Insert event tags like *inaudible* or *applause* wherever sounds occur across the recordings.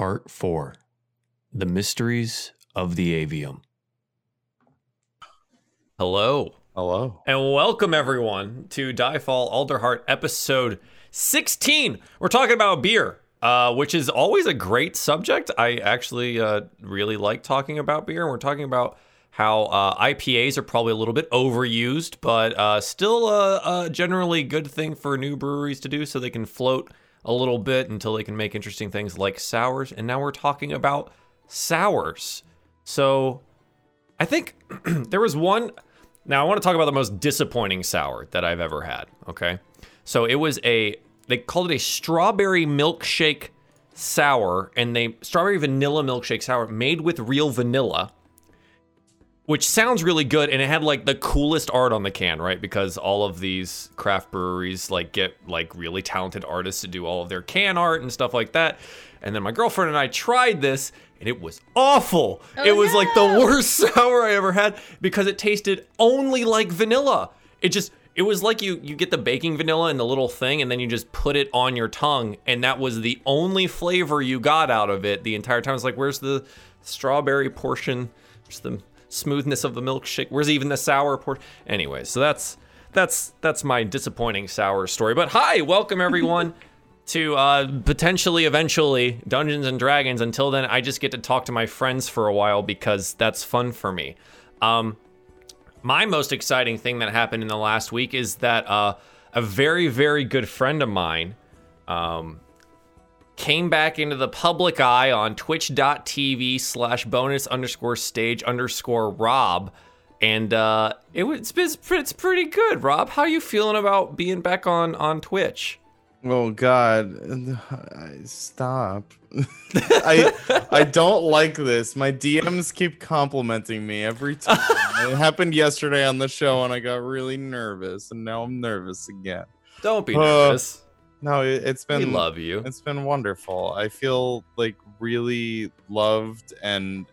Part 4 The Mysteries of the Avium. Hello, Hello. and welcome everyone to Die Diefall Alderheart episode 16. We're talking about beer, uh, which is always a great subject. I actually uh, really like talking about beer, and we're talking about how uh, IPAs are probably a little bit overused, but uh, still a, a generally good thing for new breweries to do so they can float a little bit until they can make interesting things like sours. And now we're talking about sours. So I think *clears throat* there was one. Now I want to talk about the most disappointing sour that I've ever had. Okay, so it was a they called it a strawberry milkshake sour, and they strawberry vanilla milkshake sour made with real vanilla, which sounds really good, and it had like the coolest art on the can, right? Because all of these craft breweries like get like really talented artists to do all of their can art and stuff like that. And then my girlfriend and I tried this, and it was awful. Oh, it was like the worst *laughs* sour I ever had because it tasted only like vanilla. It just it was like you you get the baking vanilla in the little thing and then you just put it on your tongue and that was the only flavor you got out of it the entire time. It's like where's the strawberry portion? Where's the smoothness of the milkshake? Where's even the sour portion? Anyway, so that's that's that's my disappointing sour story. But hi, welcome everyone *laughs* to uh, potentially eventually Dungeons and Dragons. Until then, I just get to talk to my friends for a while because that's fun for me. Um, my most exciting thing that happened in the last week is that uh, a very, very good friend of mine um, came back into the public eye on twitch.tv slash bonus underscore stage underscore Rob. And uh, it was it's, it's pretty good, Rob. How you feeling about being back on on Twitch? Oh God, stop. I I don't like this. My DMs keep complimenting me every time. it happened yesterday on the show, and I got really nervous, and now I'm nervous again. Don't be Uh, nervous. No, it, it's we been love you. It's been wonderful. I feel like really loved and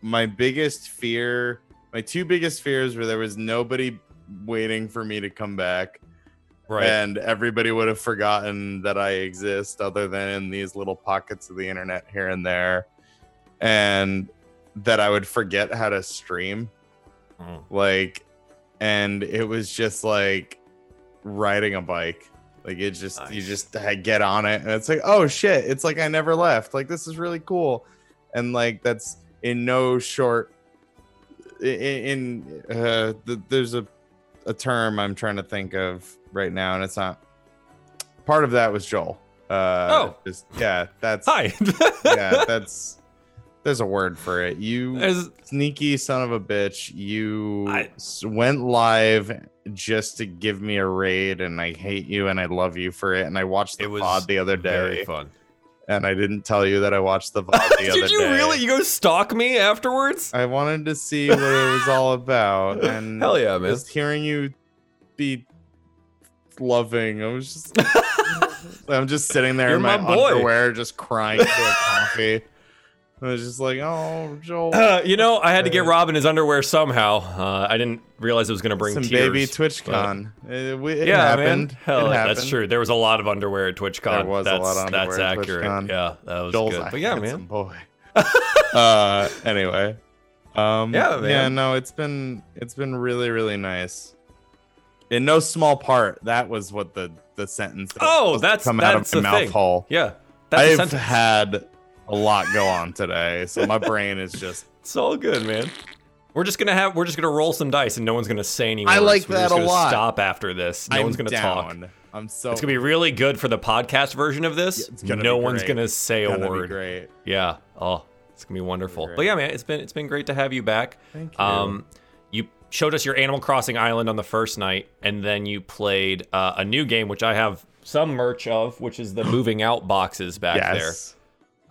my biggest fear, my two biggest fears were there was nobody waiting for me to come back Right. and everybody would have forgotten that I exist other than in these little pockets of the internet here and there and that I would forget how to stream Mm. like and it was just like riding a bike like it just you just uh, get on it and it's like oh shit it's like i never left. Like this is really cool. And like that's in no short i- i- in uh th- there's a a term i'm trying to think of right now and it's not part of that was joel. Uh Oh. just yeah that's Hi. yeah *laughs* that's there's a word for it. You There's- sneaky son of a bitch you I- went live just to give me a raid and i hate you and i love you for it and i watched the it was VOD the other day. very day fun. and i didn't tell you that i watched the VOD *laughs* the other Did you really? You go stalk me afterwards? i wanted to see what it was all about *laughs* and Hell yeah, man. just hearing you be loving i was just *laughs* i'm just sitting there You're in my, my underwear just crying for a coffee I was just like, oh, Joel. Uh, you know, I had to get Uh, Rob in his underwear somehow. Uh, I didn't realize it was going to bring some tears. baby but- TwitchCon. It, we- it yeah, happened. man. Hell, it that's true. There was a lot of underwear at TwitchCon. There was a that's, lot of That's at accurate. TwitchCon. Yeah, that was Joel's good. But yeah, man. boy. *laughs* uh, anyway, um, Yeah, yeah, no, it's been it's been really really nice. In no small part, that was what the the sentence. that Oh, that's come that's out of the my thing. mouth hole. Yeah, that's a I've sentence. had a lot go on today, so my brain is just. *laughs* It's all good, man. We're just gonna have we're just gonna roll some dice and no one's gonna say any I words. like We're that just a gonna lot. Stop after this. No I'm one's gonna talk. I'm so. It's gonna be really good for the podcast version of this. Yeah, it's gonna no be one's great. gonna say a gonna be word. great. Yeah. Oh, it's gonna be wonderful. great. But yeah, man, it's been it's been great to have you back. Thank you. Um, you showed us your Animal Crossing island on the first night, and then you played uh, a new game, which I have some merch of, which is the *clears throat* moving out boxes back yes. there.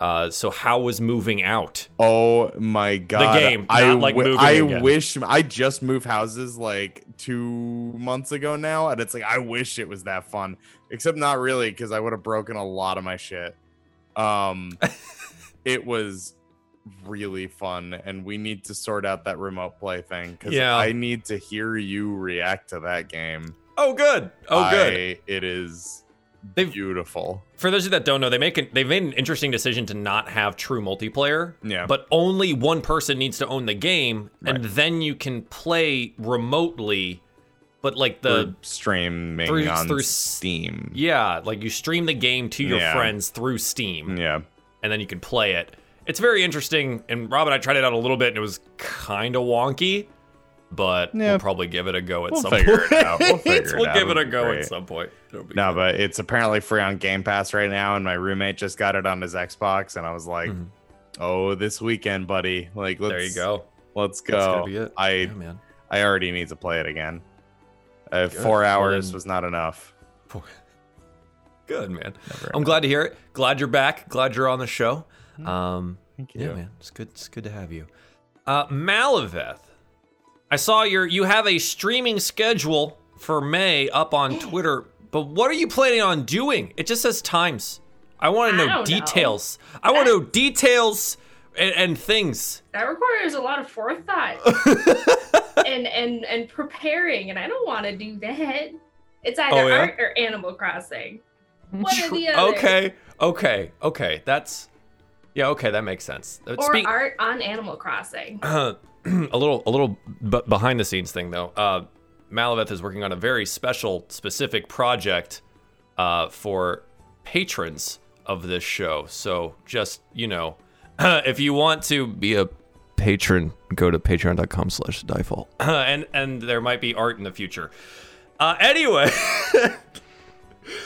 Uh, so how was moving out? Oh my god! The game, I not, like, moving I again. wish I just moved houses like two months ago now, and it's like I wish it was that fun. Except not really, because I would have broken a lot of my shit. Um, *laughs* it was really fun, and we need to sort out that remote play thing because Yeah. I need to hear you react to that game. Oh, good. Oh, good. I- it is They've- beautiful. For those of you that don't know, they make an, they've made an interesting decision to not have true multiplayer. Yeah. But only one person needs to own the game, and then you can play remotely. But like the Or streaming through- on through- Steam. yeah, like you stream the game to your Yeah. friends through Steam. Yeah. and then you can play it. It's very interesting. And Rob and I tried it out a little bit, and it was kind of wonky, but Yeah. we'll probably give it a go at We'll some figure point. it out. We'll *laughs* figure it We'll out. give it a It'll be go at some point. Be No, good. but it's apparently free on Game Pass right now, and my roommate just got it on his Xbox, and I was like, Mhm. "Oh, this weekend, buddy! Like, let's there you go. Let's That's go." be it. I yeah, man. I already need to play it again. Uh, Good. four Well, hours then- was not enough. *laughs* Good man. Never I'm glad to hear it. Glad you're back. Glad you're on the show. Um, Thank you. yeah, man. It's good. It's good to have you. Uh, Malaveth, I saw your you have a streaming schedule for May up on Twitter, but what are you planning on doing? It just says times. I want to know don't know. details. I want to know details and, and things. That requires a lot of forethought *laughs* and and and preparing, and I don't want to do that. It's either Oh, yeah? art or Animal Crossing. One or the other. Okay, okay, okay. That's yeah. Okay, that makes sense. Uh, Or speak- art on Animal Crossing. *clears throat* *clears throat* a little a little b- behind the scenes thing though. Uh, Malaveth is working on a very special, specific project uh, for patrons of this show. So just you know, *clears throat* if you want to be a patron, go to patreon.com/slash default, *clears throat* and and there might be art in the future. Uh, anyway. *laughs*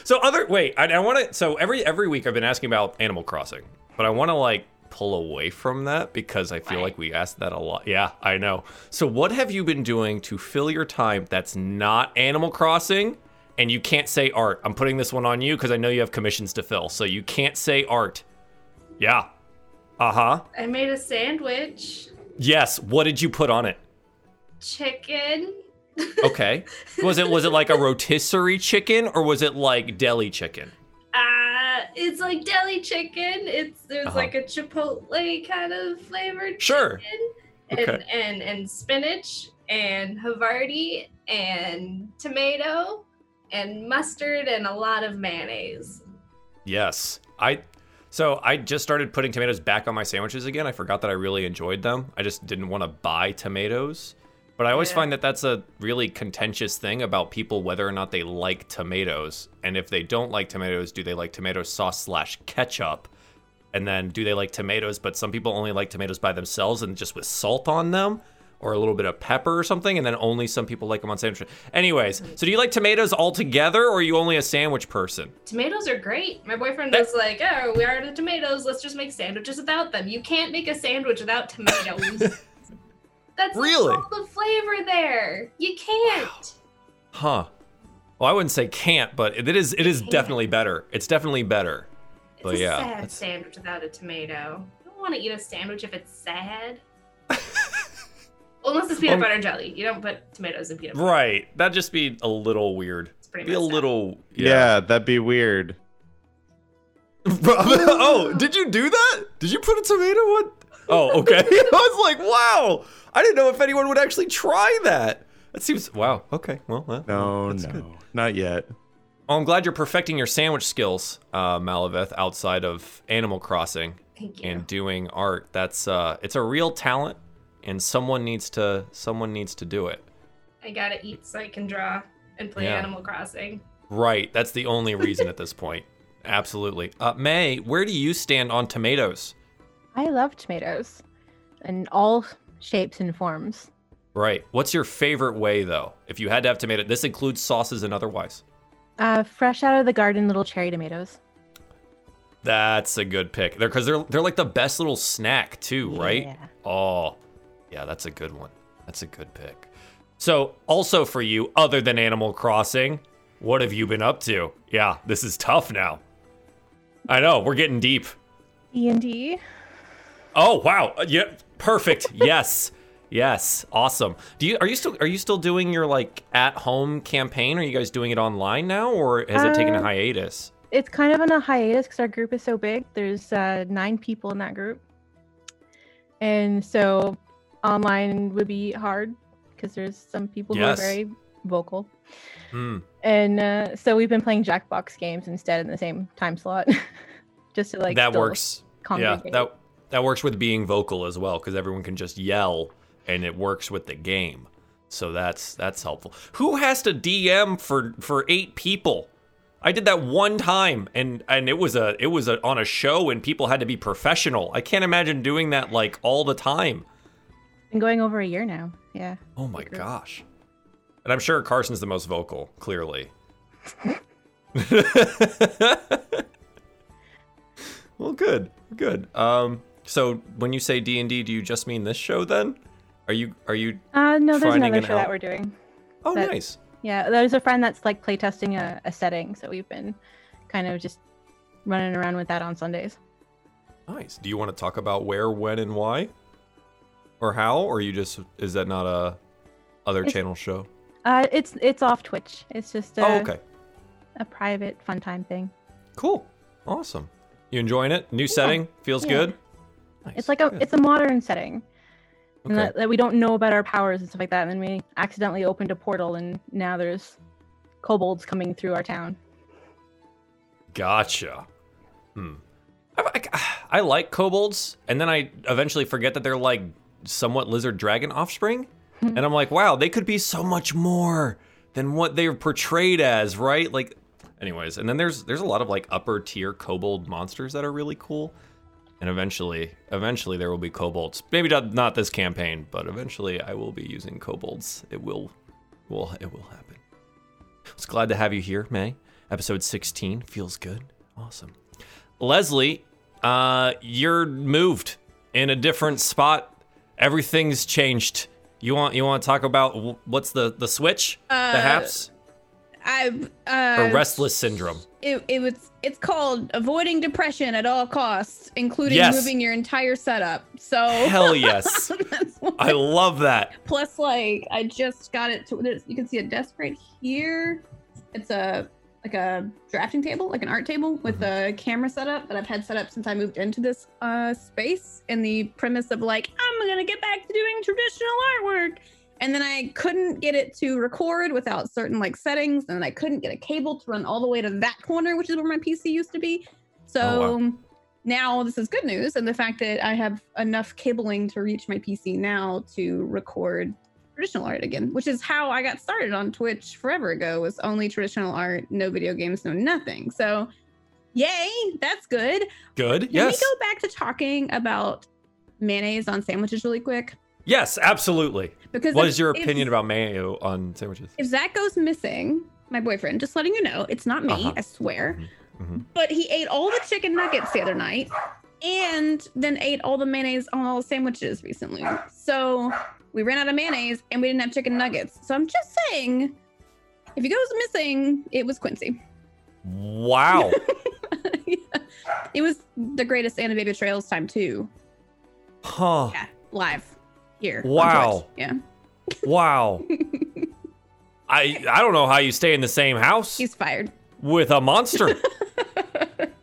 So other wait, I, I want to. So every every week I've been asking about Animal Crossing, but I want to like pull away from that because I feel Why? like we asked that a lot. Yeah, I know. So what have you been doing to fill your time that's not Animal Crossing? And you can't say art. I'm putting this one on you because I know you have commissions to fill. So you can't say art. Yeah. Uh huh. I made a sandwich, Yes. What did you put on it? chicken. Okay. was it was it like a *laughs* rotisserie chicken or was it like deli chicken? It's like deli chicken. It's there's Uh-huh. like a chipotle kind of flavored Sure. chicken, and Okay. and and spinach and Havarti and tomato and mustard and a lot of mayonnaise. Yes. I so I just started putting tomatoes back on my sandwiches again. I forgot that I really enjoyed them. I just didn't want to buy tomatoes. But I always Yeah. find that that's a really contentious thing about people whether or not they like tomatoes. And if they don't like tomatoes, do they like tomato sauce slash ketchup? And then do they like tomatoes, but some people only like tomatoes by themselves and just with salt on them? Or a little bit of pepper or something, and then only some people like them on sandwiches. Anyways, so do you like tomatoes altogether, or are you only a sandwich person? Tomatoes are great. My boyfriend That- was like, "Oh, we are the tomatoes. Let's just make sandwiches without them. You can't make a sandwich without tomatoes. *laughs* That's Really? all the flavor there. You can't." Huh. Well, I wouldn't say can't, but it is it is Can't. definitely better. It's definitely better. It's But a yeah, sad that's- sandwich without a tomato. I don't want to eat a sandwich if it's sad. *laughs* well, unless it's peanut Um, butter and jelly. You don't put tomatoes in peanut butter. Right. That'd just be a little weird. It's pretty Be a little Yeah. yeah. that'd be weird. *laughs* oh, did you do that? Did you put a tomato on? Oh, okay. *laughs* I was like, wow. I didn't know if anyone would actually try that. That seems wow. Okay. Well, uh, No, that's no, good. not yet. Oh, I'm glad you're perfecting your sandwich skills, uh, Malaveth, outside of Animal Crossing. Thank you. and doing art that's uh it's a real talent and someone needs to someone needs to do it I gotta eat so I can draw and play Yeah. Animal Crossing. right that's the only reason at this *laughs* point absolutely uh may where do you stand on tomatoes I love tomatoes in all shapes and forms. right. What's your favorite way though? If you had to have tomato this includes sauces and otherwise. Uh, fresh out of the garden, little cherry tomatoes. that's a good pick. They're because they're they're like the best little snack too right? Yeah. oh yeah that's a good one. That's a good pick. So also for you other than animal crossing what have you been up to? Yeah this is tough now. I know we're getting deep. D and D. oh wow Uh, yeah perfect *laughs* yes yes awesome do you are you still are you still doing your like at home campaign are you guys doing it online now or has it taken a Uh, hiatus It's kind of on a hiatus because our group is so big. There's uh, nine people in that group, and so online would be hard because there's some people Yes. who are very vocal. Hmm. and uh, so we've been playing Jackbox games instead in the same time slot, *laughs* just to like that works. Yeah, that that works with being vocal as well because everyone can just yell and it works with the game. So that's that's helpful. Who has to DM for for eight people? I did that one time and and it was a it was a, on a show and people had to be professional. I can't imagine doing that like all the time. been going over a year now. Yeah. Oh my gosh. And I'm sure Carson's the most vocal, clearly. *laughs* well, good. Good. Um so when you say D&D, do you just mean this show then? Are you are you Uh, no, there's another an show that we're doing. Oh, That- nice. Yeah, there's a friend that's like playtesting a, a setting, so we've been kind of just running around with that on Sundays. Nice. Do you want to talk about where, when and why? Or how or you just is that not a other It's- channel show? Uh, it's it's off Twitch. It's just a, oh, okay. a private fun time thing. Cool. Awesome. You enjoying it? New setting? Feels yeah. good? Nice. It's like a Good. it's a modern setting. And that, that we don't know about our powers and stuff like that. And then we accidentally opened a portal, and now there's kobolds coming through our town. Gotcha. Hmm. I, I, I like kobolds, and then I eventually forget that they're like somewhat lizard dragon offspring, and I'm like, wow, they could be so much more than what they're portrayed as, right? Like, anyways, and then there's there's a lot of like upper tier kobold monsters that are really cool, and eventually, eventually there will be kobolds. Maybe not not this campaign, but eventually I will be using kobolds. It will, will it will happen. It's glad to have you here, May. Episode 16 feels good. Awesome. Leslie, uh, you're moved in a different spot. Everything's changed. You want you want to talk about what's the the switch? the Uh, haps I've uh, or restless syndrome? It, it was it's called avoiding depression at all costs, including Yes. moving your entire setup. So Hell *laughs* yes. I love that. Plus, like I just got it to. You can see a desk right here. It's a like a drafting table, like an art table with a camera setup that I've had set up since I moved into this uh, space. And the premise of like I'm gonna get back to doing traditional artwork, and then I couldn't get it to record without certain like settings, and then I couldn't get a cable to run all the way to that corner, which is where my PC used to be. So. Oh, Now this is good news, and the fact that I have enough cabling to reach my PC now to record traditional art again, which is how I got started on Twitch forever ago. Was only traditional art, no video games, no nothing. So, yay, that's good. Good. Can yes. we go back to talking about mayonnaise on sandwiches really quick? Yes, absolutely. Because What if- is your if- opinion about mayo on sandwiches? If Zach goes missing, my boyfriend, just letting you know, it's not me, Uh-huh. I swear. Mhm. But he ate all the chicken nuggets the other night and then ate all the mayonnaise on all the sandwiches recently. So we ran out of mayonnaise and we didn't have chicken nuggets. So I'm just saying, if he goes missing, it was Quincy. Wow. *laughs* Yeah. It was the greatest Anna Baby betrayals time too. huh. Yeah, live here. Wow. Yeah, Wow. *laughs* I I don't know how you stay in the same house he's fired. with a monster. *laughs* *laughs*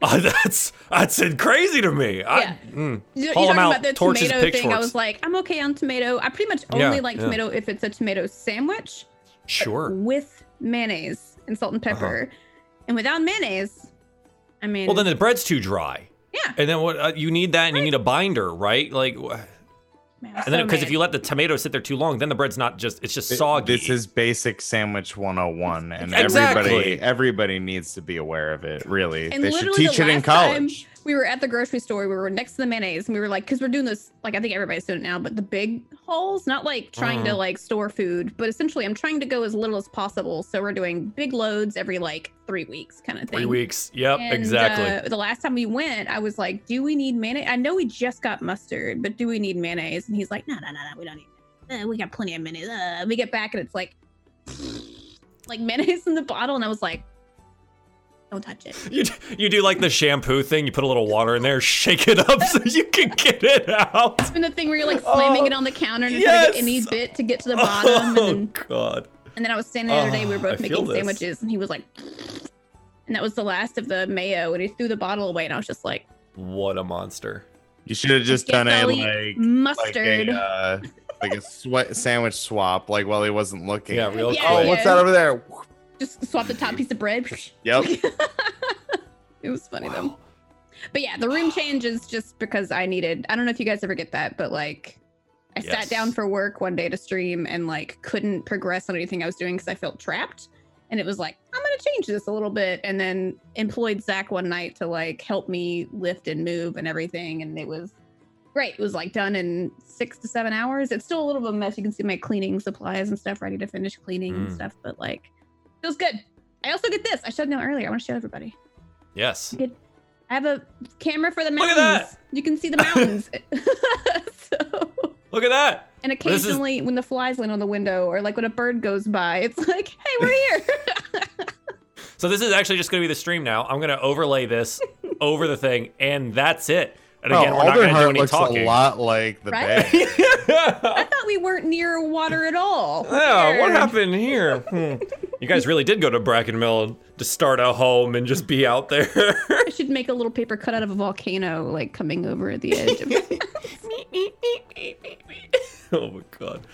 Uh, that's that's crazy to me. I, Yeah. mm. You- Call You're him talking out, about the torches, tomato thing. I was like, I'm okay on tomato. I pretty much Yeah, only like yeah. tomato if it's a tomato sandwich Sure. with mayonnaise and salt and pepper. And without mayonnaise, I mean, Uh-huh. Well, then the bread's too dry. yeah. And then what? Uh, you need that, and you need a binder, right? Like, Man, and then so because if you let the tomato sit there too long, then the bread's not just it's just soggy. This is basic sandwich 101, and Exactly. everybody everybody needs to be aware of it. Really, And they should teach the it in last time college. We were at the grocery store. We were next to the mayonnaise, and we were like, because we're doing this, like I think everybody's doing it now, but the big hauls, not like trying to Mhm. like store food, but essentially I'm trying to go as little as possible. So we're doing big loads every like three weeks, kind of thing. Three weeks. Yep. And, exactly. uh, the last time we went, I was like, "Do we need mayonnaise? I know we just got mustard, but do we need mayonnaise?" And he's like, "No, no, no, no, we don't need. Uh, we got plenty of mayonnaise." Uh, we get back and it's like, *laughs* like mayonnaise in the bottle, and I was like, "Don't touch it." You, d- you do like the shampoo thing. You put a little water in there, shake it up *laughs* so you can get it out. It's been the thing where you're like slamming Oh, it on the counter and trying to get any bit to get to the *laughs* bottom. Oh And, God. and then I was standing the other day, we were Oh, I both making sandwiches, and he was like, and that was the last of the mayo, and he threw the bottle away, and I was just like, What a monster. You should have just done a belly like like mustard. a uh, like a sweat sandwich swap, like while he wasn't looking. Yeah, real Yeah, Oh, what's that over there? Just swap the top piece of bread. Yep. *laughs* it was funny though. But yeah, the room change is just because I needed. I don't know if you guys ever get that, but like, I Yes. sat down for work one day to stream and like couldn't progress on anything I was doing because I felt trapped. And it was like, I'm gonna change this a little bit, and then employed Zach one night to like help me lift and move and everything, and it was great. It was like done in six to seven hours. It's still a little bit of a mess. You can see my cleaning supplies and stuff ready to finish cleaning and Mm. stuff, but like, feels good. I also get this. I showed them earlier. I want to show everybody. Yes. I have a camera for the mountains. Look at that! You can see the mountains. *laughs* *laughs* so, Look at that. and This is- occasionally, when the flies land on the window, or like when a bird goes by, it's like, "Hey, we're here." *laughs* So this is actually just going to be the stream now. I'm going to overlay this over the thing, and that's it. And again, oh, we're not going to do Alderheart any looks talking. a lot like the Right? bay. *laughs* *laughs* I thought we weren't near water at all. Yeah, what happened here? *laughs* Hmm. You guys really did go to Bracken Mill to start a home and just be out there. I should make a little paper cut out of a volcano, like coming over at the edge. Of oh my god.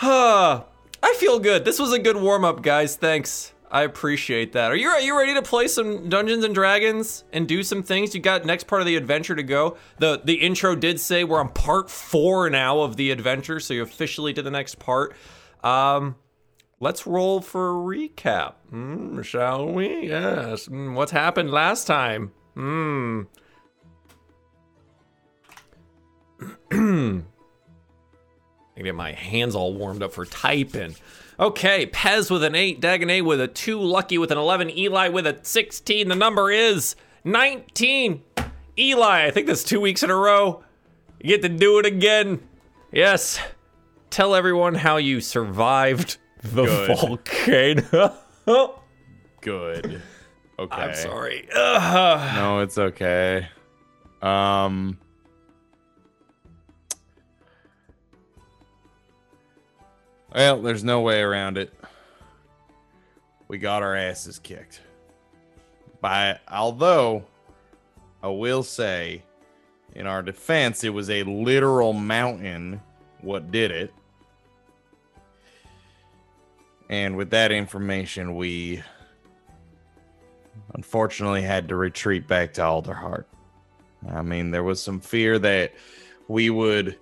Ah, I feel good. This was a good warm up, guys. Thanks. I appreciate that. Are you are you ready to play some Dungeons and Dragons and do some things? You got next part of the adventure to go. The the intro did say we're on part four now of the adventure, so you officially to the next part. Um, let's roll for a recap, Hmm, shall we? Yes. Hmm, what's happened last time? Hmm. *clears throat* I get my hands all warmed up for typing. Okay, Pez with an 8, Dagonet with a 2, Lucky with an 11, Eli with a 16. The number is 19. Eli, I think that's two weeks in a row. You get to do it again. Yes. Tell everyone how you survived the Good. volcano. *laughs* Good. Okay. I'm sorry. Ugh. No, it's okay. Um. Well, there's no way around it. We got our asses kicked. By although I will say in our defense it was a literal mountain what did it. And with that information we unfortunately had to retreat back to Alderheart. I mean, there was some fear that we would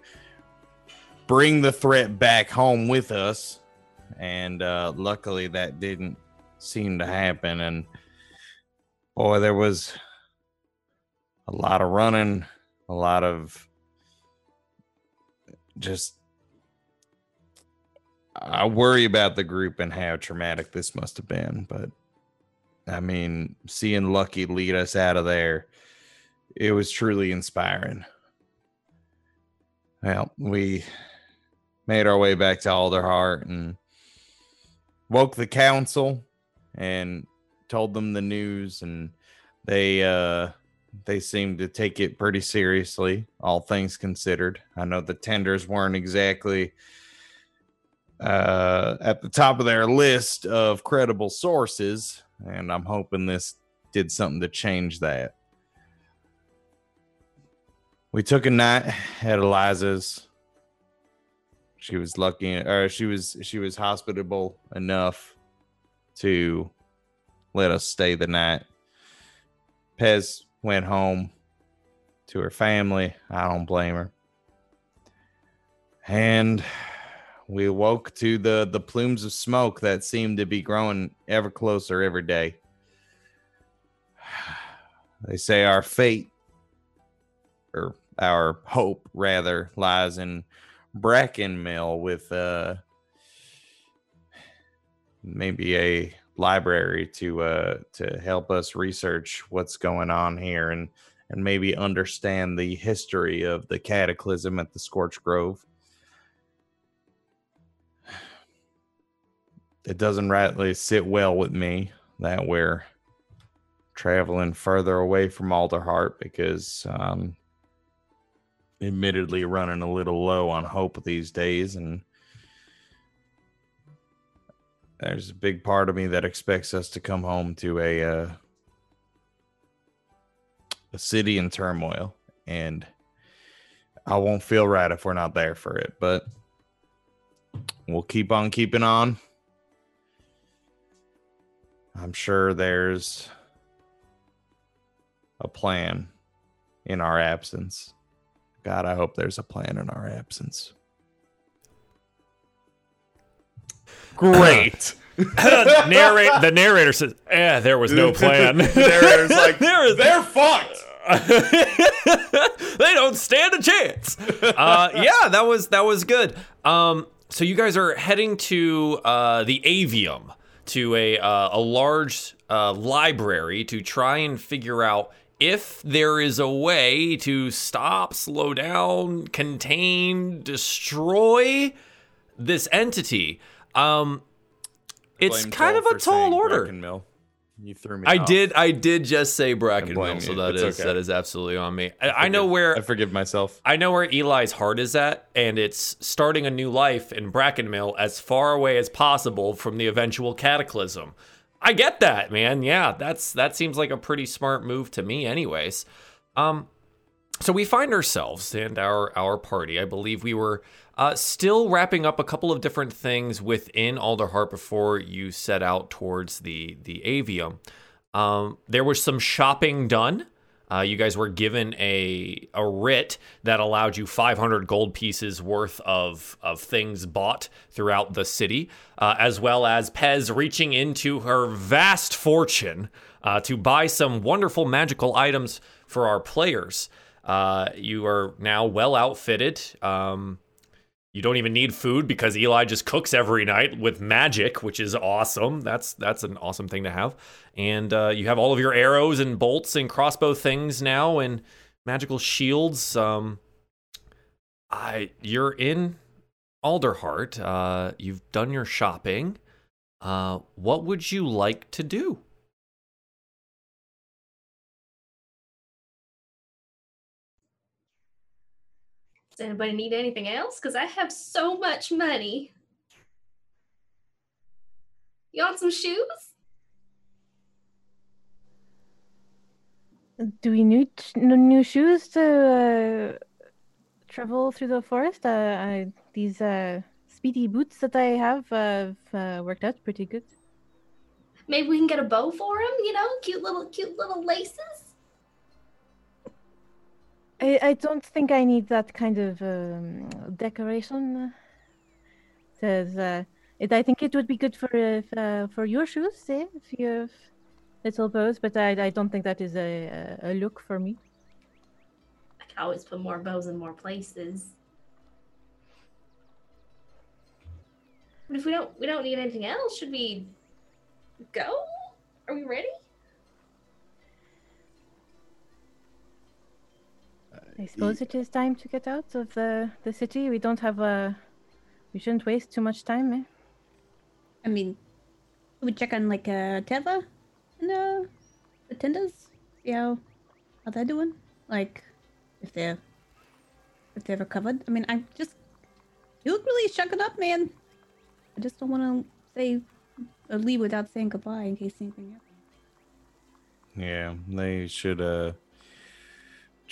bring the threat back home with us, and uh, luckily that didn't seem to happen. And boy, there was a lot of running, a lot of just. I worry about the group and how traumatic this must have been, but I mean, seeing Lucky lead us out of there, it was truly inspiring. Well, we made our way back to Alderheart and woke the council and told them the news and they uh they seemed to take it pretty seriously all things considered. I know the tenders weren't exactly uh at the top of their list of credible sources and i'm hoping this did something to change that. We took a night at eliza's she was lucky or she was she was hospitable enough to let us stay the night. Pez went home to her family. I don't blame her. And we awoke to the the plumes of smoke that seemed to be growing ever closer every day. *sighs* They say our fate or our hope rather lies in bracken mill with uh maybe a library to uh to help us research what's going on here and and maybe understand the history of the cataclysm at the scorch grove. It doesn't rightly sit well with me that we're traveling further away from Alderheart because um admittedly running a little low on hope these days and there's a big part of me that expects us to come home to a uh, a city in turmoil and I won't feel right if we're not there for it but we'll keep on keeping on I'm sure there's a plan in our absence. God, I hope there's a plan in our absence. Great. *laughs* *laughs* Narrate the narrator says, "Eh, there was no plan." *laughs* narrator's like, there is they're fucked. they don't stand a chance. Uh, yeah, that was that was good. Um, so you guys are heading to uh, the Avium, to a uh, a large uh, library to try and figure out if there is a way to stop, slow down, contain, destroy this entity. Um, it's kind of a tall order. Brackenmill. You threw me. I off. did. I did just say Brackenmill, so that is okay. that is absolutely on me. I, I know where I forgive myself. I know where Eli's heart is at, and it's starting a new life in Brackenmill as far away as possible from the eventual cataclysm. I get that, man. Yeah, that's that seems like a pretty smart move to me, anyways. Um, so we find ourselves and our our party. I believe we were uh, still wrapping up a couple of different things within Alderheart before you set out towards the the Avium. Um, there was some shopping done. Uh, you guys were given a a writ that allowed you 500 gold pieces worth of of things bought throughout the city, uh, as well as Pez reaching into her vast fortune uh, to buy some wonderful magical items for our players. Uh, you are now well outfitted. Um, you don't even need food because Eli just cooks every night with magic, which is awesome. That's that's an awesome thing to have. And uh, you have all of your arrows and bolts and crossbow things now, and magical shields. Um, I you're in Alderheart. Uh, you've done your shopping. Uh, what would you like to do? Anybody need anything else? Because I have so much money. You want some shoes? Do we need new shoes to uh, travel through the forest? Uh, I, these uh, speedy boots that I have uh, have uh, worked out pretty good. Maybe we can get a bow for him. You know, cute little, cute little laces. I, I don't think I need that kind of um, decoration. Because uh, it, I think it would be good for uh, for your shoes, eh? If you have little bows, but I, I don't think that is a, a, look for me. I could always put more bows in more places. But if we don't, we don't need anything else. Should we go? Are we ready? I suppose it is time to get out of the, the city. We don't have a. We shouldn't waste too much time, eh? I mean, we check on like uh, Teva and uh, the Tenders. See how how they're doing. Like if they're if they're recovered. I mean, I just you look really shucking up, man. I just don't want to say or leave without saying goodbye in case anything happens. Yeah, they should uh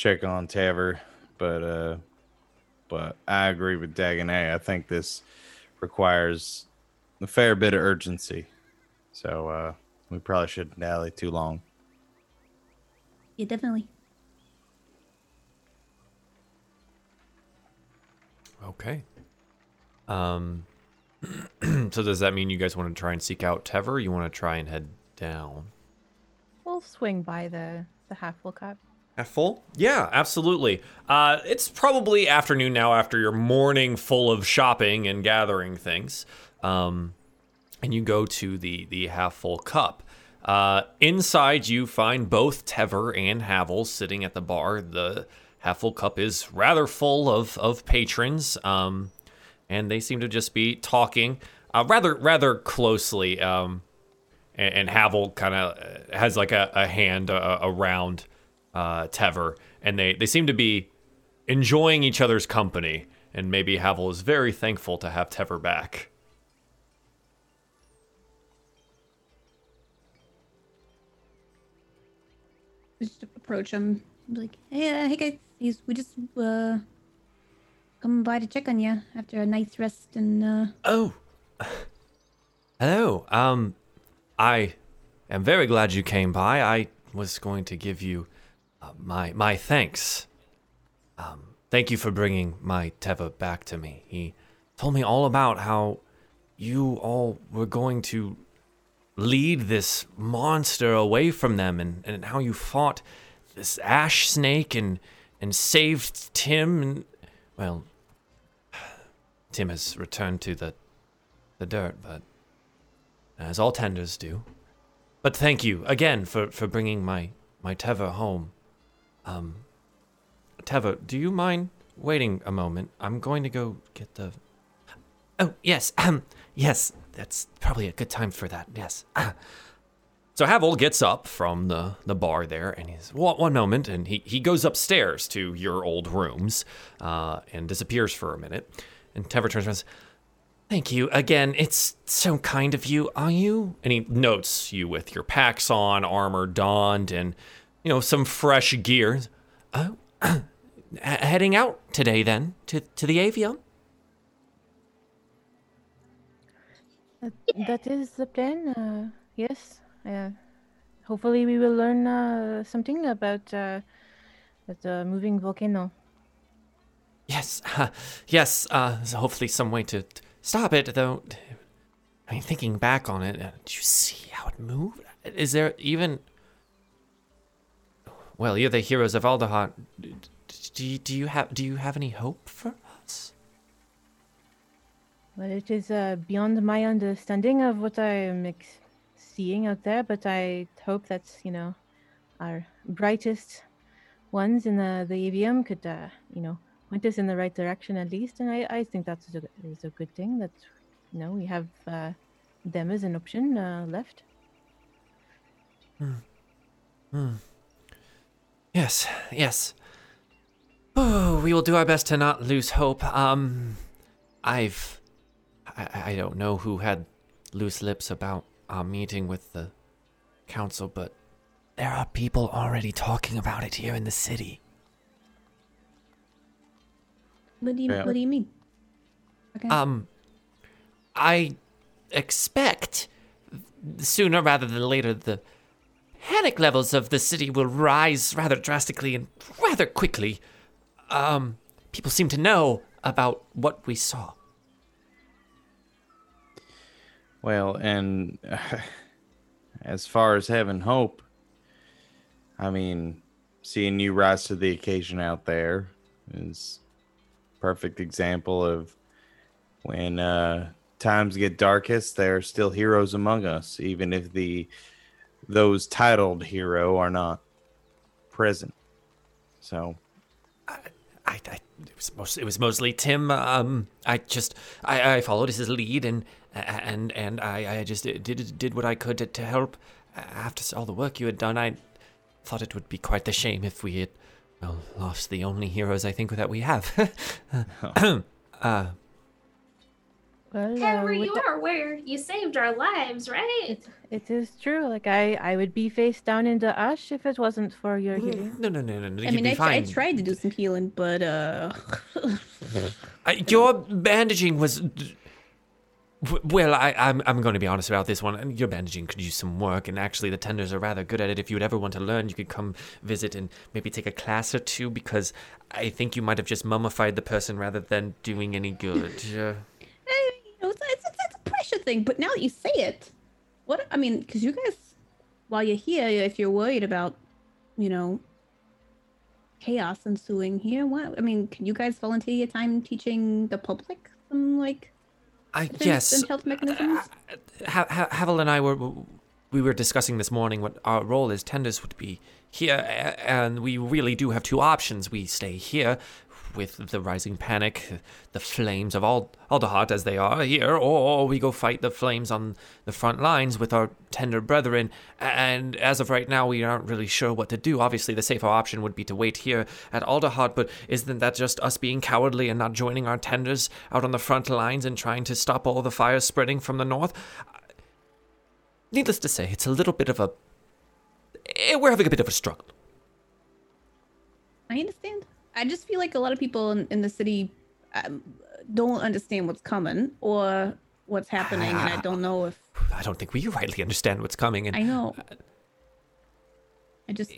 check on Taver, but uh but I agree with Dagonet. I think this requires a fair bit of urgency. So uh we probably shouldn't dally too long. Yeah, definitely. Okay. Um. *clears throat* so does that mean you guys want to try and seek out Tever? You want to try and head down? We'll swing by the, the half full cup. Full? Yeah, absolutely. Uh, it's probably afternoon now after your morning full of shopping and gathering things. Um, and you go to the, the half full cup. Uh, inside, you find both Tever and Havel sitting at the bar. The half full cup is rather full of, of patrons, um, and they seem to just be talking uh, rather rather closely. Um, and, and Havel kind of has like a, a hand uh, around uh, Tever, and they, they seem to be enjoying each other's company. And maybe Havel is very thankful to have Tever back. Just approach him. Like, hey, uh, hey guys, he's, we just uh come by to check on you after a night's rest and uh Oh, hello. Um, I am very glad you came by. I was going to give you uh, my my thanks. Um, thank you for bringing my Teva back to me. He told me all about how you all were going to lead this monster away from them and, and how you fought this ash snake and and saved Tim and well Tim has returned to the the dirt, but as all tenders do. But thank you again for, for bringing my my Teva home. Um, Teva, do you mind waiting a moment? I'm going to go get the. Oh yes, um, yes, that's probably a good time for that. Yes. *clears throat* So Havel gets up from the, the bar there, and he's one, one moment, and he, he goes upstairs to your old rooms, uh, and disappears for a minute. And Teva turns around and says, Thank you again. It's so kind of you. Are you? And he notes you with your packs on, armor donned, and you know some fresh gear. *clears throat* Oh, heading out today then to to the Avium. That, that is the plan. Uh, yes. Uh, hopefully, we will learn uh, something about uh, the moving volcano. Yes, yes. Uh, so hopefully, some way to, to stop it. Though, I mean, thinking back on it, uh, did you see how it moved? Is there even? Well, you're the heroes of Alderheart. Do you, do you have do you have any hope for us? Well, it is uh, beyond my understanding of what I am ex- seeing out there, but I hope that you know our brightest ones in the the Avium could uh, you know point us in the right direction at least, and I, I think that's a, is a good thing that you know we have uh, them as an option uh, left. Hmm. Yes, yes. Oh, we will do our best to not lose hope. Um, I've, I, I don't know who had loose lips about our meeting with the council, but there are people already talking about it here in the city. What do you Yeah. What do you mean? Okay. Um, I expect sooner rather than later the panic levels of the city will rise rather drastically and rather quickly. Um, people seem to know about what we saw. Well, and *laughs* as far as having hope, I mean, seeing you rise to the occasion out there is perfect example of when uh, times get darkest, there are still heroes among us, even if the those titled hero are not present. So I, I it was most, it was mostly Tim. Um, I just I, I followed his lead and and and I, I just did did what I could to, to help. After all the work you had done, I thought it would be quite the shame if we had well lost the only heroes I think that we have. *laughs* *laughs* uh, Well, uh, Henry, you the- are aware you saved our lives, right? it, it is true. Like I, I would be face down in the ash if it wasn't for your healing. no, no, no, no, no. I you'd mean, be I, tr- I tried to do some healing, but uh, *laughs* I, your bandaging was. Well, I, I'm I'm going to be honest about this one. Your bandaging could use some work, and actually, the tenders are rather good at it. If you would ever want to learn, you could come visit and maybe take a class or two. Because I think you might have just mummified the person rather than doing any good. *laughs* Uh, eh, you know, it's, it's, it's a thing. But now that you say it, what I mean, because you guys, while you're here, if you're worried about, you know, chaos ensuing here, what I mean, can you guys volunteer your time teaching the public some like I guess. health mechanisms? Uh, ha- ha- Havel and I were we were discussing this morning what our role as tenders would be here, and we really do have two options. We stay here with the rising panic, the flames of Ald- Alderheart as they are here, or we go fight the flames on the front lines with our tender brethren. And as of right now, we aren't really sure what to do. Obviously, the safer option would be to wait here at Alderheart, but isn't that just us being cowardly and not joining our tenders out on the front lines and trying to stop all the fires spreading from the north? Needless to say, it's a little bit of a. eh, We're having a bit of a struggle. I understand. I just feel like a lot of people in, in the city um, don't understand what's coming or what's happening, and I don't know if I don't think we rightly understand what's coming. And I know. I just.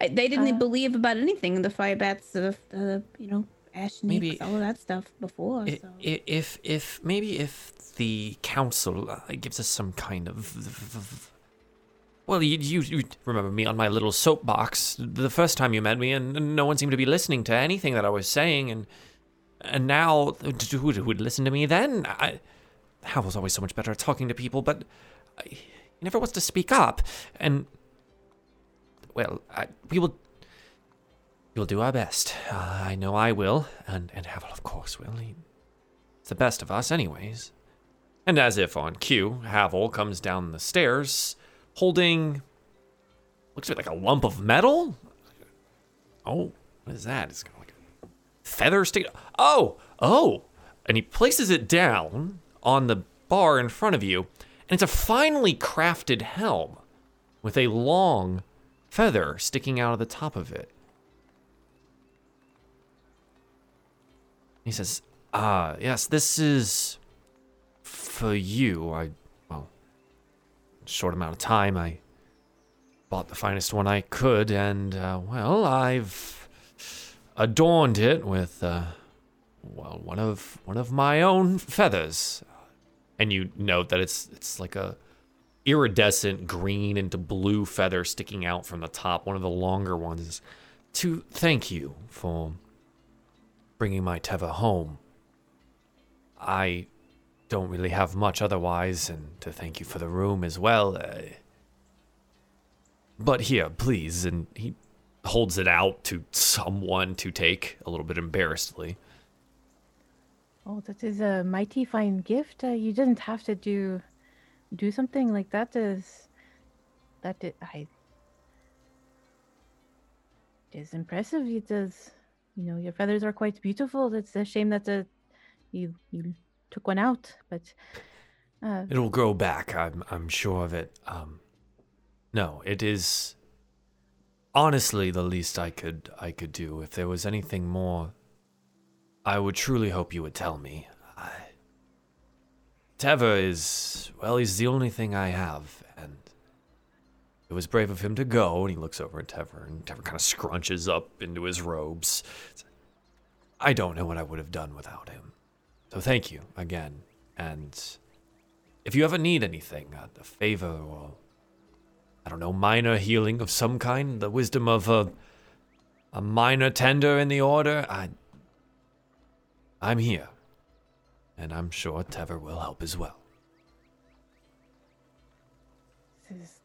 I, they didn't Uh, believe about anything. in The fire bats, the, the you know, ash snakes, Maybe- all of that stuff before. I- so. if if maybe if the council uh, gives us some kind of well you, you you remember me on my little soapbox the first time you met me and no one seemed to be listening to anything that I was saying and and now who would listen to me then I was always so much better at talking to people but I, he never wants to speak up and well I, we will We'll do our best. Uh, I know I will, and and Havel, of course, will. He, it's the best of us, anyways. And as if on cue, Havel comes down the stairs, holding looks like a lump of metal. Oh, what is that? It's kind of like a feather stick. Oh, oh, and he places it down on the bar in front of you, and it's a finely crafted helm with a long feather sticking out of the top of it. He says, Ah, yes, this is for you. I, short amount of time, I bought the finest one I could, and, uh, well, I've adorned it with, uh, well, one of one of my own feathers. And you note that it's it's like a iridescent green into blue feather sticking out from the top, one of the longer ones. To thank you for bringing my Tever home. I don't really have much otherwise, and to thank you for the room as well. Uh, but here, please, and he holds it out to someone to take, a little bit embarrassedly. Oh, that is a mighty fine gift. Uh, you didn't have to do do something like that. Is that i-? It is impressive. It does. You know, your feathers are quite beautiful. It's a shame that uh, you you took one out, but uh, It'll grow back. I'm I'm sure of it. Um, no, it is honestly the least I could I could do. If there was anything more, I would truly hope you would tell me. I, Tever is well, he's the only thing I have, and it was brave of him to go. And he looks over at Tever, and Tever kind of scrunches up into his robes. I don't know what I would have done without him. So thank you again, and if you ever need anything, uh, a favor or I don't know, minor healing of some kind, the wisdom of a a minor tender in the order, I I'm here. And I'm sure Tever will help as well.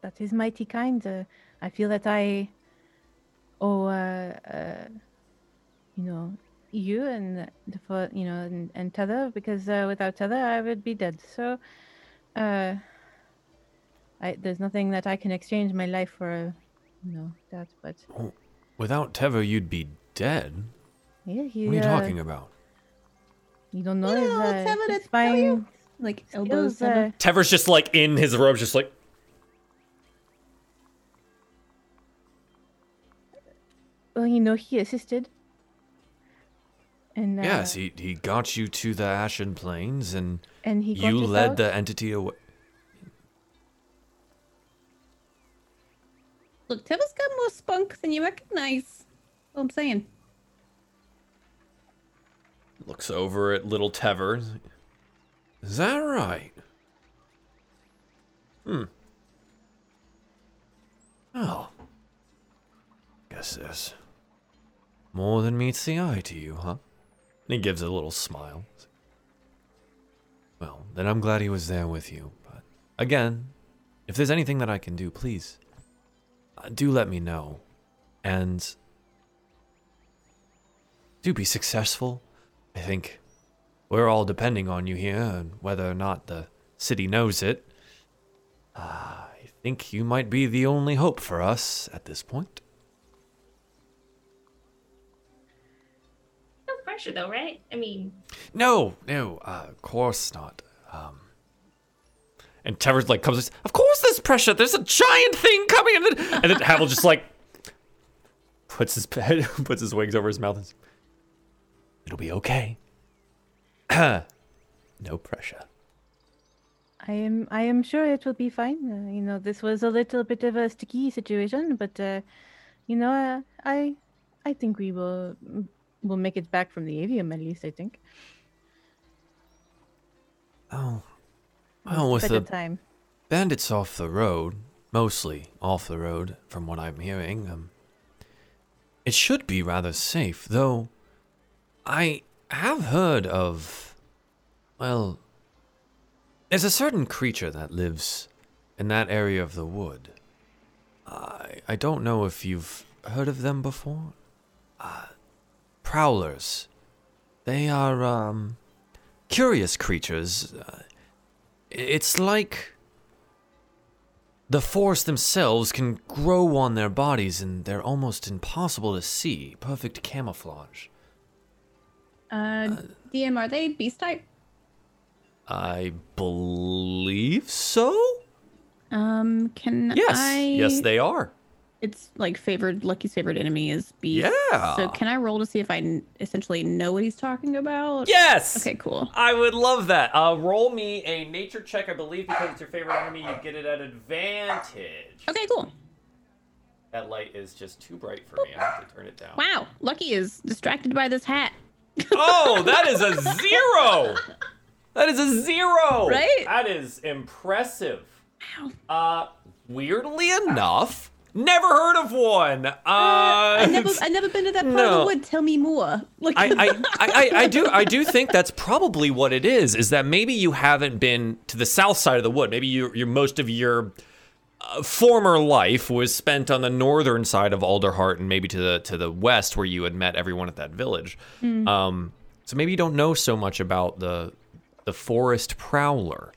That is mighty kind. Uh, I feel that I owe, uh, uh, you know, you and the fo- you know, and, and Tever because uh, without Tever I would be dead. So, uh, I there's nothing that I can exchange my life for, uh, you know, that. But Without Tever, you'd be dead. yeah, he. What are you uh, talking about? You don't know You his, know, uh, Tever his to you. fine like elbows. skills. Uh, Tever's just like in his robes, just like well, you know, he assisted. And uh, yes, he he got you to the Ashen Plains, and and he you led out. the entity away. Look, Tever's got more spunk than you recognize. That's all I'm saying. Looks over at little Tever. Is that right? Hmm. Oh. Guess there's more than meets the eye to you, huh? And he gives a little smile. Well, then I'm glad he was there with you. But again, if there's anything that I can do, please uh, do let me know. And do be successful. I think we're all depending on you here, and whether or not the city knows it, uh, I think you might be the only hope for us at this point. Pressure though, right? I mean, No, no, uh, of course not. Um, and Tever's like comes, of course there's pressure. There's a giant thing coming, and then and then Havel just like puts his head, *laughs* puts his wings over his mouth. And, says, It'll be okay. *clears throat* no pressure. I am I am sure it will be fine. Uh, you know, this was a little bit of a sticky situation, but uh, you know, uh, I I think we will will make it back from the avium at least. I think. Oh. well, with the time. bandits off the road, mostly off the road, from what I'm hearing, um, it should be rather safe, though I have heard of, well, there's a certain creature that lives in that area of the wood. I, I don't know if you've heard of them before. Uh, prowlers. They are, um, curious creatures. Uh, it's like the forest themselves can grow on their bodies and they're almost impossible to see. Perfect camouflage. Uh, DM, are they beast type? I believe so? Um, can Yes. I? Yes, they are. It's like favored. Lucky's favorite enemy is beast. Yeah. So can I roll to see if I n- essentially know what he's talking about? Yes! Okay, cool. I would love that. Uh, roll me a nature check, I believe, because it's your favorite enemy, you get it at advantage. Okay, cool. That light is just too bright for me. I have to turn it down. Wow, Lucky is distracted by this hat. *laughs* Oh, that is a zero. That is a zero. Right? That is impressive. Wow. Uh, weirdly enough, never heard of one. Uh, I never, *laughs* I never been to that part of the wood. Tell me more. Like, I, I, I, I, do I do think that's probably what it is. Is that maybe you haven't been to the south side of the wood? Maybe you, you most of your uh, former life was spent on the northern side of Alderheart and maybe to the to the west where you had met everyone at that village. Um, so maybe you don't know so much about the the forest prowler.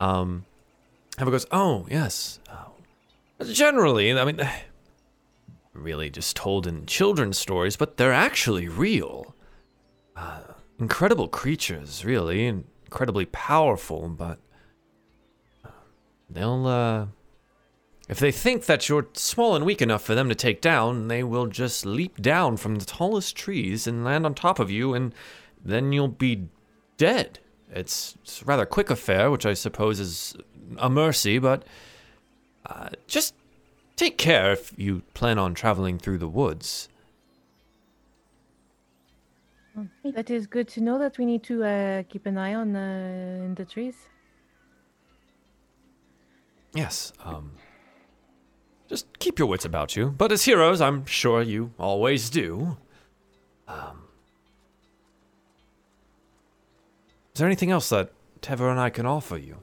Um, Eva goes, oh yes. Generally, I mean, *sighs* really just told in children's stories, but they're actually real. Uh, incredible creatures, really, incredibly powerful, but uh, they'll, uh, if they think that you're small and weak enough for them to take down, they will just leap down from the tallest trees and land on top of you, and then you'll be dead. It's, it's a rather quick affair, which I suppose is a mercy, but uh, just take care if you plan on traveling through the woods. That is good to know that we need to uh, keep an eye on uh, in the trees. Yes, um. Just keep your wits about you. But as heroes, I'm sure you always do. Um. Is there anything else that Tever and I can offer you?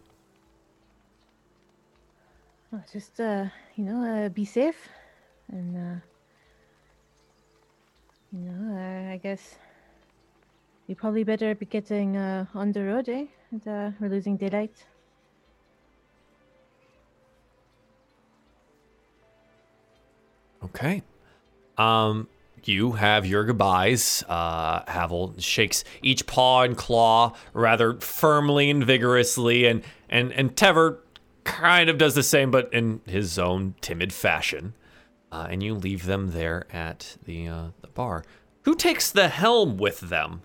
Oh, just uh, you know, uh, be safe, and uh, you know, uh, I guess you probably better be getting uh, on the road, eh? And, uh, we're losing daylight. Okay. Um, you have your goodbyes. Uh, Havel shakes each paw and claw rather firmly and vigorously, and and and Tever kind of does the same, but in his own timid fashion. Uh, and you leave them there at the uh, the bar. Who takes the helm with them?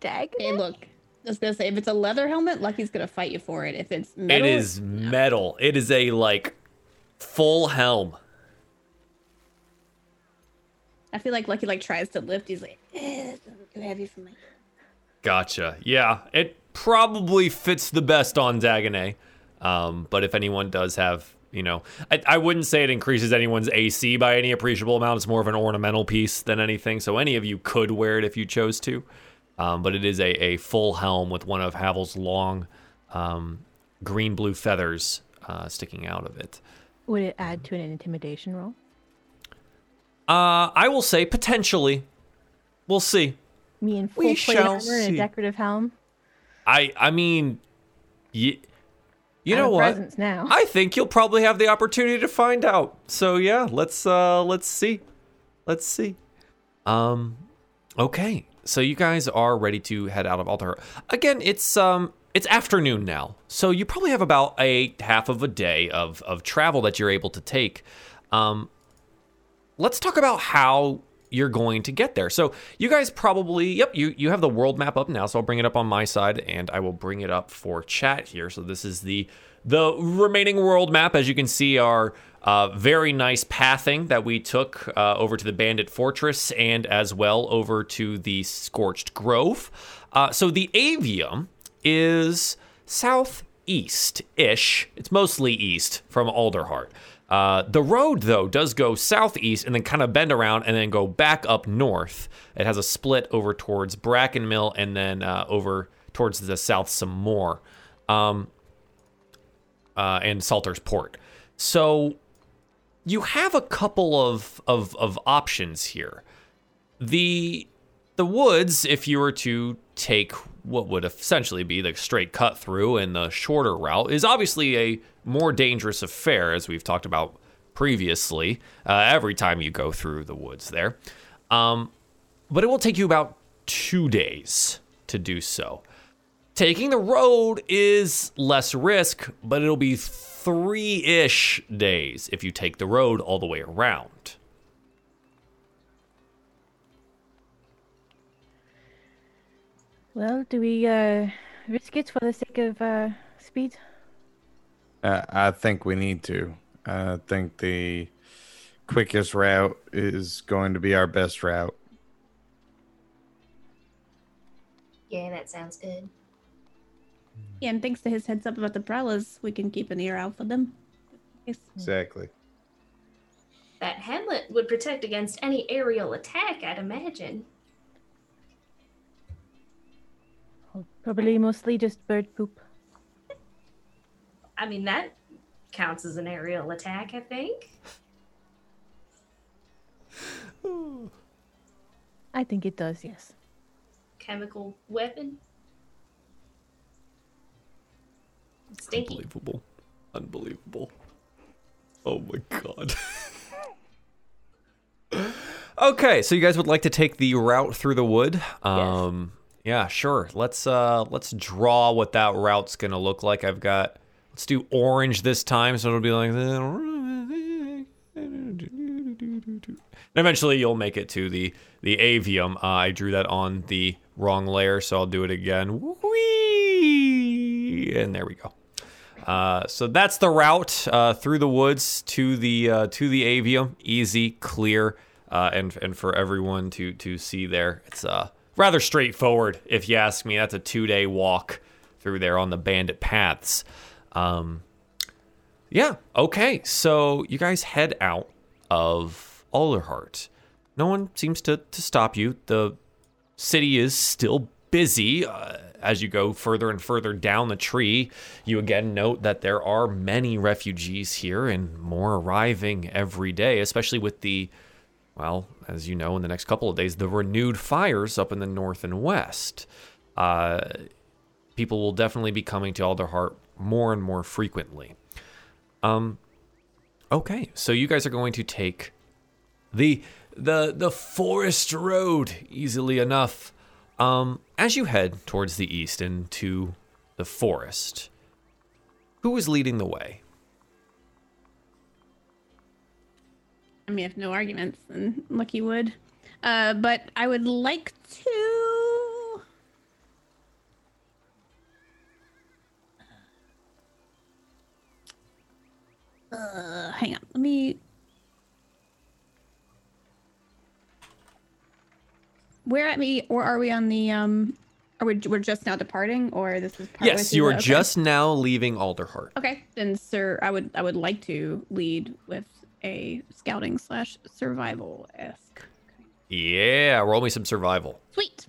Dag. hey, look. I was gonna say, if it's a leather helmet, Lucky's gonna fight you for it. If it's metal, It is metal. It is a like full helm. I feel like Lucky like tries to lift. He's like, eh, it's too heavy for me. Gotcha. Yeah, it probably fits the best on Dagonet. Um, but if anyone does have, you know, I, I wouldn't say it increases anyone's AC by any appreciable amount. It's more of an ornamental piece than anything. So any of you could wear it if you chose to. Um, but it is a, a full helm with one of Havel's long um, green blue feathers uh, sticking out of it. Would it add to an intimidation roll? Uh, I will say potentially. We'll see. Me in full We plate armor and a decorative helm. I I mean, you, you know what? Now. I think you'll probably have the opportunity to find out. So yeah, let's uh let's see. Let's see. Um okay. So you guys are ready to head out of Altar. Again, it's um it's afternoon now. So you probably have about a half of a day of of travel that you're able to take. Um let's talk about how you're going to get there. So you guys probably, yep, you you have the world map up now. So I'll bring it up on my side, and I will bring it up for chat here. So this is the the remaining world map. As you can see, our uh, very nice pathing that we took uh, over to the Bandit Fortress and as well over to the Scorched Grove. Uh, so the Avium is southeast ish. It's mostly east from Alderheart. Uh, the road, though, does go southeast and then kind of bend around and then go back up north. It has a split over towards Bracken Mill and then uh, over towards the south some more. Um, uh, and Salter's Port. So you have a couple of, of, of options here. The the woods, if you were to take what would essentially be the straight cut through and the shorter route, is obviously a more dangerous affair, as we've talked about previously. Uh, every time you go through the woods there, um, but it will take you about two days to do so. Taking the road is less risk, but it'll be three ish days if you take the road all the way around. Well, do we uh, risk it for the sake of uh, speed? Uh, I think we need to. I think the quickest route is going to be our best route. Yeah, that sounds good. Yeah, and thanks to his heads up about the Prowlers, we can keep an ear out for them. Yes. Exactly. That hamlet would protect against any aerial attack, I'd imagine. Probably mostly just bird poop. I mean, that counts as an aerial attack, I think. *laughs* I think it does, yes. Chemical weapon. Stinky. Unbelievable. Unbelievable. Oh my god. *laughs* okay, so you guys would like to take the route through the wood? Um yeah, sure. Let's uh let's draw what that route's to look like. I've got let's do orange this time so it'll be like and eventually you'll make it to the the avium. Uh, I drew that on the wrong layer, so I'll do it again. Whee! And there we go. Uh, so that's the route uh, through the woods to the uh, to the avium. Easy, clear, uh, and and for everyone to to see there. It's uh, rather straightforward, if you ask me. That's a two day walk through there on the bandit paths. Um, yeah, okay. So you guys head out of Alderheart. No one seems to to stop you. The city is still busy. Uh, as you go further and further down the tree, you again note that there are many refugees here and more arriving every day, especially with the, well, as you know, in the next couple of days, the renewed fires up in the north and west. Uh, people will definitely be coming to Alderheart more and more frequently. Um, okay, so you guys are going to take the the the forest road easily enough. Um, as you head towards the east into the forest, who is leading the way? I mean, if no arguments, then Lucky would. Uh, but I would like to. Uh, hang on. Let me. Where at me, or are we on the um? Are we we're just now departing, or this is part Yes, you are just now leaving Alderheart. Okay, then, sir, I would I would like to lead with a scouting slash survival esque. Yeah, roll me some survival. Sweet.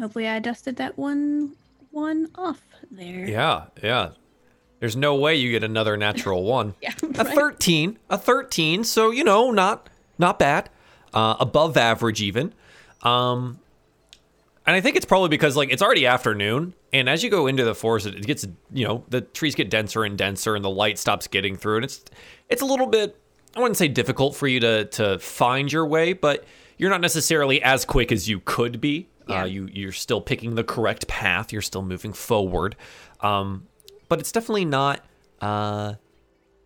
Hopefully, I dusted that one one off there. Yeah, yeah. There's no way you get another natural *laughs* one. Yeah, A right. 13, a 13, so you know, not not bad. Uh, above average even. Um and I think it's probably because like it's already afternoon and as you go into the forest it gets you know, the trees get denser and denser and the light stops getting through and it's it's a little bit I wouldn't say difficult for you to to find your way, but you're not necessarily as quick as you could be. Yeah. Uh, you you're still picking the correct path. You're still moving forward, um, but it's definitely not. Uh,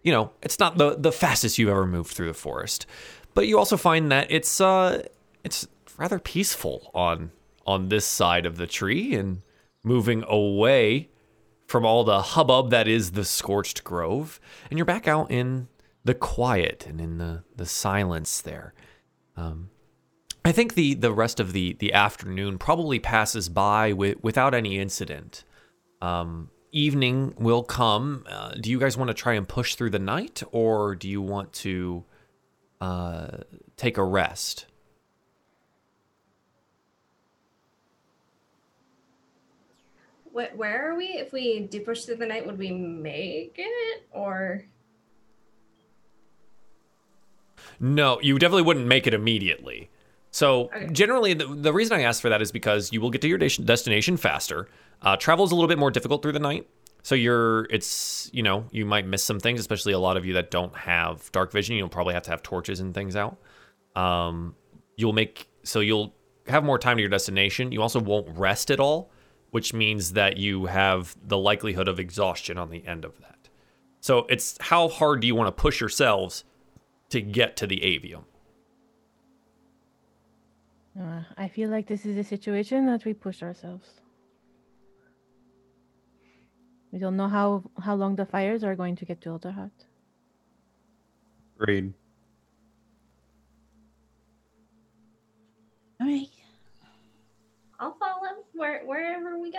you know, it's not the the fastest you've ever moved through the forest. but you also find that it's uh, it's rather peaceful on on this side of the tree, and moving away from all the hubbub that is the scorched grove, and you're back out in the quiet and in the the silence there. Um, I think the the rest of the the afternoon probably passes by with, without any incident. Um, evening will come. Uh, do you guys want to try and push through the night, or do you want to uh, take a rest? Wh- where are we? If we do push through the night, would we make it? Or No, you definitely wouldn't make it immediately. So Okay. generally, the, the reason I ask for that is because you will get to your des- destination faster. Uh, travel is a little bit more difficult through the night, so you're it's you know you might miss some things, especially a lot of you that don't have dark vision. You'll probably have to have torches and things out. Um, you'll make so you'll have more time to your destination. You also won't rest at all, which means that you have the likelihood of exhaustion on the end of that. So it's how hard do you want to push yourselves to get to the avium? Uh, I feel like this is a situation that we push ourselves. We don't know how how long the fires are going to get to Alderheart. Agreed. All right. I'll follow where wherever we go.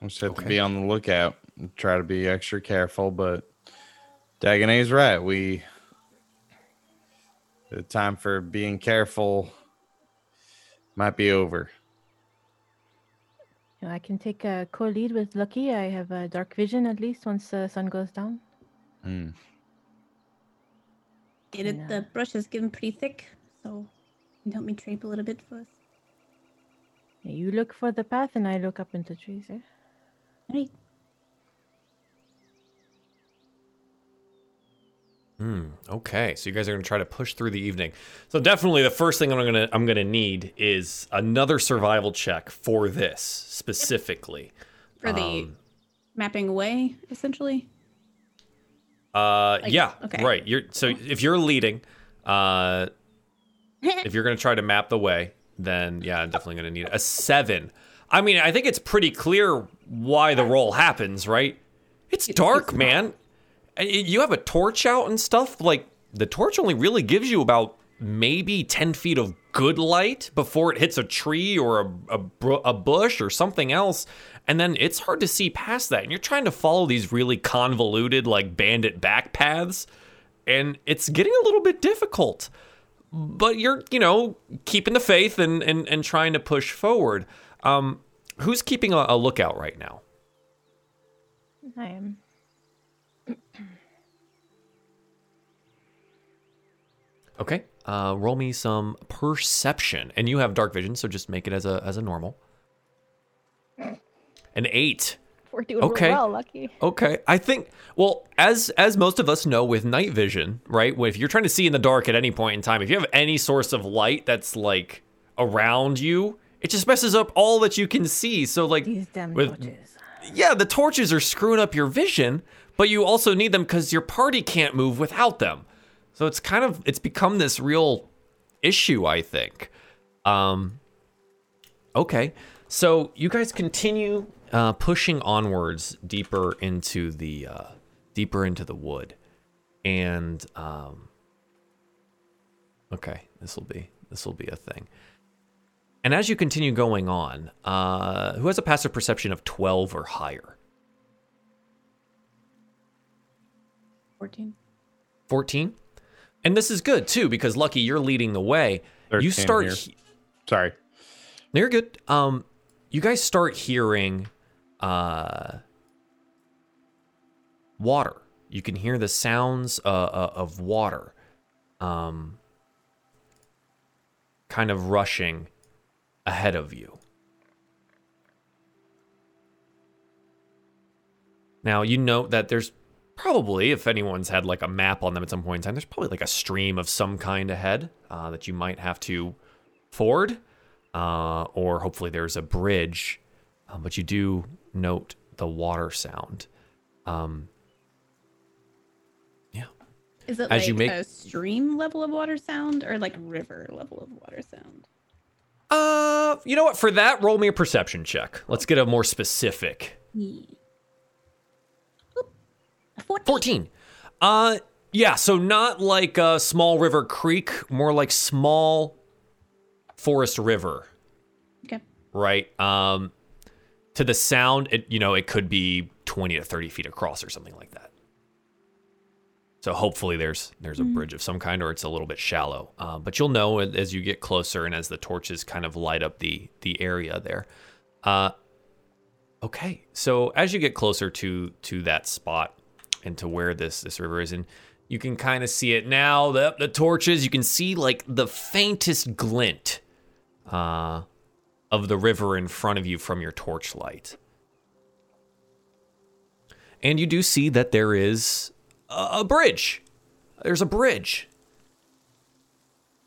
We just have Okay. to be on the lookout and try to be extra careful, but Dagonet's right. We the time for being careful might be over. You know, I can take a co-lead with Lucky. I have a dark vision at least once the sun goes down. Hmm. Get it. The brush is getting pretty thick, so you can help me drape a little bit first. Yeah, You look for the path, and I look up into trees. Eh? All right. Hmm. Okay, so you guys are gonna try to push through the evening. So definitely, the first thing I'm gonna I'm gonna need is another survival check for this specifically. For the Um, mapping away, essentially. Uh, Like, yeah, okay. right. You're so if you're leading, uh, *laughs* if you're gonna try to map the way, then yeah, I'm definitely gonna need a seven. I mean, I think it's pretty clear why the roll happens, right? It's dark, man. You have a torch out and stuff. Like the torch only really gives you about maybe ten feet of good light before it hits a tree or a a, a bush or something else, and then it's hard to see past that. And you're trying to follow these really convoluted, like bandit back paths, and it's getting a little bit difficult. But you're, you know, keeping the faith and and, and trying to push forward. Um, who's keeping a, a lookout right now? I am. Okay. Uh, roll me some perception, and you have dark vision, so just make it as a as a normal. An eight. *laughs* We're doing Okay. well, Lucky. Okay, I think. Well, as as most of us know, with night vision, right? If you're trying to see in the dark at any point in time, if you have any source of light that's like around you, it just messes up all that you can see. So, like, These damn with torches. yeah, the torches are screwing up your vision, but you also need them because your party can't move without them. So it's kind of it's become this real issue, I think. Um, okay, so you guys continue uh, pushing onwards deeper into the uh, deeper into the wood, and um, okay, this will be this will be a thing. And as you continue going on, uh, who has a passive perception of 12 or higher? 14. 14? And this is good too, because Lucky, you're leading the way. you start. here. he- Sorry. No, you're good. Um, you guys start hearing uh, water. You can hear the sounds uh, uh, of water, um, kind of rushing ahead of you. Now you note that there's probably, if anyone's had like a map on them at some point in time, there's probably like a stream of some kind ahead uh, that you might have to ford uh, or hopefully there's a bridge. Um, but you do note the water sound. Um, yeah. Is it As like you make- a stream level of water sound or like river level of water sound? Uh, you know what? For that, roll me a perception check. Let's get a more specific. Yeah. 14. 14. Uh, yeah, so not like a small river creek, more like small forest river, Okay. right? Um, to the sound, it you know it could be 20 to 30 feet across or something like that. So hopefully there's there's a bridge of some kind, or it's a little bit shallow. Uh, but you'll know as you get closer and as the torches kind of light up the the area there. Uh, okay, so as you get closer to to that spot and to where this this river is, and you can kind of see it now. The the torches, you can see like the faintest glint uh, of the river in front of you from your torchlight. And you do see that there is a, bridge. There's a bridge.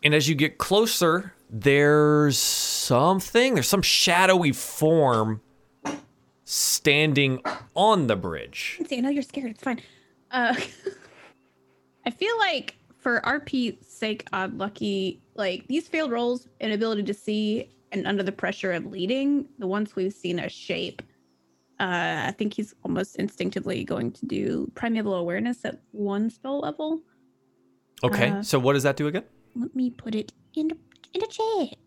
And as you get closer, there's something, there's some shadowy form standing on the bridge. See, I know you're scared. It's fine. Uh, *laughs* I feel like for RP's sake, odd lucky, like these failed rolls, inability to see, and under the pressure of leading, the ones we've seen a shape. Uh, I think he's almost instinctively going to do primeval awareness at one spell level. Okay, Uh, so what does that do again? Let me put it in the in the chat.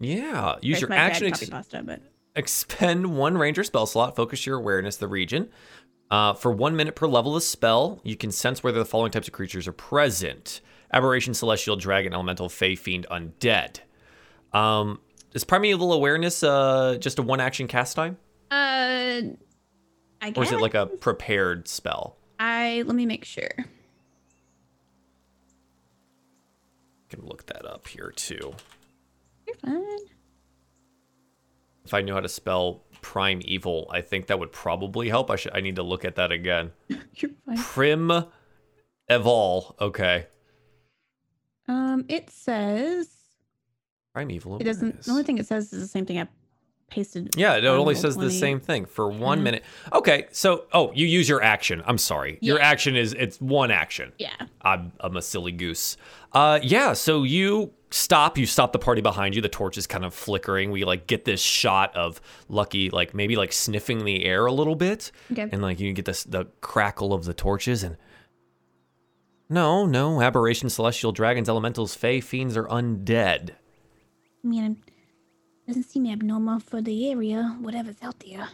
Yeah, use There's your action ex- pasta, but expend one ranger spell slot, focus your awareness the region. Uh, for one minute per level of spell, you can sense whether the following types of creatures are present aberration, celestial, dragon, elemental, fey, fiend, undead. Um, is primeval awareness uh, just a one action cast time? uh, I guess. Or is it like a prepared spell? I let me make sure. can look that up here too. You're fine. If I knew how to spell prime evil, I think that would probably help. I should I need to look at that again. *laughs* You're fine. Prim evol. Okay. Um, it says Prime evil. it doesn't. awareness. The only thing it says is the same thing I pasted. Yeah, it only says the same thing for one minute. Okay, so oh, you use your action. I'm sorry. Your Yeah. action is it's one action. Yeah. I'm, I'm a silly goose. Uh, yeah. So you stop. You stop the party behind you. The torch is kind of flickering. We like get this shot of Lucky, like maybe like sniffing the air a little bit, Okay. and like you get this the crackle of the torches and. No, no, aberration, celestial dragons, elementals, fey, fiends are undead. I mean, doesn't seem abnormal for the area. Whatever's out there.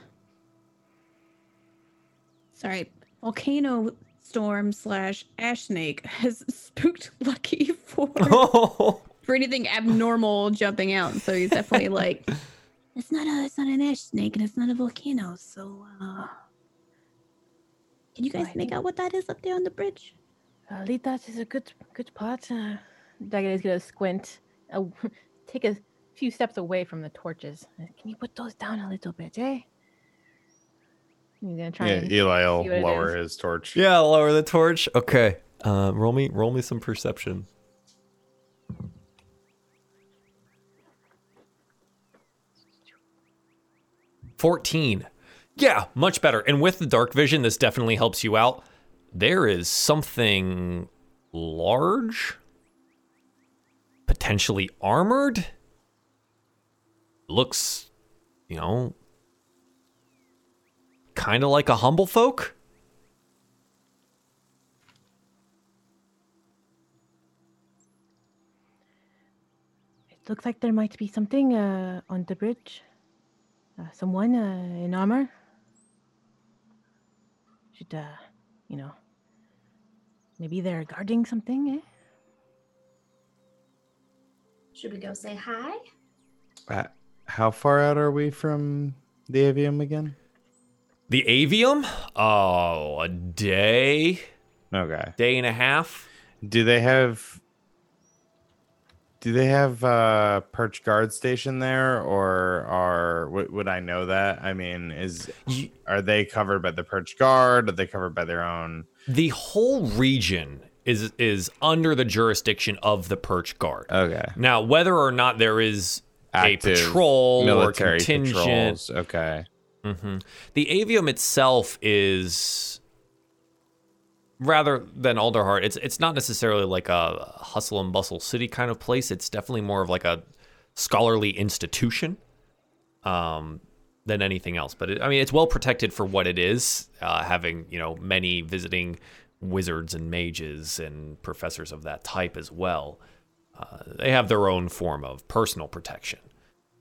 Sorry, volcano storm slash ash snake has *laughs* spooked Lucky for *laughs* Oh, for anything abnormal jumping out. So he's definitely like, *laughs* it's not a, it's not an ash snake, and it's not a volcano. So, uh, can you guys Right. make out what that is up there on the bridge? Uh, lead that is a good good part. Uh, Dagon is gonna squint, uh, take a few steps away from the torches. Can you put those down a little bit, eh? He's gonna try Yeah, and Eli will see what it lower his torch. Yeah, lower the torch. Okay. Uh, roll me, roll me some perception. Fourteen. Yeah, much better. And with the dark vision, this definitely helps you out. There is something large, potentially armored. Looks, you know, kind of like a humble folk. It looks like there might be something uh, on the bridge. Uh, someone uh, in armor. Should, uh, you know, maybe they're guarding something, eh? Should we go say hi? Uh, How far out are we from the avium again? The avium? Oh, a day, Okay. day and a half. Do they have do they have uh perch guard station there or are would, would I know that? I mean, is are they covered by the perch guard? Are they covered by their own? The whole region is is under the jurisdiction of the Perch Guard. Okay. Now, whether or not there is Active a patrol military or contingent, patrols. Okay. Mhm. the avium itself is rather than Alderheart, it's it's not necessarily like a hustle and bustle city kind of place. It's definitely more of like a scholarly institution um, than anything else. But it, I mean, it's well protected for what it is, uh, having you know many visiting wizards and mages and professors of that type as well. Uh, they have their own form of personal protection.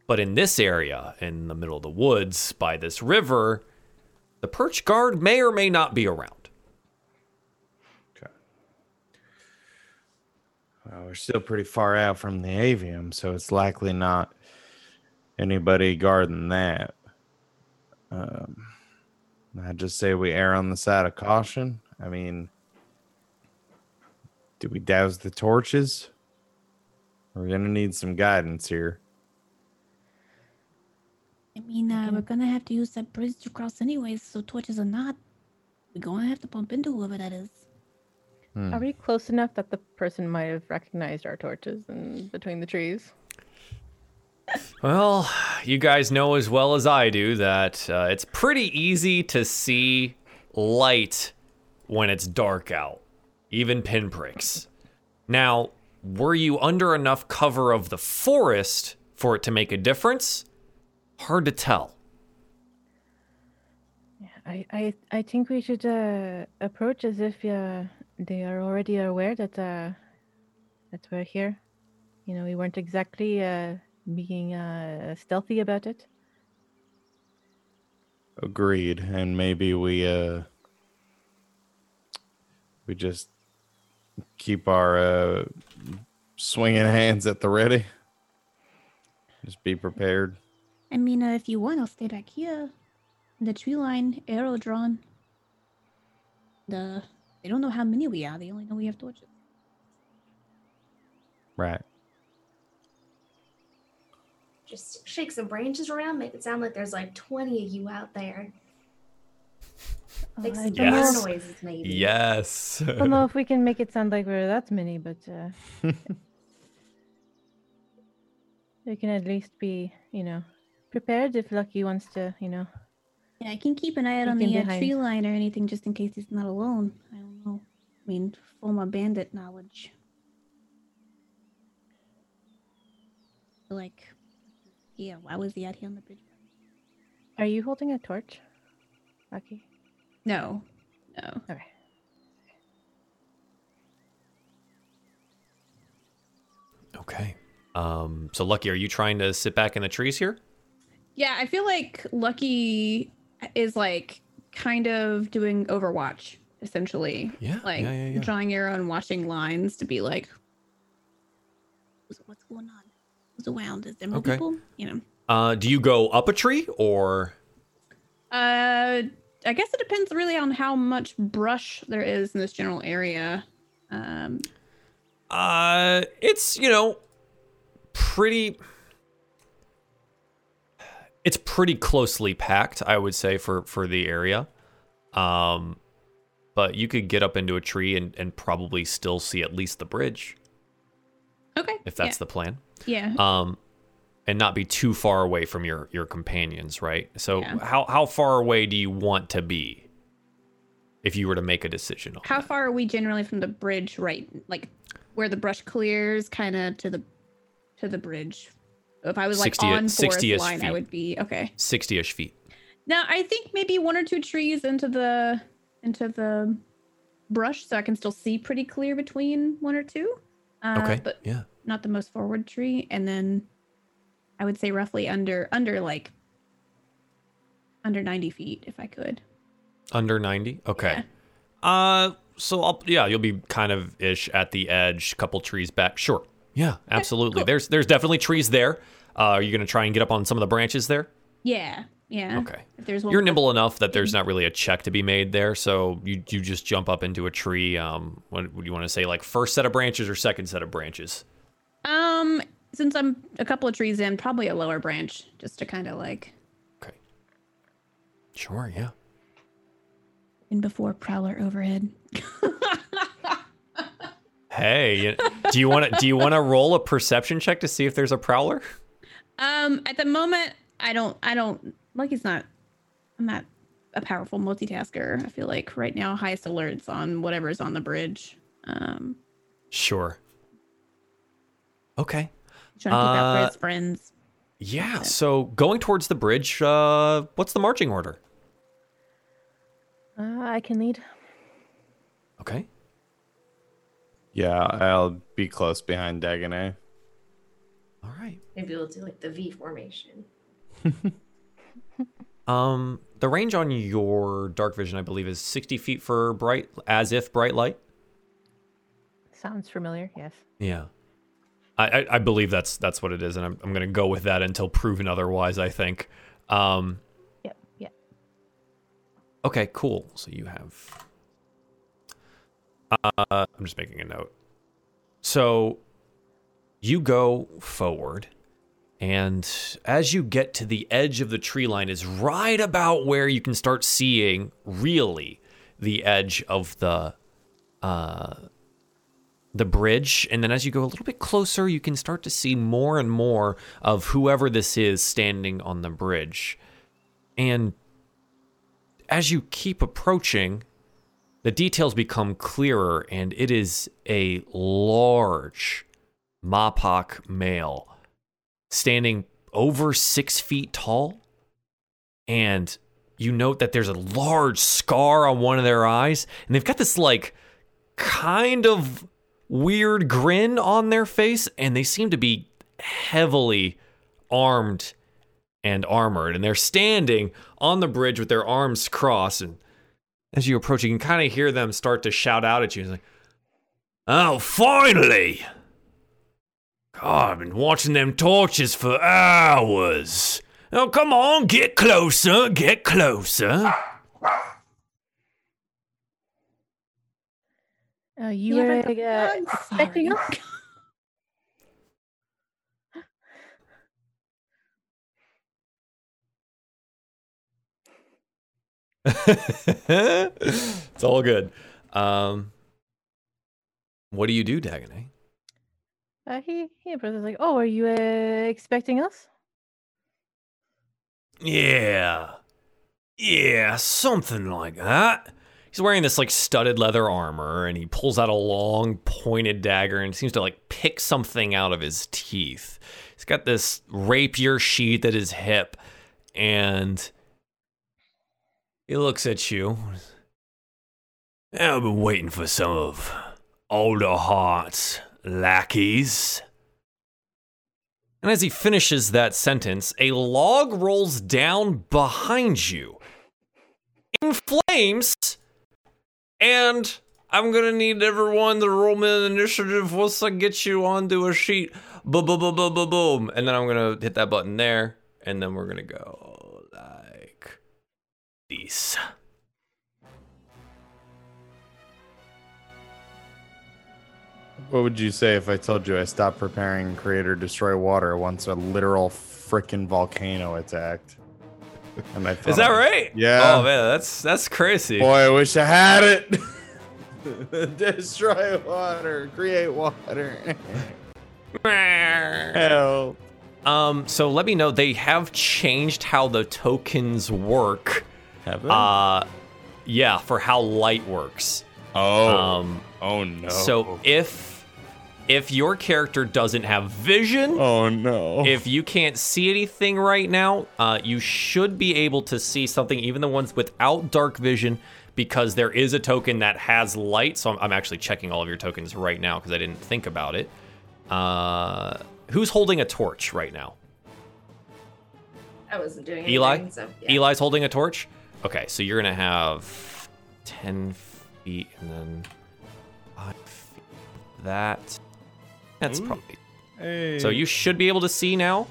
But in this area, in the middle of the woods by this river, the perch guard may or may not be around. Okay. Well, we're still pretty far out from the avium, so it's likely not anybody guarding that. Um, I just say we err on the side of caution. I mean, do we douse the torches? We're gonna need some guidance here. I mean, uh, we're gonna have to use that bridge to cross anyways, so torches or not, we're gonna have to bump into whoever that is. Hmm. Are we close enough that the person might have recognized our torches and between the trees? Well, you guys know as well as I do that uh, it's pretty easy to see light when it's dark out, even pinpricks. Now, were you under enough cover of the forest for it to make a difference? Hard to tell. I, I, I think we should uh, approach as if uh, they are already aware that uh, that we're here. You know, we weren't exactly uh, being uh, stealthy about it. Agreed. And maybe we uh we just keep our uh swinging hands at the ready. Just be prepared. I mean, uh, if you want, I'll stay back here. The tree line, arrow drawn. The they don't know how many we are. They only know we have torches. Right. Just shake some branches around, make it sound like there's like 20 of you out there. Make Uh, I some don't Yes. noises, maybe. Yes. I don't know *laughs* if we can make it sound like we're that many, but uh, *laughs* we can at least be, you know, prepared if Lucky wants to, you know. Yeah, I can keep an eye out on the uh, tree line or anything just in case he's not alone. I don't know. I mean, former bandit knowledge. Like, yeah, why was he out here on the bridge? Are you holding a torch, Lucky? No, no. Okay. okay. Um, so, Lucky, are you trying to sit back in the trees here? Yeah, I feel like Lucky is like kind of doing Overwatch essentially. Yeah, Like yeah, yeah, yeah. drawing arrow and watching lines to be like, What's going on? Who's around? Is there more Okay. people? You know. Uh, do you go up a tree or? uh, I guess it depends really on how much brush there is in this general area. Um, Uh, it's you know, pretty. It's pretty closely packed, I would say, for for the area. Um, but you could get up into a tree and and probably still see at least the bridge okay. if that's the plan. yeah. Um, and not be too far away from your your companions, right? So Yeah. how how far away do you want to be? If you were to make a decision on How that? far are we generally from the bridge? Right, like where the brush clears, kind of to the to the bridge. If I was like 60 on forest 60-ish line, I would be okay. sixty-ish feet. Now I think maybe one or two trees into the into the brush, so I can still see pretty clear between one or two. Uh, Okay. but yeah. not the most forward tree, and then I would say roughly under under like under ninety feet if I could. Under 90? Okay. Uh so I'll yeah, you'll be kind of ish at the edge, couple trees back. Sure. Yeah, absolutely. cool. There's there's definitely trees there. Uh, are you going to try and get up on some of the branches there? Yeah, yeah. Okay. If there's one, You're nimble enough that there's not really a check to be made there, so you you just jump up into a tree. Um, what would you want to say, like first set of branches or second set of branches? Um, since I'm a couple of trees in, probably a lower branch, just to kind of like. Okay. Sure. Yeah. And before prowler overhead. *laughs* Hey, do you want to do you want to roll a perception check to see if there's a prowler? Um, at the moment, I don't. I don't. Lucky's not. I'm not a powerful multitasker. I feel like right now highest alerts on whatever's on the bridge. Um, Sure. Okay. Trying to keep out Uh, for his friends. Yeah. So going towards the bridge, uh, what's the marching order? Uh, I can lead. Okay. Yeah, I'll be close behind Dagonet. All right. Maybe we'll do like the V formation. *laughs* Um, the range on your dark vision, I believe, is 60 feet for bright, as if bright light. Sounds familiar. Yes. Yeah. I, I, I believe that's that's what it is, and I'm, I'm going to go with that until proven otherwise, I think. Um, Yep. Yep. okay, cool. So you have. Uh, I'm just making a note. So you go forward, and as you get to the edge of the tree line, is right about where you can start seeing really the edge of the uh, the bridge. And then as you go a little bit closer, you can start to see more and more of whoever this is standing on the bridge. And as you keep approaching, the details become clearer, and it is a large Mapak male standing over six feet tall. And you note that there's a large scar on one of their eyes, and they've got this like kind of weird grin on their face, and they seem to be heavily armed and armored. And they're standing on the bridge with their arms crossed. And as you approach, you can kind of hear them start to shout out at you. It's like, Oh, finally! God, I've been watching them torches for hours. Oh, come on, get closer, get closer. Uh, you *laughs* You were have uh, expecting Sorry. us? it's all good. Um, what do you do, Dagonet? Uh, he he approaches like, "Oh, are you uh, expecting us?" Yeah. Yeah, something like that. He's wearing this like studded leather armor and he pulls out a long pointed dagger and seems to like pick something out of his teeth. He's got this rapier sheath at his hip and he looks at you. I've been waiting for some of Alderheart's lackeys. And as he finishes that sentence, a log rolls down behind you in flames. And I'm gonna need everyone to roll me an initiative once I get you onto a sheet. Boom, boom, boom, boom, boom, boom. And then I'm gonna hit that button there. And then we're gonna go like this. What would you say if I told you I stopped preparing create or destroy water once a literal freaking volcano attacked? *laughs* And I Is that right? Yeah. Oh man, that's that's crazy. Boy, I wish I had it. *laughs* destroy water, create water. *laughs* Help. Um, so let me know. They have changed how the tokens work. Have Uh, yeah, for how light works. oh, Um, oh no. so if if your character doesn't have vision, oh no. if you can't see anything right now, uh, you should be able to see something, even the ones without dark vision, because there is a token that has light. So I'm, I'm actually checking all of your tokens right now because I didn't think about it. Uh, who's holding a torch right now? I wasn't doing anything. Eli? So, yeah. Eli's holding a torch. Okay, so you're gonna have ten feet and then five feet. That that's Ooh. probably hey. so. You should be able to see now.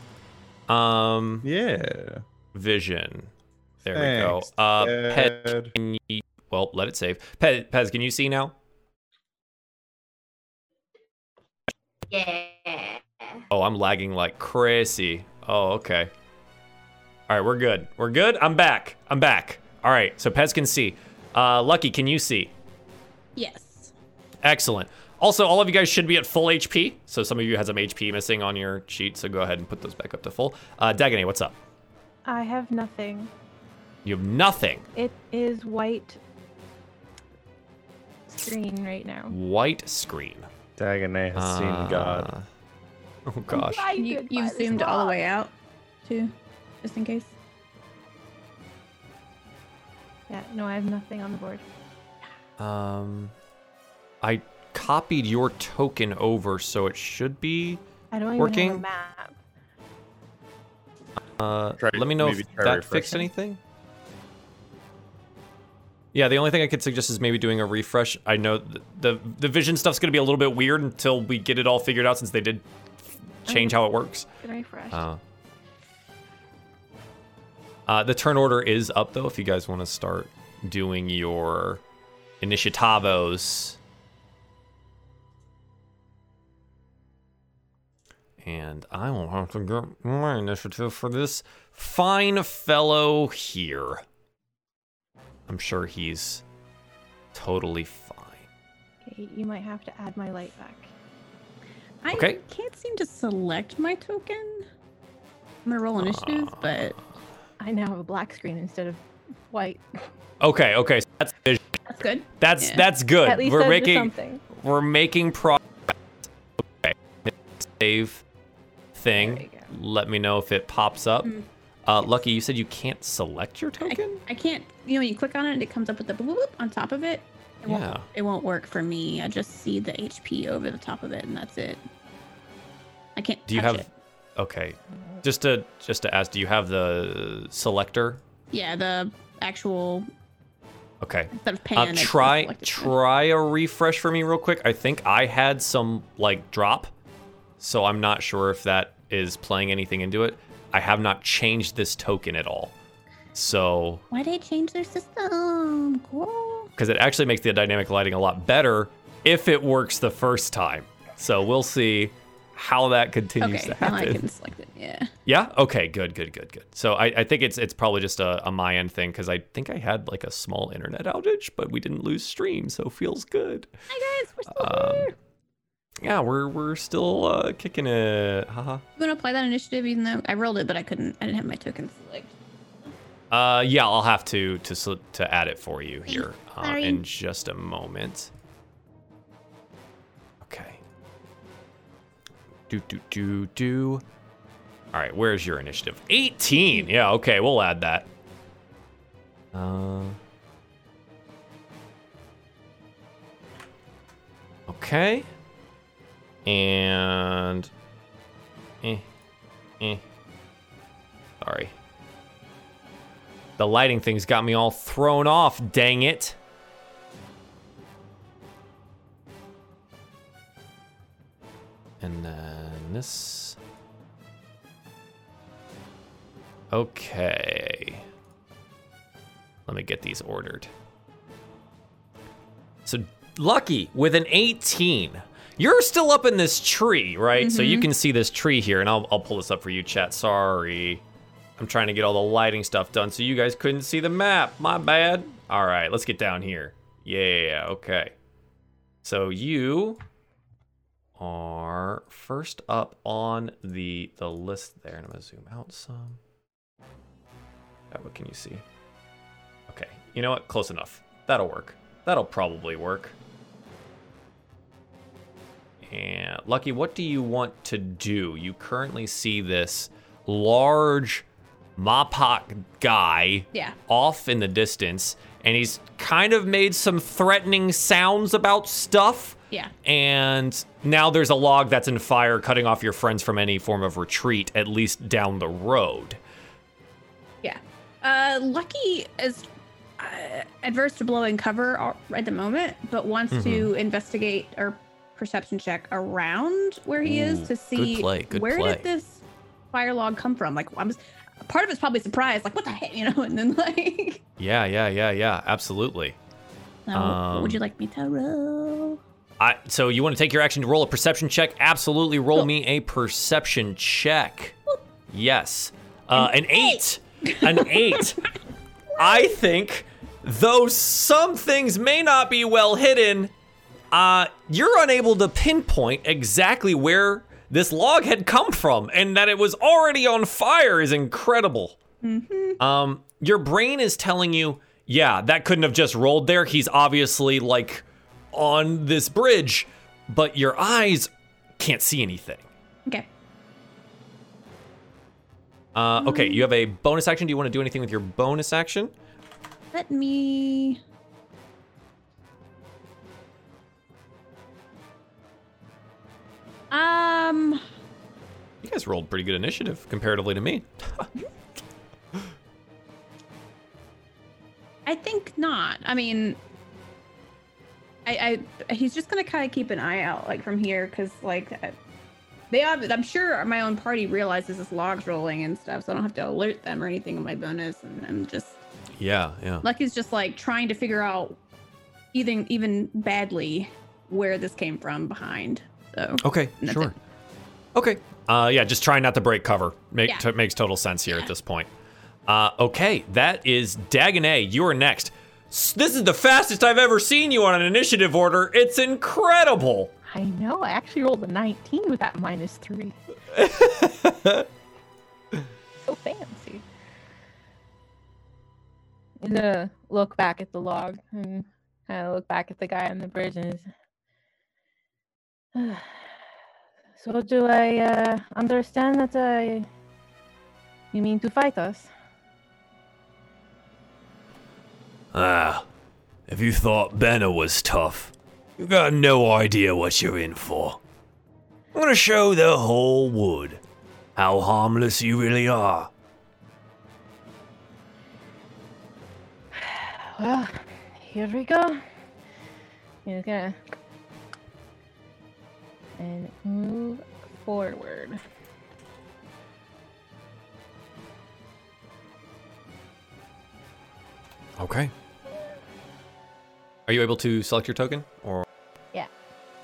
Um, yeah. vision. There we go. Uh, Pet, Ed. can you, well, let it save. Pet, Pez, can you see now? Yeah. Oh, I'm lagging like crazy. Oh, okay. All right, we're good. We're good. I'm back. I'm back. All right, so Pez can see. Uh, Lucky, can you see? Yes. Excellent. Also, all of you guys should be at full HP. So some of you had some HP missing on your sheet. So go ahead and put those back up to full. Uh, Dagonet, what's up? I have nothing. You have nothing. It is white screen right now. White screen. Dagonet has seen God. Uh, *laughs* Oh gosh. You, you zoomed all the way out, too, just in case. Yeah, no, I have nothing on the board. Um, I copied your token over, so it should be. I don't even Working? have a map. Uh, Try- let me know if try that fixed anything. Yeah, the only thing I could suggest is maybe doing a refresh. I know th- the the vision stuff's gonna be a little bit weird until we get it all figured out, since they did change how it works. Been refreshed. Uh, uh, the turn order is up though. If you guys want to start doing your initiativos, and I will have to get my initiative for this fine fellow here. I'm sure he's totally fine. okay, you might have to add my light back. I Okay. can't seem to select my token. I'm gonna roll initiative, ah. but I now have a black screen instead of white. Okay, okay, so that's that's good. that's Yeah. that's good. At least We're making something. we're making progress. Okay. Save thing. Let me know if it pops up. Mm. Uh, Lucky, you said you can't select your token? I can't. You know, you click on it, and it comes up with the boop, boop, on top of it. It won't, Yeah. it won't work for me. I just see the HP over the top of it, and that's it. I can't. Do you have It. Okay. Just to just to ask, do you have the selector? Yeah, the actual Okay. instead of pan. Um, it's the try try a refresh for me real quick. I think I had some like drop, so I'm not sure if that is playing anything into it. I have not changed this token at all, so Why did they change their system? Cool. because it actually makes the dynamic lighting a lot better if it works the first time. So we'll see how that continues Okay, to now I can select it. Yeah. Yeah. Okay. Good. Good. Good. Good. So I, I think it's it's probably just a, a my end thing because I think I had like a small internet outage, but we didn't lose stream, so feels good. Hi guys, we're still Um, here. Yeah, we're we're still uh, kicking it. Haha. You want to apply that initiative, even though I rolled it, but I couldn't. I didn't have my token select. Uh, yeah, I'll have to to to add it for you here uh, in just a moment. Okay. Do do do do. All right, where's your initiative? 18. Yeah, okay, we'll add that. Uh. Okay. And. Eh. Eh. Sorry. The lighting thing's got me all thrown off, dang it. And then this. Okay. Let me get these ordered. So, Lucky, with an 18, you're still up in this tree, right? So you mm-hmm. can see this tree here, and I'll, I'll pull this up for you, chat. Sorry. I'm trying to get all the lighting stuff done so you guys couldn't see the map. My bad. All right, let's get down here. Yeah, okay. So you are first up on the the list there, and I'm gonna zoom out some. What can you see? Okay, you know what? Close enough. That'll work. That'll probably work. And Lucky, what do you want to do? You currently see this large Mopak guy Yeah. off in the distance, and he's kind of made some threatening sounds about stuff. Yeah. And now there's a log that's in fire, cutting off your friends from any form of retreat, at least down the road. Yeah. Uh, Lucky is uh, adverse to blowing cover at the moment, but wants Mm-hmm. to investigate or perception check around where he Ooh, is to good see play, good where play. did this fire log come from. Like, I'm just, part of it's probably surprised, like, what the heck, *laughs* you know? And then like, Yeah, yeah, yeah, yeah, absolutely. What would you Um, like me to roll? I, so you want to take your action to roll a perception check? Absolutely, roll me a perception check. Yes, uh, an eight, *laughs* an eight. I think, though some things may not be well hidden, uh, you're unable to pinpoint exactly where this log had come from, and that it was already on fire is incredible. Mm-hmm. Um, your brain is telling you, yeah, that couldn't have just rolled there. He's obviously like on this bridge, but your eyes can't see anything. Okay. Uh, okay, you have a bonus action. Do you want to do anything with your bonus action? Let me. Um, You guys rolled pretty good initiative comparatively to me. I think not. I mean, I, I he's just gonna kind of keep an eye out, like from here, because like they have. I'm sure my own party realizes this logs rolling and stuff, so I don't have to alert them or anything on my bonus, and I'm just Yeah, yeah. Lucky's just like trying to figure out, even even badly, where this came from behind. So Okay, sure. it. Okay. Uh, yeah, just trying not to break cover. Make, Yeah. t- makes total sense here at this point. Uh, okay, that is Dagonet. You are next. S- This is the fastest I've ever seen you on an initiative order. It's incredible. I know. I actually rolled a 19 with that minus three. *laughs* so fancy. I'm gonna look back at the log and kind of look back at the guy on the bridge and. *sighs* So do I uh, understand that uh, you mean to fight us? Ah, if you thought Benna was tough, you got no idea what you're in for. I'm gonna show the whole wood how harmless you really are. *sighs* Well, here we go. He's gonna and move forward. Okay. Are you able to select your token? Or Yeah.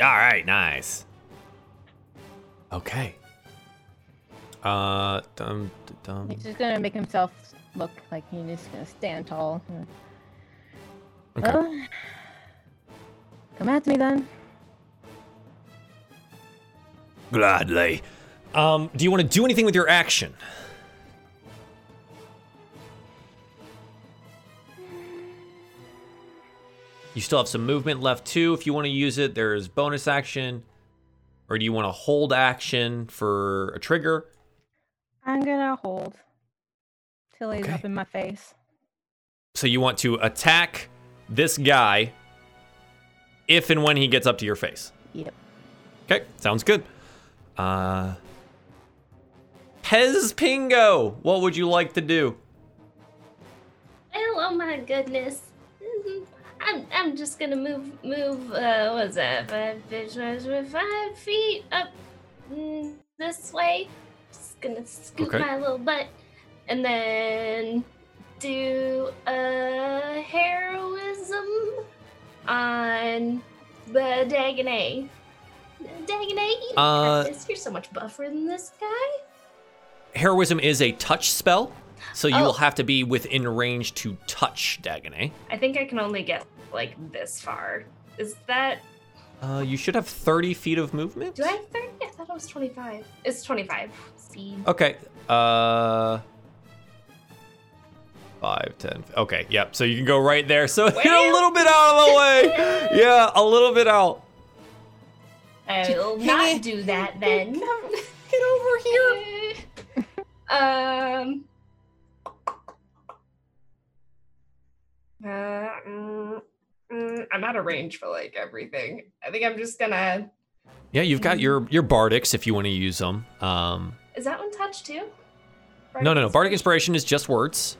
All right, nice. Okay. Uh, dum, dum. He's just gonna make himself look like he's just gonna stand tall. Okay. Well, come at me then. Gladly. Um, do you want to do anything with your action? You still have some movement left too. If you want to use it, there's bonus action. Or do you want to hold action for a trigger? I'm gonna hold till he's Okay. up in my face. So you want to attack this guy if and when he gets up to your face. Yep. Okay, sounds good. Uh Pez Pingo, what would you like to do? Well, oh my goodness. Mhm. I'm, I'm just gonna move move uh what's that five five, five feet up mm, this way. Just gonna scoot Okay. my little butt and then do a heroism on the Dagonet, you Uh. You're so much buffer than this guy. Heroism is a touch spell, so you Oh. will have to be within range to touch Dagonet. I think I can only get like this far. Is that Uh, you should have 30 feet of movement. Do I have 30? I thought it was 25. It's 25. See. Okay. Uh. 5, 10. Okay, yep. So you can go right there. So you're *laughs* a little bit out of the way. *laughs* Yeah, a little bit out. I will not do that then. *laughs* Get over here. *laughs* um. Uh, mm, mm, I'm out of range for like everything. I think I'm just gonna. Yeah, you've got your your bardics if you want to use them. Um, Is that one touch too? no, no, no. Bardic inspiration is just words.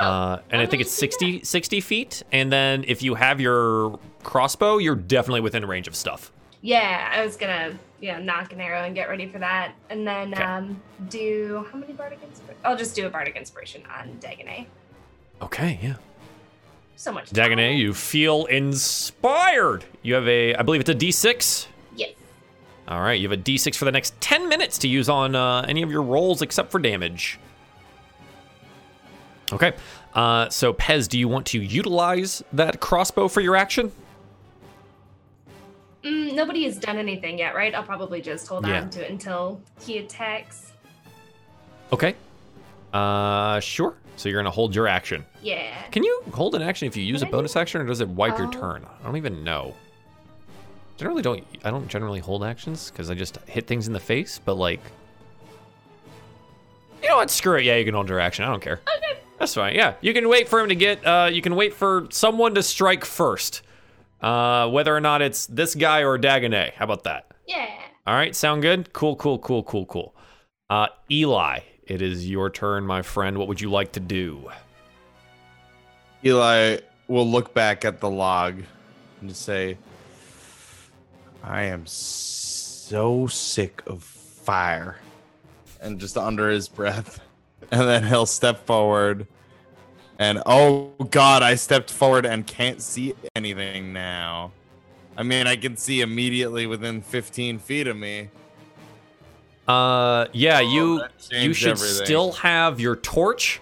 Uh, and I I'm think it's do 60, 60 feet. And then if you have your crossbow, you're definitely within range of stuff. Yeah, I was gonna, you know, knock an arrow and get ready for that, and then Okay. um, do how many bardic inspiration? I'll just do a bardic inspiration on Dagonet. Okay, yeah. So much. Dagonet, you feel inspired. You have a, I believe it's a D6. Yes. All right, you have a D6 for the next 10 minutes to use on uh, any of your rolls except for damage. Okay, uh, so Pez, do you want to utilize that crossbow for your action? Mm, nobody has done anything yet, right? I'll probably just hold Yeah. on to it until he attacks. Okay. Uh, sure. So you're gonna hold your action. Yeah. Can you hold an action if you use a Can I bonus action, or does it wipe your Oh. turn? I don't even know. Generally, don't I don't generally hold actions because I just hit things in the face. But like, you know what? Screw it. Yeah, you can hold your action. I don't care. Okay. That's fine. Yeah, you can wait for him to get. Uh, you can wait for someone to strike first. Uh, whether or not it's this guy or Dagonet. How about that? Yeah. All right, sound good? Cool, cool, cool, cool, cool. Uh, Eli, it is your turn, my friend. What would you like to do? Eli will look back at the log and just say, I am so sick of fire. And just under his breath. *laughs* And then he'll step forward. And oh god, I stepped forward and can't see anything now. I mean, I can see immediately within 15 feet of me. Uh, yeah, you Oh, that you should everything. still have your torch,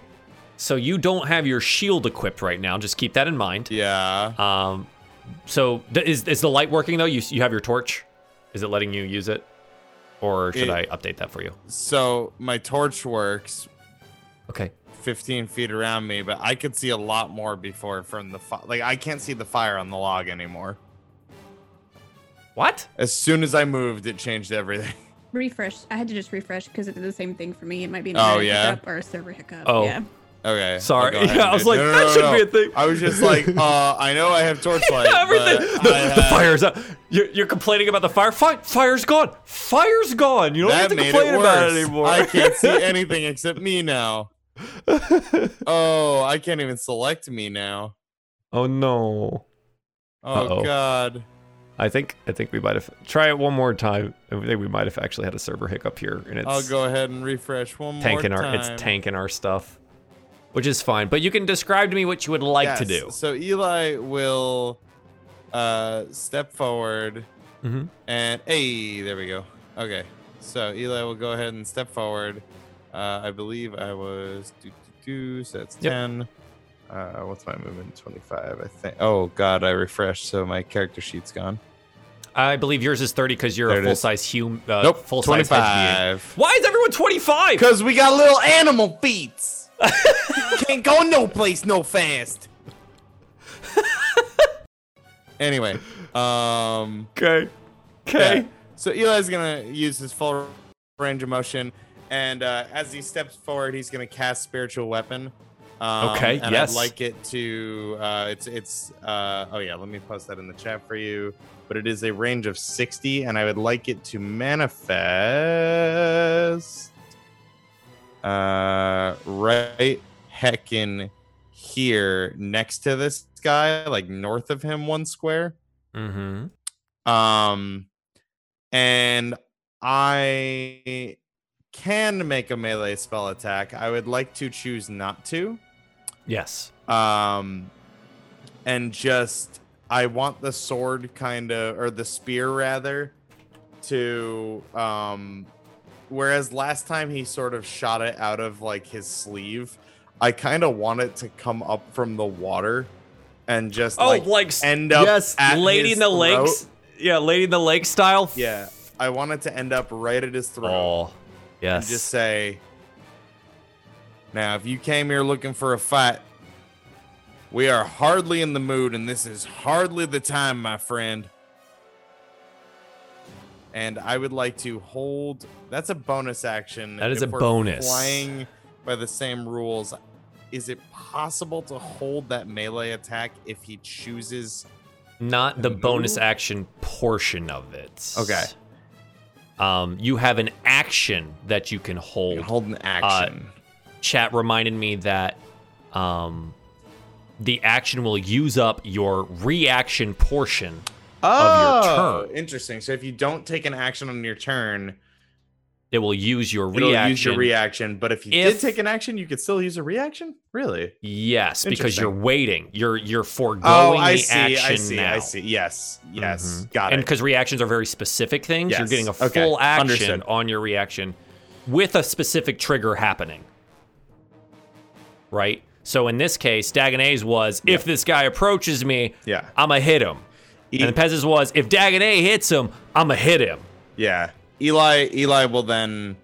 so you don't have your shield equipped right now. Just keep that in mind. Yeah. Um, so th- is is the light working though? You you have your torch. Is it letting you use it, or should It- I update that for you? So my torch works Okay. 15 feet around me, but I could see a lot more before from the fi- like I can't see the fire on the log anymore. What? As soon as I moved, it changed everything. *laughs* Refresh. I had to just refresh because it did the same thing for me. It might be an Oh, yeah? hiccup or a server hiccup. Oh. Yeah. Okay. Sorry. Yeah, I was like, no, no, that no, shouldn't no. be a thing. I was just like, *laughs* uh, I know I have torchlight. Everything. but The, I the fire's up. You're, you're complaining about the fire. Fine. Fire's gone. Fire's gone. You don't That have to made complain it about it anymore. I can't see *laughs* anything except me now. *laughs* Oh, I can't even select me now. oh no. Oh Uh-oh. God. I think I think we might have try it one more time. I think we might have actually had a server hiccup here, and it's I'll go ahead and refresh one tanking more our time. it's tanking our stuff, which is fine. But you can describe to me what you would like to do. So Eli will uh step forward Mhm. and hey, there we go. Okay. So Eli will go ahead and step forward. Uh I believe I was do, do, do, so that's Yep. 10. Uh what's my movement? 25, I think. Oh god, I refreshed, so my character sheet's gone. I believe yours is thirty because you're a full size human. Uh, nope, full size. 25. Why is everyone twenty five? Cause we got little animal feet. *laughs* Can't go no place no fast. anyway, um Okay. Okay. Yeah. So Eli's gonna use his full range of motion, and uh, as he steps forward, he's gonna cast spiritual weapon. Um, Okay, and yes. I'd like it to. Uh, it's it's. Uh, oh yeah, let me post that in the chat for you. But it is a range of sixty, and I would like it to manifest. Uh, right heckin' here next to this guy, like north of him, one square. Mm-hmm. Um, and I can make a melee spell attack. I would like to choose not to. Yes. Um, and just I want the sword kind of, or the spear rather, to um. Whereas last time he sort of shot it out of like his sleeve, I kind of want it to come up from the water and just Oh, like like, end up yes, at Lady in the throat. Lakes. Yeah, Lady in the Lake style. Yeah, I want it to end up right at his throat Oh, and just say, "Now, if you came here looking for a fight, we are hardly in the mood, and this is hardly the time, my friend." And I would like to hold. That's a bonus action. That is If a bonus. Playing by the same rules. Is it possible to hold that melee attack if he chooses? Not the bonus action portion of it. Okay. Um, you have an action that you can You hold. can hold an action. Chat reminded me that um, the action will use up your reaction portion. of your turn. Oh, Interesting. So if you don't take an action on your turn, It will use your it'll reaction. use your reaction. But if you If- did take an action, you could still use a reaction. Really? Yes, because you're waiting. You're you're Oh, foregoing I the see. action I see. now. I see. Yes. Yes. Mhm. Got it. And because reactions are very specific things, you're getting a Okay. full action Understood. on your reaction with a specific trigger happening. Right? So in this case, Dagonet's was if this guy approaches me, Yeah. I'ma hit him. E- and Pez's was if Dagonet hits him, I'ma hit him. yeah. Eli. Eli will then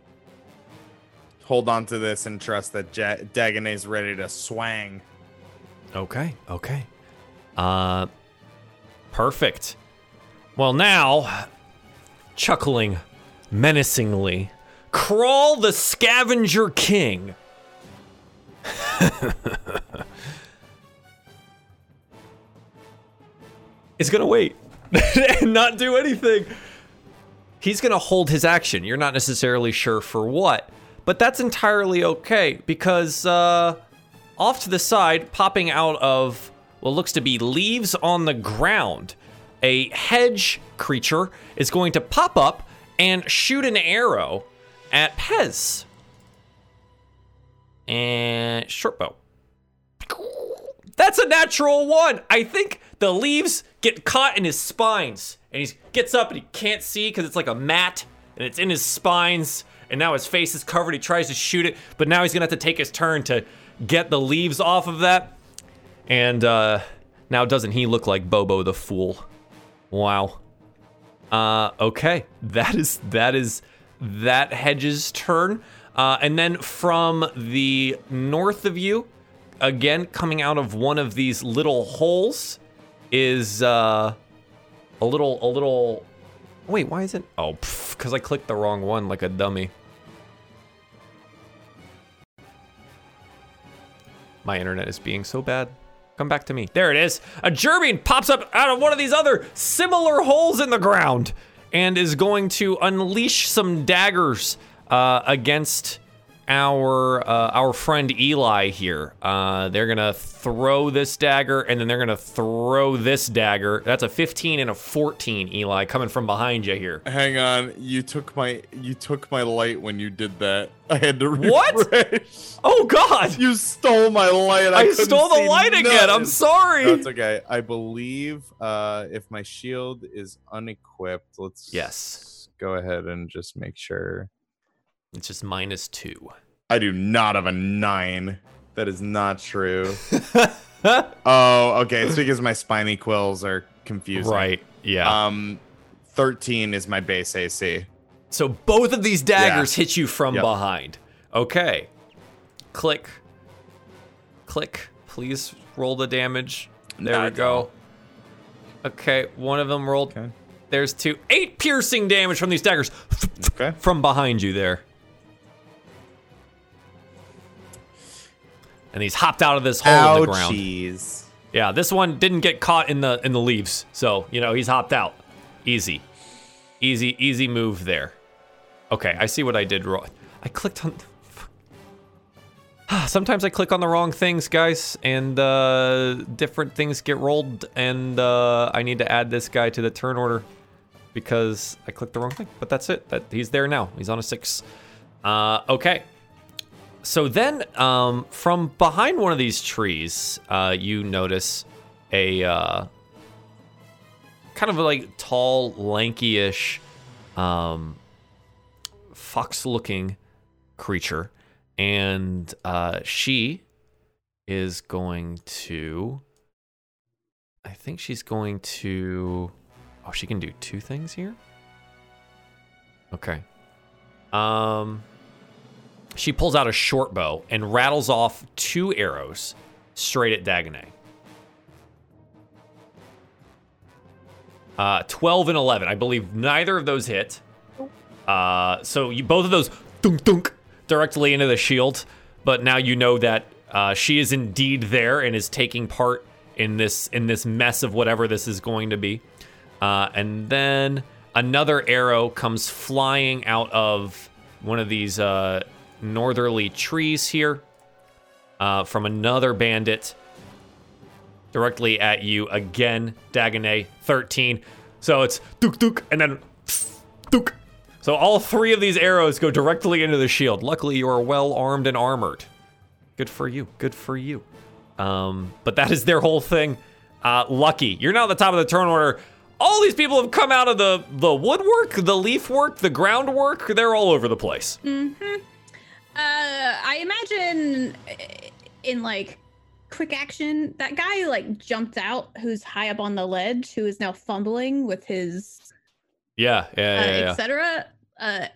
hold on to this and trust that ja- Dagonet's ready to swang. Okay, okay. Uh perfect. Well now, chuckling menacingly, Crawl the Scavenger King. *laughs* it's gonna wait *laughs* and not do anything. He's gonna hold his action. You're not necessarily sure for what, but that's entirely okay because uh, off to the side, popping out of what looks to be leaves on the ground, a hedge creature is going to pop up and shoot an arrow at Pez. And short bow. That's a natural one. I think the leaves get caught in his spines, and he gets up and he can't see because it's like a mat, and it's in his spines. And now his face is covered. He tries to shoot it, but now he's gonna have to take his turn to get the leaves off of that. And uh, now doesn't he look like Bobo the fool? Wow. Uh, okay, that is that is that hedge's turn. Uh, and then from the north of you, again coming out of one of these little holes, is uh, a little a little. Wait, why is it? Oh, because I clicked the wrong one like a dummy. My internet is being so bad. Come back to me. There it is. A Gerbian pops up out of one of these other similar holes in the ground and is going to unleash some daggers uh, against our uh, our friend Eli here. Uh, they're gonna throw this dagger and then they're gonna throw this dagger. That's a 15 and a 14, Eli, coming from behind you here. Hang on, you took my you took my light when you did that. *laughs* I had to What? Oh God! You stole my light. I, I stole the light again. I'm sorry. No, it's okay. I believe uh, if my shield is unequipped, let's Yes. go ahead and just make sure. It's just minus two. I do not have a nine. That is not true. *laughs* oh, okay. It's because my spiny quills are confusing. Right. Yeah. Um, thirteen is my base AC. So both of these daggers Yeah. hit you from Yep. behind. Okay. Click. Click. Please roll the damage. There Nah, we go. Okay, one of them rolled. Okay. There's two. Eight piercing damage from these daggers Okay. from behind you there. And he's hopped out of this hole in the ground. Ouchies. Yeah, this one didn't get caught in the in the leaves, so you know he's hopped out. Easy, easy, easy move there. Okay, I see what I did wrong. I clicked on. *sighs* Sometimes I click on the wrong things, guys, and uh, different things get rolled, and uh, I need to add this guy to the turn order because I clicked the wrong thing. But that's it. That he's there now. He's on a six. Uh, okay. So then, um, from behind one of these trees, uh, you notice a uh, kind of like tall, lanky-ish, um, fox-looking creature, and uh, she is going to. I think she's going to. Oh, she can do two things here. Okay. Um. She pulls out a short bow and rattles off two arrows straight at Dagonet. Uh, 12 and 11. I believe neither of those hit. Uh, so you both of those dunk dunk directly into the shield. But now you know that uh, she is indeed there and is taking part in this in this mess of whatever this is going to be. Uh, and then another arrow comes flying out of one of these uh, northerly trees here uh, from another bandit directly at you again. Dagonet 13. So it's duk duk and then duk. So all three of these arrows go directly into the shield. Luckily, you are well armed and armored. Good for you. Good for you. Um, but that is their whole thing. Uh, lucky. You're now at the top of the turn order. All these people have come out of the the woodwork, the leaf work, the groundwork. They're all over the place. Uh, I imagine uh, in like quick action, that guy like jumped out who's high up on the ledge, who is now fumbling with his Yeah, yeah, uh, yeah. yeah. etc. Uh,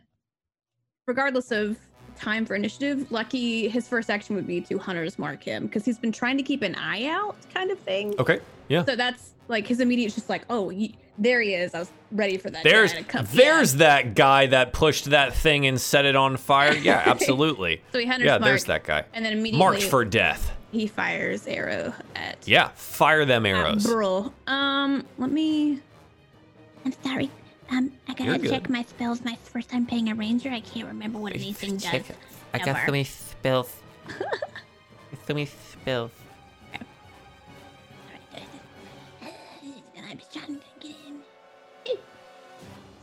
regardless of time for initiative, Lucky, his first action would be to hunters mark him because he's been trying to keep an eye out, kind of thing. Okay. Yeah. So that's like his immediate, just like, oh, ye- there he is. I was ready for that. There's guy to come. there's Yeah. that guy that pushed that thing and set it on fire. *laughs* Yeah, absolutely. So he hunters yeah, mark, there's that guy. and then immediately Marked for death. he fires arrow at Yeah, fire them arrows. Brul. Um, let me. I'm sorry. Um, I You're gotta good. check my spells. My first time playing a ranger, I can't remember what anything does. I got Ever. *laughs* so many spells. so many spells.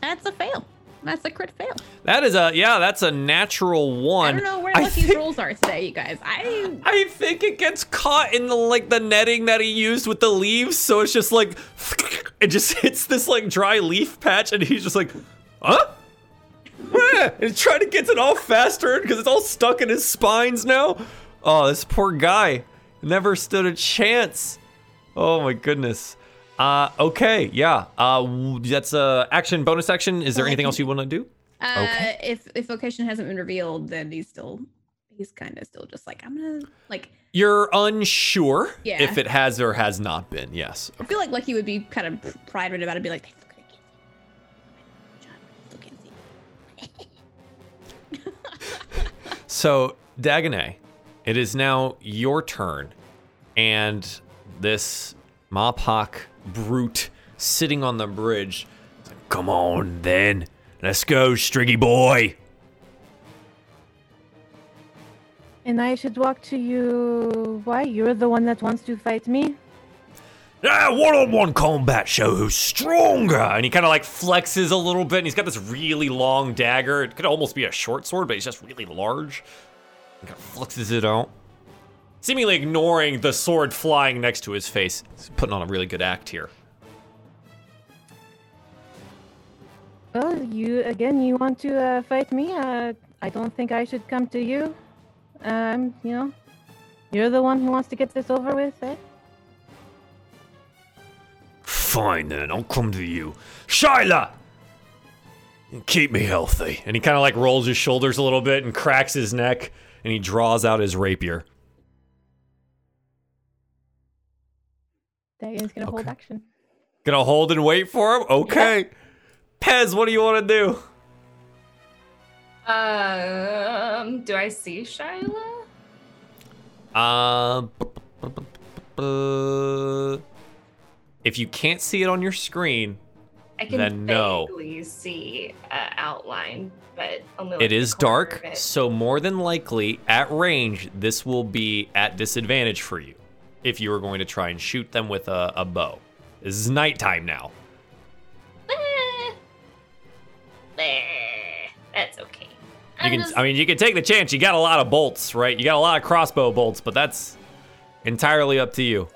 That's a fail. That's a crit fail. That is a yeah, that's a natural one. I don't know where I Lucky's think- rolls are today, you guys. I I think it gets caught in the like the netting that he used with the leaves, so it's just like *laughs* it just *laughs* hits this like dry leaf patch, and he's just like, huh? And he's trying to get it off faster because it's all stuck in his spines now. Oh, this poor guy never stood a chance. Oh my goodness. Uh, okay, yeah. Uh, that's a action, bonus action. Is there anything else you want to do? uh, Okay. if if vocation hasn't been revealed, then he's still he's kind of still just like I'm gonna like. You're unsure Yeah. if it has or has not been. Yes. I feel like Lucky would be kind of prided about it, be like, they still can't see. John, still can't see. *laughs* So, Dagonet, it is now your turn, and this Mopok brute sitting on the bridge. like, Come on, then. Let's go, Striggy boy. And I should walk to you. Why? You're the one that wants to fight me? Ah, one-on-one combat show who's stronger. And he kind of like flexes a little bit, and he's got this really long dagger. It could almost be a short sword, but he's just really large. He kind of flexes it out, seemingly ignoring the sword flying next to his face. He's putting on a really good act here. Well, you again. You want to uh, fight me? Uh, I don't think I should come to you. Um, you know, you're the one who wants to get this over with, eh? Fine then, I'll come to you. Shyla! Keep me healthy. And he kind of like rolls his shoulders a little bit and cracks his neck, and he draws out his rapier. Dagon's gonna hold action. Gonna hold and wait for him? Okay. Pez, what do you want to do? Um, do I see Shyla? Um, if you can't see it on your screen, I can Then no. vaguely see uh, outline, but only. it like, is dark, it. so more than likely at range, this will be at disadvantage for you if you were going to try and shoot them with a, a bow. This is nighttime now. That's okay. You I'm can, just- I mean, you can take the chance. You got a lot of bolts, right? You got a lot of crossbow bolts, but that's entirely up to you.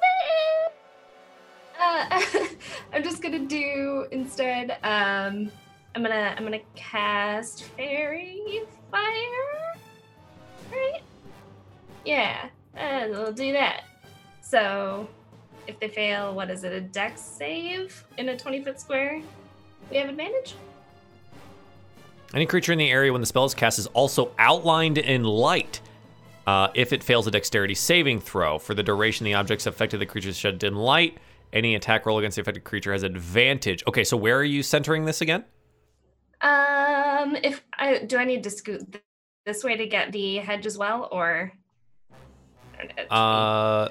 Uh, *laughs* I'm just gonna do instead. Um, I'm gonna I'm gonna cast faerie fire. Right? Yeah, uh, we'll do that. So, if they fail, what is it? A dex save in a 20 foot square? We have advantage. Any creature in the area when the spell is cast is also outlined in light. Uh, if it fails a dexterity saving throw, for the duration the objects affected the creature is shed in light, any attack roll against the affected creature has advantage. Okay, so where are you centering this again? Um, if I do, I need to scoot this way to get the hedge as well, or I don't know, Uh,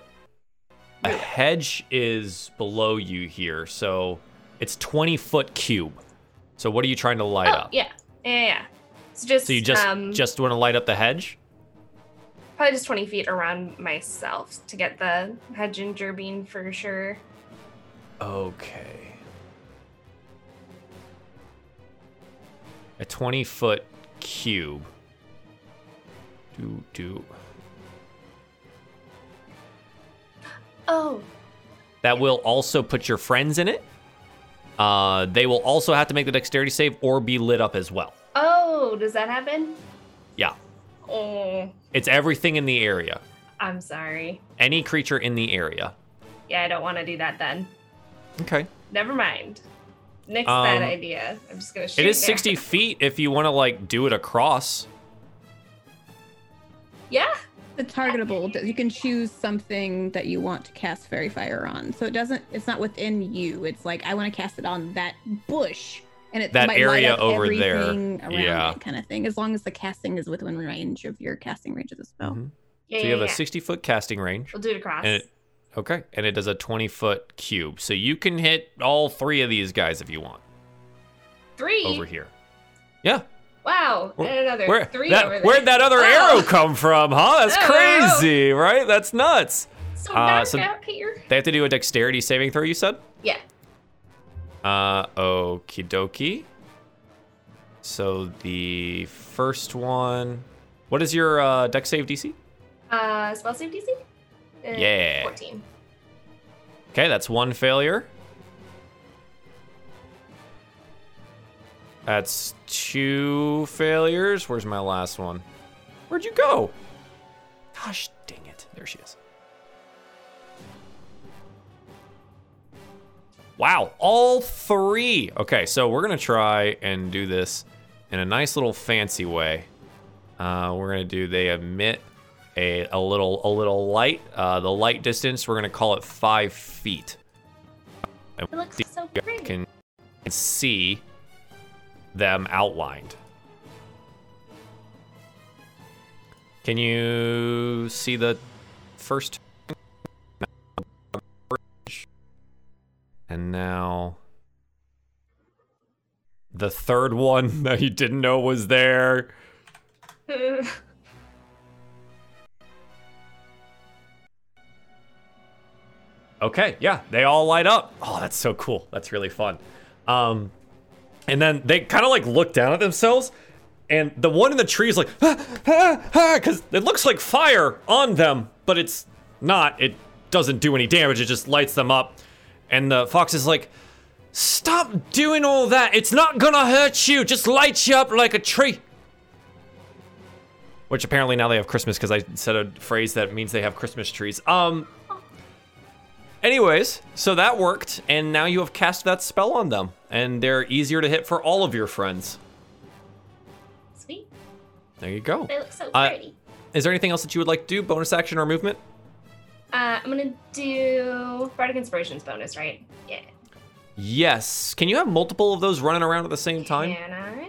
a hedge is below you here, so it's 20 foot cube. So what are you trying to light oh, up? yeah, yeah, yeah. So just So you just um, just want to light up the hedge? probably just 20 feet around myself to get the hedge and gerbine for sure. Okay. A 20 foot cube. Do, do. Oh, That will also put your friends in it. Uh, they will also have to make the dexterity save or be lit up as well. oh, does that happen? Yeah. Oh, It's everything in the area. I'm sorry. Any creature in the area. Yeah, I don't want to do that then. Okay. Never mind. Next Um, that idea. I'm just gonna shoot. It is there. 60 feet if you want to, like, do it across. Yeah. The targetable, you can choose something that you want to cast faerie fire on. So it doesn't, it's not within you. It's like, I want to cast it on that bush. And it That might light area up over there. everything Around Yeah. it kind of thing. As long as the casting is within range of your casting range of the spell. Mhm. Yeah, So yeah, you have a 60 foot casting range. We'll do it across. And it, okay, and it does a 20 foot cube. So you can hit all three of these guys if you want Three. over here. Yeah. Wow. Where- and another Where, three that, over there. where'd that other arrow come from, huh? That's Oh. crazy, right? That's nuts. So Uh, so- out here. They have to do a dexterity saving throw, you said? Yeah. Uh, okie dokie. So the first one. What is your uh, dex save DC? Uh, spell save DC? Uh, Yeah. 14. Okay, that's one failure. That's two failures. Where's my last one? Where'd you go? Gosh dang it. There she is. Wow, all three. Okay, so we're gonna try and do this in a nice little fancy way. Uh, we're gonna do. They emit a, a little a little light. Uh, the light distance we're gonna call it five feet. It looks so pretty. can see them outlined. Can you see the first? And now the third one *laughs* that you didn't know was there. *laughs* Okay, yeah, they all light up. Oh, that's so cool. That's really fun. Um, and then they kind of like look down at themselves, and the one in the tree is like, ah, ah, ah, because it looks like fire on them, but it's not. It doesn't do any damage. It just lights them up. And the fox is like, stop doing all that. It's not gonna hurt you. Just light you up like a tree. Which apparently now they have Christmas because I said a phrase that means they have Christmas trees. Um. Anyways, so that worked, and now you have cast that spell on them, and they're easier to hit for all of your friends. Sweet. There you go. They look so Uh, pretty. Is there anything else that you would like to do? Bonus action or movement? Uh, I'm gonna do Bardic Inspirations bonus, right? Yeah. Yes. Can you have multiple of those running around at the same time? Can I?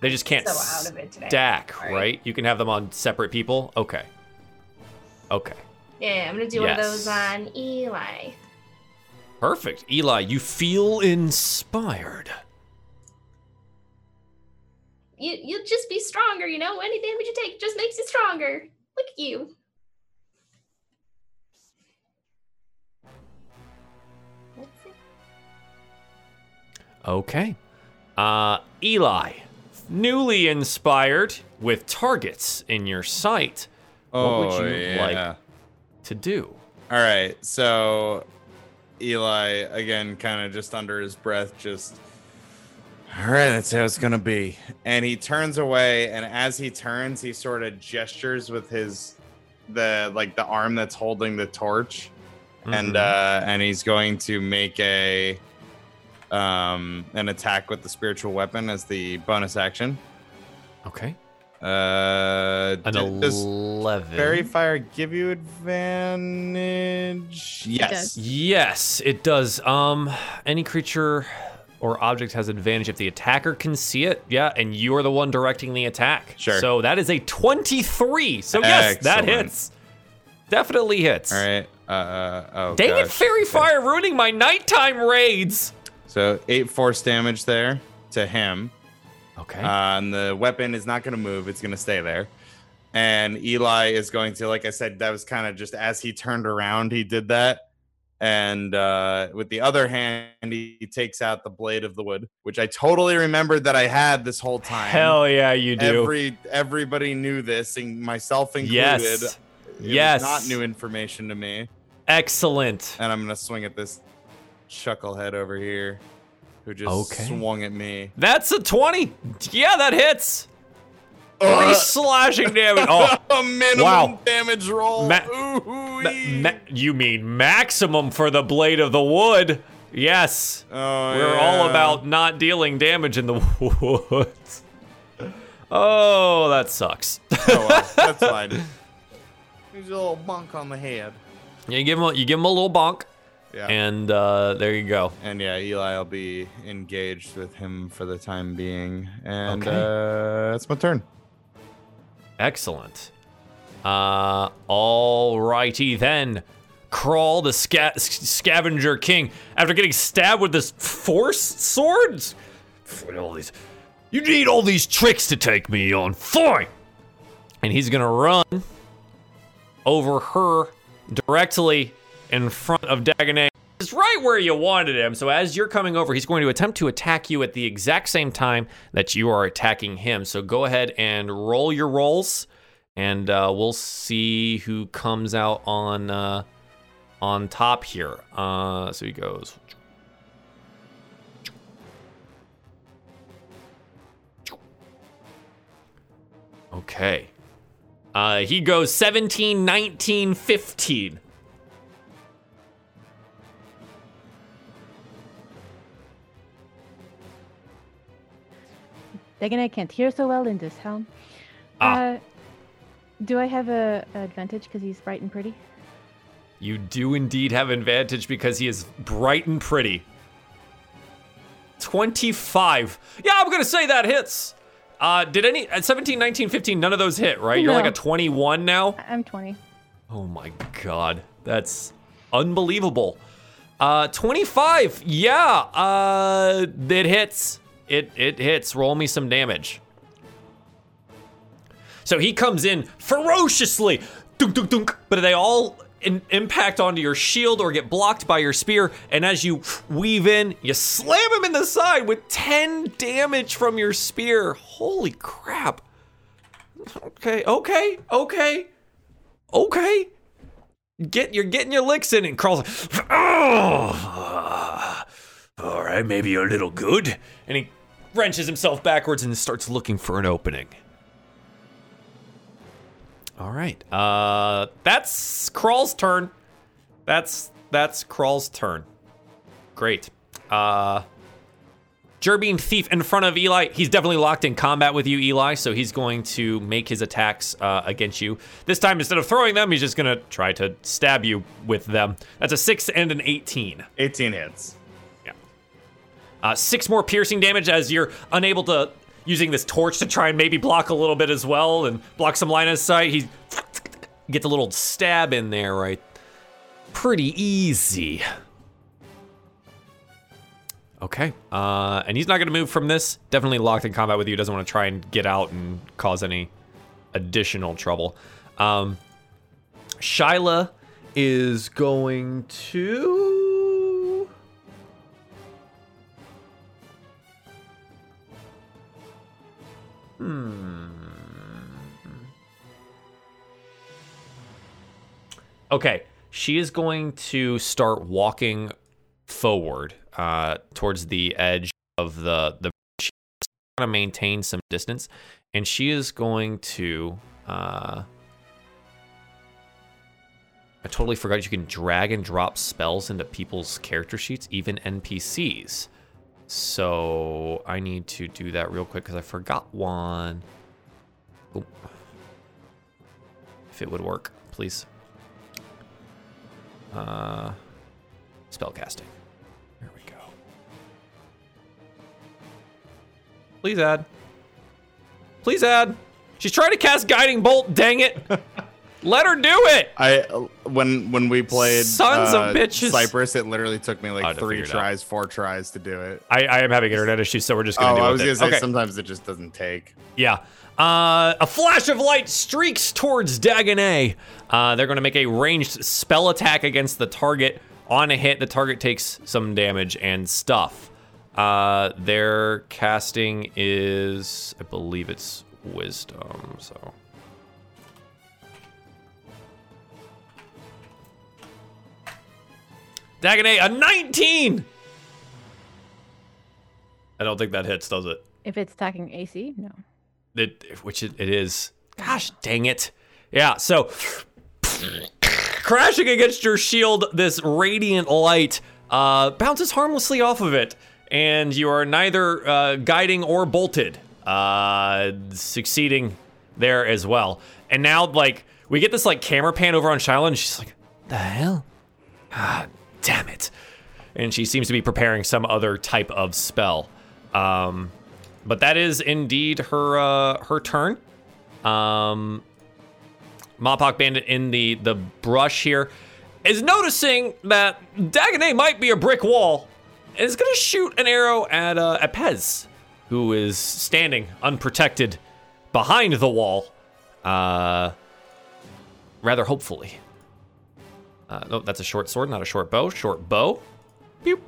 They just can't So out of it today. stack, right. right? You can have them on separate people. Okay. Okay. Yeah, I'm gonna do one of those on Eli. Perfect. Eli, you feel inspired. You you'll just be stronger, you know. Any damage you take just makes you stronger. Look at you. Okay. Uh, Eli, newly inspired with targets in your sight. Oh, what would you yeah. like to do? All right, so Eli again, kind of just under his breath, just. All right, that's how it's gonna be. And he turns away, and as he turns, he sort of gestures with his, the like the arm that's holding the torch, and Mhm. uh, and he's going to make a, um, an attack with the spiritual weapon as the bonus action. okay. Uh, An d- does 11. faerie fire give you advantage? Yes. does. Yes, it does. Um, any creature or object has advantage if the attacker can see it. Yeah, and you are the one directing the attack. Sure. So that is a 23. So yes, that hits. Definitely hits. All right. Uh, uh oh. Dang it, gosh. faerie Okay. fire ruining my nighttime raids. So eight force damage there to him. Okay. Uh, and the weapon is not going to move; it's going to stay there. And Eli is going to, like I said, that was kind of just as he turned around, he did that. And uh, with the other hand, he takes out the blade of the wood, which I totally remembered that I had this whole time. Hell yeah, you do. Every everybody knew this, and myself included. yes. It yes. not new information to me. Excellent. And I'm gonna swing at this chucklehead over here, who just Okay. swung at me. That's a 20. Yeah, that hits. Three Ugh. slashing damage. *laughs* Oh, a minimum Wow. damage roll. Ma- Ooh-wee. ma- ma- you mean maximum for the blade of the wood? Yes. oh, We're all about not dealing damage in the *laughs* woods. Oh, that sucks. Oh well, *laughs* that's fine. He's a little bunk on the head. You give him a, you give him a little bonk, Yeah. and uh, there you go. And yeah, Eli will be engaged with him for the time being. And Okay. uh, that's my turn. Excellent. Uh, all righty then. Crawl the sca- scavenger king after getting stabbed with this force sword. All these, you need all these tricks to take me on. Fine. And he's gonna run over her directly in front of Dagonet. It's right where you wanted him. So as you're coming over, he's going to attempt to attack you at the exact same time that you are attacking him. So go ahead and roll your rolls, and uh, we'll see who comes out on uh, on top here. Uh, so he goes. Okay. Uh, he goes 17, 19, 15. Dagon, I can't hear so well in this helm. Ah. Uh, do I have a, a advantage because he's bright and pretty? You do indeed have advantage because he is bright and pretty. 25. Yeah, I'm going to say that hits. Uh, did any at 17, 19, 15, none of those hit, right? You're like a 21 now? I'm 20. Oh my god. That's unbelievable. Uh 25. Yeah. Uh it hits. It it hits. Roll me some damage. So he comes in ferociously. Dunk dunk dunk. But they all in, impact onto your shield or get blocked by your spear and as you weave in, you slam him in the side with 10 damage from your spear. Holy crap. Okay, okay, okay. Okay get you're getting your licks in and crawls oh all right maybe a little good and he wrenches himself backwards and starts looking for an opening all right uh that's crawl's turn that's that's crawl's turn great uh Jerbean Thief in front of Eli. He's definitely locked in combat with you, Eli, so he's going to make his attacks uh, against you. This time, instead of throwing them, he's just going to try to stab you with them. That's a 6 and an 18. 18 hits. Uh, six more piercing damage as you're unable to, using this torch to try and maybe block a little bit as well and block some line of sight. He gets a little stab in there, right? Pretty easy. Okay. Uh, and he's not to move from this. Definitely locked in combat with you. Doesn't want to try and get out and cause any additional trouble. Um, Shyla is going to. Hmm. Okay, she is going to start walking forward uh, towards the edge of the the. She's going to maintain some distance, and she is going to. Uh, I totally forgot you can drag and drop spells into people's character sheets, even NPCs. So I need to do that real quick because I forgot one. Oop. If it would work, please. Uh, spell casting. There we go. Please add. Please add. She's trying to cast guiding bolt. Dang it! *laughs* Let her do it. I uh, when when we played Sons of uh, bitches. Cypress, it literally took me like to three figure out. tries, four tries to do it. I, I am having internet issues, so we're just gonna Oh, do I it was gonna it. say Okay. sometimes it just doesn't take. Yeah. Uh, a flash of light streaks towards Dagonet. Uh, they're going to make a ranged spell attack against the target. On a hit, the target takes some damage and stuff. Uh, their casting is, I believe it's wisdom. So. Dagonet, a 19! I don't think that hits, does it? If it's attacking AC, no. it, which it, it is. Gosh dang it. Yeah, so crashing against your shield, this radiant light uh, bounces harmlessly off of it, and you are neither uh, guiding or bolted, uh, succeeding there as well. And now, like, we get this like camera pan over on Shyla, and she's like, "The hell? *sighs* Ah, damn it!" And she seems to be preparing some other type of spell. Um, but that is indeed her uh, her turn. Um, Mopock Bandit in the the brush here is noticing that Dagonet might be a brick wall and is gonna shoot an arrow at uh, at Pez, who is standing unprotected behind the wall, uh, rather hopefully. Uh, no, that's a short sword, not a short bow. Short bow. Pew.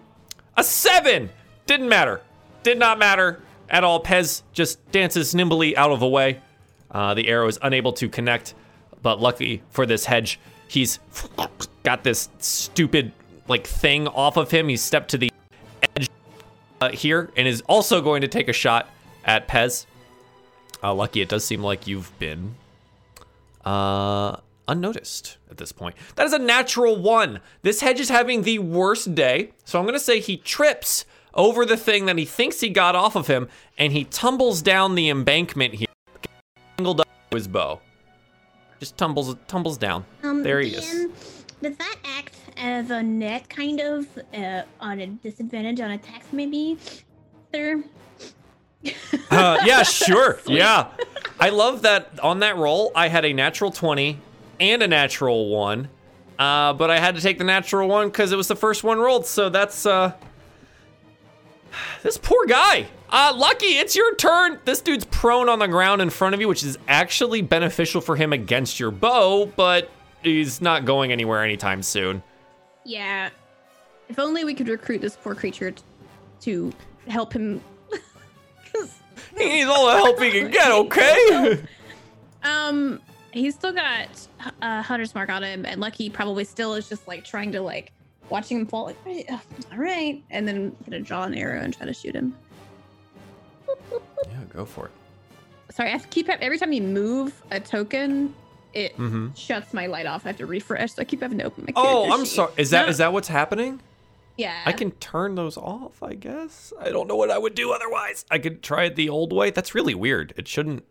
A seven! Didn't matter. Did not matter at all. Pez just dances nimbly out of the way. Uh, the arrow is unable to connect, but lucky for this hedge, he's got this stupid like thing off of him. He's stepped to the edge uh, here and is also going to take a shot at Pez. Uh, lucky, it does seem like you've been uh, unnoticed at this point. That is a natural one. This hedge is having the worst day, so I'm going to say he trips over the thing that he thinks he got off of him, and he tumbles down the embankment here, angled up his bow. Just tumbles tumbles down. Um, there he is. Does that act as a net, kind of, uh, on a disadvantage on attacks, maybe? Sir? Uh, yeah, sure. *laughs* Yeah. I love that on that roll, I had a natural 20 and a natural 1. Uh, but I had to take the natural one because it was the first one rolled. So that's, uh, *sighs* this poor guy. Uh, Lucky, it's your turn. This dude's prone on the ground in front of you, which is actually beneficial for him against your bow, but he's not going anywhere anytime soon. Yeah. If only we could recruit this poor creature t- to help him. *laughs* He needs all the help he can get, *laughs* okay? *laughs* Um, he's still got uh, Hunter's mark on him, and Lucky probably still is just like trying to like watching him fall. Like, uh, all right, and then gonna draw an arrow and try to shoot him. yeah, go for it. Sorry, I have to keep every time you move a token, it Mm-hmm. shuts my light off. I have to refresh, so I keep having to open my. Oh, I'm sheet. sorry. Is that No, is that what's happening? Yeah. I can turn those off, I guess. I don't know what I would do otherwise. I could try it the old way. That's really weird. It shouldn't.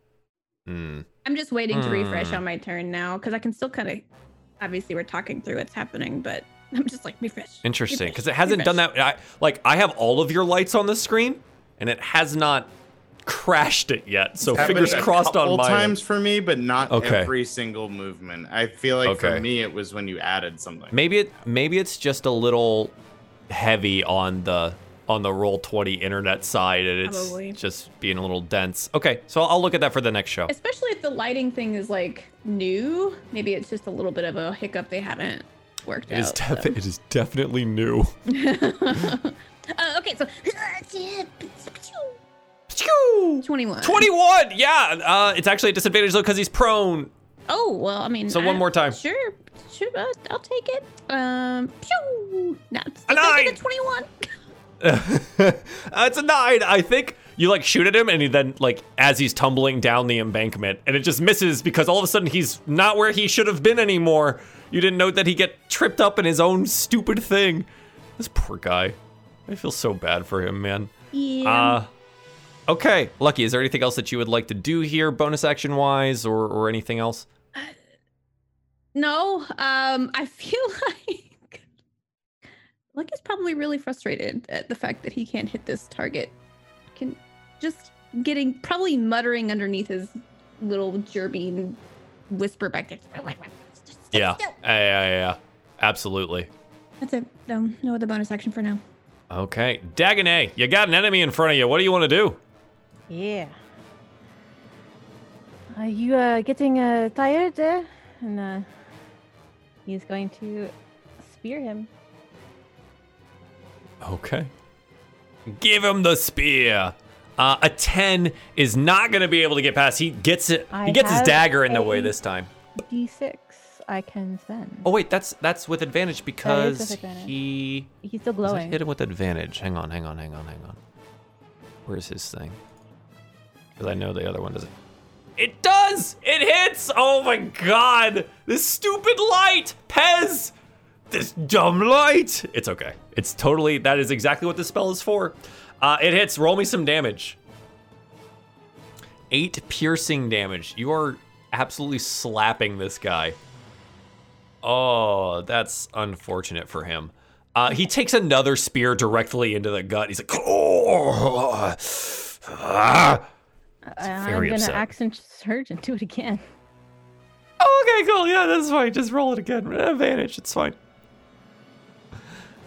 Hmm. I'm just waiting to refresh Hmm. on my turn now because I can still kind of. Obviously, we're talking through what's happening, but *laughs* I'm just like refresh. Interesting, because it hasn't done that. I, like I have all of your lights on the screen, and it has not crashed it yet. So Happened fingers crossed on couple my. times for me, but not Okay. every single movement. I feel like Okay. for me it was when you added something. Maybe it maybe it's just a little heavy on the on the Roll20 internet side and it's Probably. just being a little dense. Okay, so I'll look at that for the next show. Especially if the lighting thing is like new, maybe it's just a little bit of a hiccup they haven't worked It is, out. def- it is definitely new. *laughs* uh, okay, so 21. 21! Yeah, uh, it's actually a disadvantage though because he's prone. Oh well, I mean. So one I- more time. Sure, sure. Uh, I'll take it. Um, pew! No, it's, A it's nine! a twenty-one. uh, *laughs* *laughs* it's a nine. I think you like shoot at him, and he then like as he's tumbling down the embankment, and it just misses because all of a sudden he's not where he should have been anymore. You didn't note that he get tripped up in his own stupid thing. This poor guy. I feel so bad for him, man. Yeah. Uh okay, Lucky. Is there anything else that you would like to do here, bonus action wise, or or anything else? No, um, I feel *laughs* like Lucky's probably really frustrated at the fact that he can't hit this target. Can just getting probably muttering underneath his little gerbine whisper back there. Yeah, yeah, yeah, yeah. absolutely. That's it. No, no other bonus action for now. Okay, Dagonet, you got an enemy in front of you. What do you want to do? Yeah. Are you uh, getting uh, tired there? And uh, he's going to spear him. Okay. Give him the spear. Uh, a 10 is not going to be able to get past. He gets it. he gets his have dagger in the a- way this time. D6 I can spend. Oh wait, that's that's with advantage because advantage. he He's still does it glowing. hit him with advantage. Hang on, hang on, hang on, hang on. Where's his thing? Because I know the other one doesn't. It does! It hits! Oh my god! This stupid light! Pez! This dumb light! It's okay. It's totally, that is exactly what this spell is for. Uh, it hits. Roll me some damage. Eight piercing damage. You are absolutely slapping this guy. Oh, that's unfortunate for him. Uh, he takes another spear directly into the gut. He's like, oh, ah. Uh, I'm gonna upset. action surge and do it again. Oh, okay, cool. Yeah, that's fine. Just roll it again. Advantage. It's fine.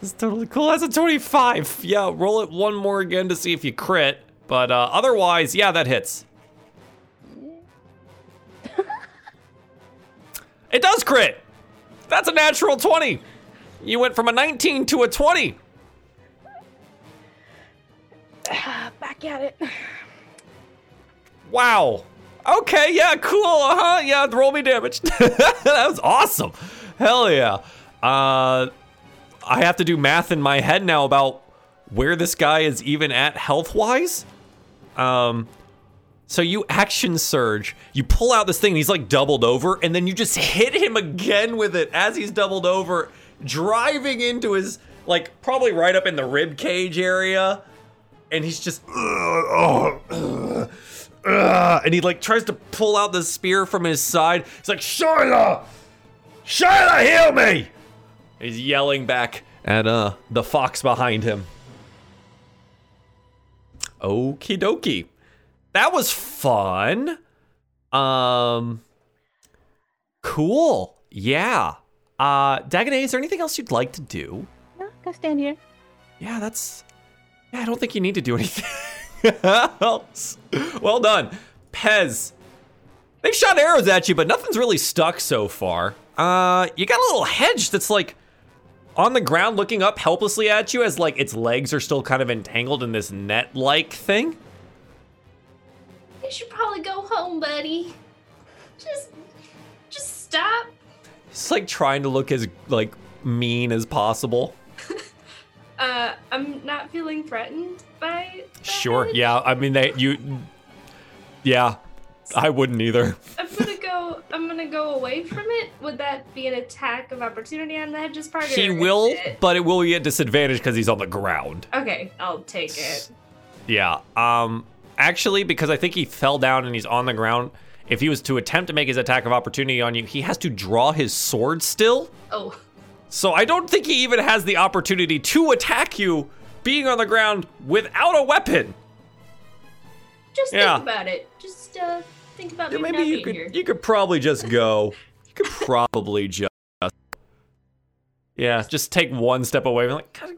It's totally cool. That's a 25. Yeah, roll it one more again to see if you crit. But uh, otherwise, yeah, that hits. *laughs* it does crit. That's a natural 20. You went from a 19 to a 20. *sighs* Back at it. Wow. Okay, yeah, cool. Uh huh. Yeah, roll me damage. *laughs* that was awesome. Hell yeah. Uh, I have to do math in my head now about where this guy is even at health wise. Um, so you action surge, you pull out this thing, and he's like doubled over, and then you just hit him again with it as he's doubled over, driving into his like probably right up in the rib cage area, and he's just *clears throat* and he like tries to pull out the spear from his side. He's like, Shyla, Shyla, heal me! He's yelling back at uh the fox behind him. Okie dokie. That was fun. Um cool. Yeah. Uh Dagonet, is there anything else you'd like to do? No, go stand here. Yeah, that's Yeah, I don't think you need to do anything *laughs* else. Well done. Pez. They shot arrows at you, but nothing's really stuck so far. Uh you got a little hedge that's like on the ground looking up helplessly at you as like its legs are still kind of entangled in this net-like thing. You should probably go home, buddy. Just, just stop. It's like trying to look as like mean as possible. *laughs* Uh, I'm not feeling threatened by. Sure. Yeah. I mean, they you. Yeah, I wouldn't either. I'm gonna go. I'm gonna go away from it. Would that be an attack of opportunity on the hedge's part? He will, it- but it will be at disadvantage because he's on the ground. Okay, I'll take it. Yeah. Um. Actually, because I think he fell down and he's on the ground. If he was to attempt to make his attack of opportunity on you, he has to draw his sword still. Oh, So I don't think he even has the opportunity to attack you being on the ground without a weapon. just Yeah. think about it. Just uh, think about Yeah, maybe not you could here. you could probably just go. You could probably just Yeah, just take one step away and like "God,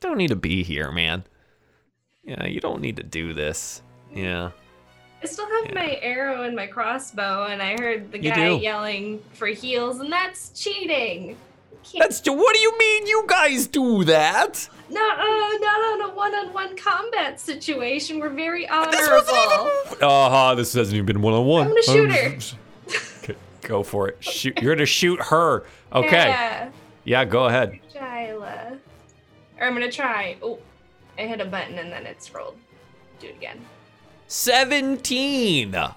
don't need to be here, man. Yeah, you don't need to do this. Yeah. I still have my arrow and my crossbow, and I heard the guy yelling for heals, and that's cheating. Can't, That's what do you mean you guys do that? not, uh, not on a one-on-one combat situation. We're very This honorable. wasn't even Uh-huh, this hasn't even been one on one. I'm gonna shoot her. *laughs* Okay, Go for it. Shoot you're gonna shoot her. Okay. Yeah, Yeah, go ahead. Shyla. Or I'm gonna try. Oh, I hit a button and then it's rolled. Do it again. 17. Uh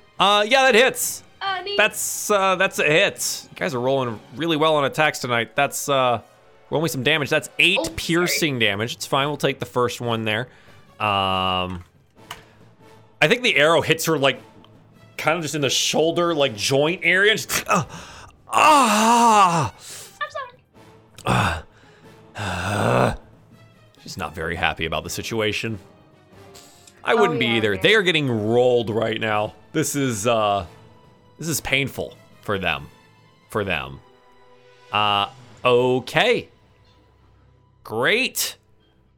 yeah, that hits. Uh. That's uh that's a hit. You guys are rolling really well on attacks tonight. That's uh roll me some damage. That's eight Oh, sorry. piercing damage. It's fine. We'll take the first one there. Um I think the arrow hits her like kind of just in the shoulder like joint area. Just, uh, ah. I'm sorry. *sighs* She's not very happy about the situation. I wouldn't be Oh, yeah, either. okay. They are getting rolled right now. This is uh this is painful for them. For them. Uh okay. Great.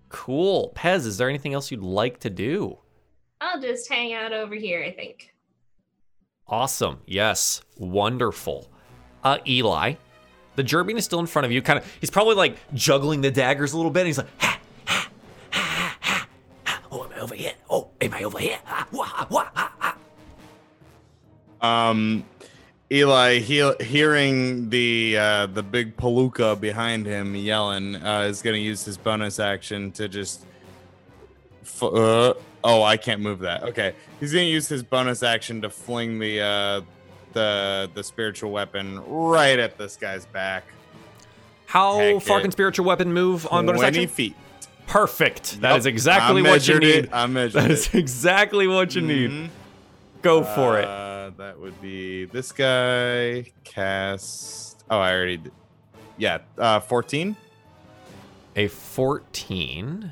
Cool. Pez, is there anything else you'd like to do? I'll just hang out over here. I think. Awesome. Yes. Wonderful. Uh Eli, the Gerbian is still in front of you. Kind of he's probably like juggling the daggers a little bit. And he's like, ha, ha, ha, ha, ha, ha. Oh, am I over here? Oh, am I over here? Ah, wah, wah, ah, ah. Um, Eli, he, hearing the uh, the big palooka behind him yelling, uh, is going to use his bonus action to just. F- uh, oh, I can't move that. Okay, he's going to use his bonus action to fling the uh, the the spiritual weapon right at this guy's back. How Heck far it. can spiritual weapon move on bonus action? Twenty feet. Perfect. That Yep, is exactly I what you need. It. I measured That it. is *laughs* exactly what you need. Go for it. Uh, that would be this guy. Cast. Oh, I already. Did. Yeah, uh, fourteen. A 14.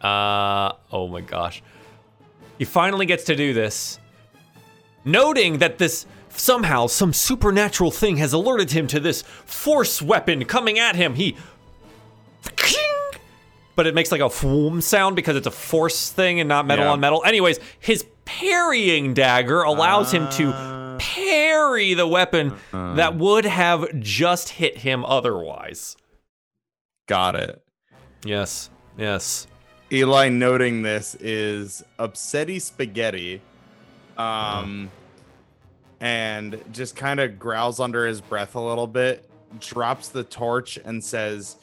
Uh oh my gosh. He finally gets to do this. Noting that this somehow some supernatural thing has alerted him to this force weapon coming at him. He but it makes like a whoom sound because it's a force thing and not metal Yeah. on metal. Anyways, his parrying dagger allows him to Uh. parry the weapon Uh. that would have just hit him otherwise. Got it. Yes. Yes. Eli noting this is upsetty spaghetti, um, and just kind of growls under his breath a little bit, drops the torch, and says,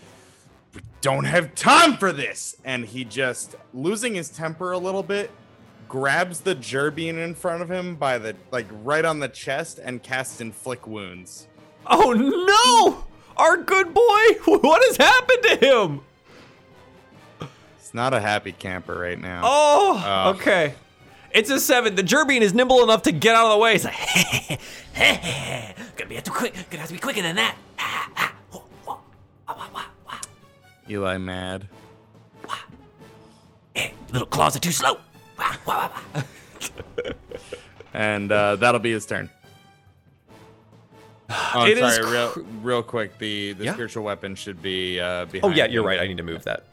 "We don't have time for this." And he just losing his temper a little bit, grabs the gerbean in front of him by the like right on the chest and casts inflict wounds. Oh no! Our good boy! *laughs* What has happened to him? It's not a happy camper right now. Oh, Ugh. okay. It's a seven. The Gerbean is nimble enough to get out of the way. He's like, *laughs* Gonna be too quick. Gonna have to be quicker than that. Ah, ah, wah, wah, wah. Eli mad. Eh, little claws are too slow. Wah, wah, wah, wah. and uh, that'll be his turn. Oh, It is sorry, real, cr- real quick. The the Yeah? spiritual weapon should be uh, oh yeah, you're right. I need to move that.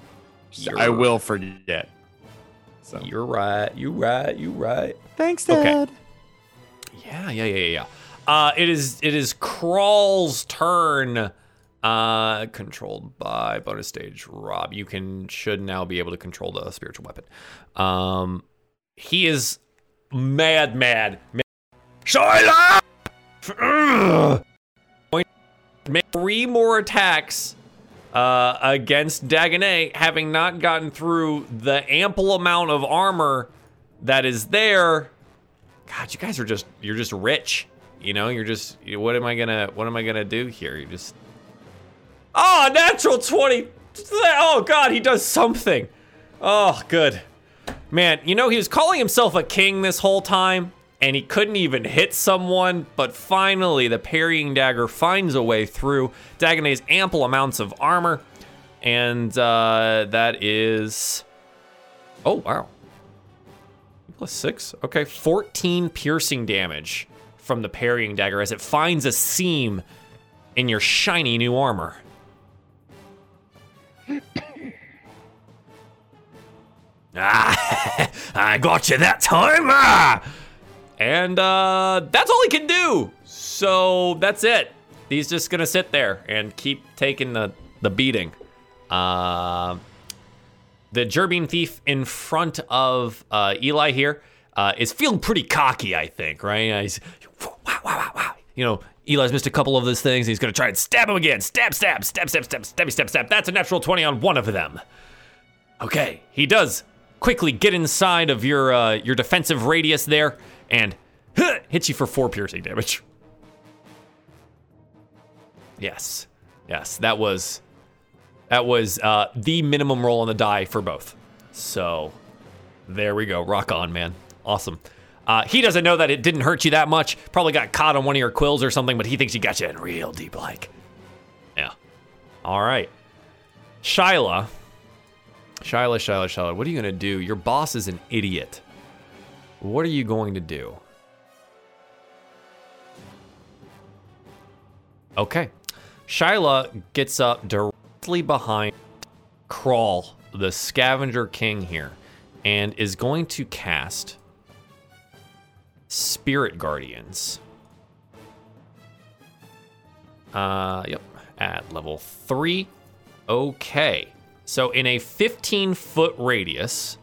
I will forget. So You're right. You right. You right. thanks, Dad. Okay. Yeah, yeah, yeah, yeah, yeah. Uh, it is it is Crawl's turn. Uh, controlled by bonus stage Rob. You can should now be able to control the spiritual weapon. Um, he is mad, mad. mad. Shyla! Make three more attacks uh, against Dagonet, having not gotten through the ample amount of armor that is there. God, you guys are just you're just rich. You know, you're just what am I gonna what am I gonna do here? You just Oh, natural 20. Oh god, he does something. Oh, good. Man, you know he was calling himself a king this whole time and he couldn't even hit someone, but finally the parrying dagger finds a way through Dagonet's ample amounts of armor and uh that is Oh, wow plus six. Okay, 14 piercing damage from the parrying dagger as it finds a seam in your shiny new armor. Ah, *laughs* I got you that time. Ah! And uh, that's all he can do. So that's it. He's just gonna sit there and keep taking the the beating. Uh, the Gerbean thief in front of uh, Eli here uh, is feeling pretty cocky, I think, right? He's, wow, wow, wow, wow. You know, Eli's missed a couple of those things. He's to try and stab him again. Stab, stab, stab, stab, stab, stabby, stab, stab. That's a natural 20 on one of them. Okay, he does quickly get inside of your uh, your defensive radius there and huh, hits you for four piercing damage. Yes, yes, that was that was uh, the minimum roll on the die for both. So there we go. Rock on, man. Awesome. Uh, he doesn't know that it didn't hurt you that much. Probably got caught on one of your quills or something, but he thinks he got you in real deep like. Yeah. All right. Shyla. Shyla, Shyla, Shyla. What are you going to do? Your boss is an idiot. What are you going to do? Okay. Shyla gets up directly behind Crawl, the scavenger king here, and is going to cast Spirit Guardians. Uh, yep, at level three. Okay. So in a 15 foot radius,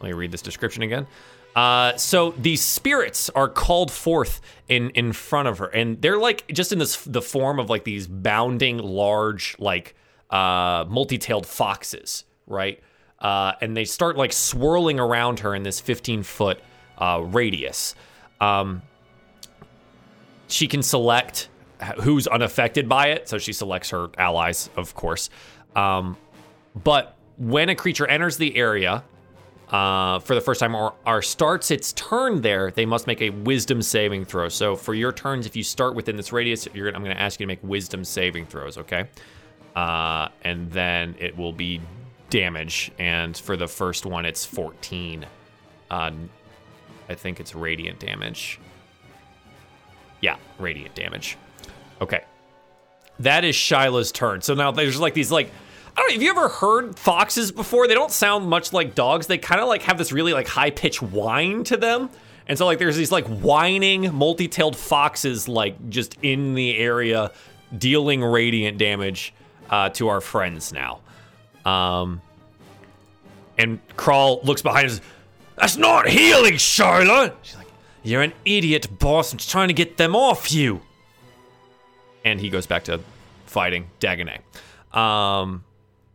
let me read this description again. Uh, so these spirits are called forth in in front of her, and they're like just in this the form of like these bounding large like uh, multi-tailed foxes, right? Uh, and they start like swirling around her in this 15 foot uh, radius. Um, she can select who's unaffected by it, so she selects her allies, of course. Um, but when a creature enters the area uh, for the first time or, or starts its turn there, they must make a wisdom saving throw. So for your turns, if you start within this radius, you're, I'm going to ask you to make wisdom saving throws, okay? Uh, and then it will be damage. And for the first one, it's 14. Uh, I think it's radiant damage. Yeah, radiant damage. Okay. That is Shyla's turn. So now there's like these like I don't know, have you ever heard foxes before? They don't sound much like dogs. They kind of like have this really like high pitched whine to them. And so like there's these like whining multi-tailed foxes like just in the area dealing radiant damage uh, to our friends now. Um and Crawl looks behind us. That's not healing, Charlotte. She's like, You're an idiot, boss. I'm just trying to get them off you. And he goes back to fighting Dagonet. Um,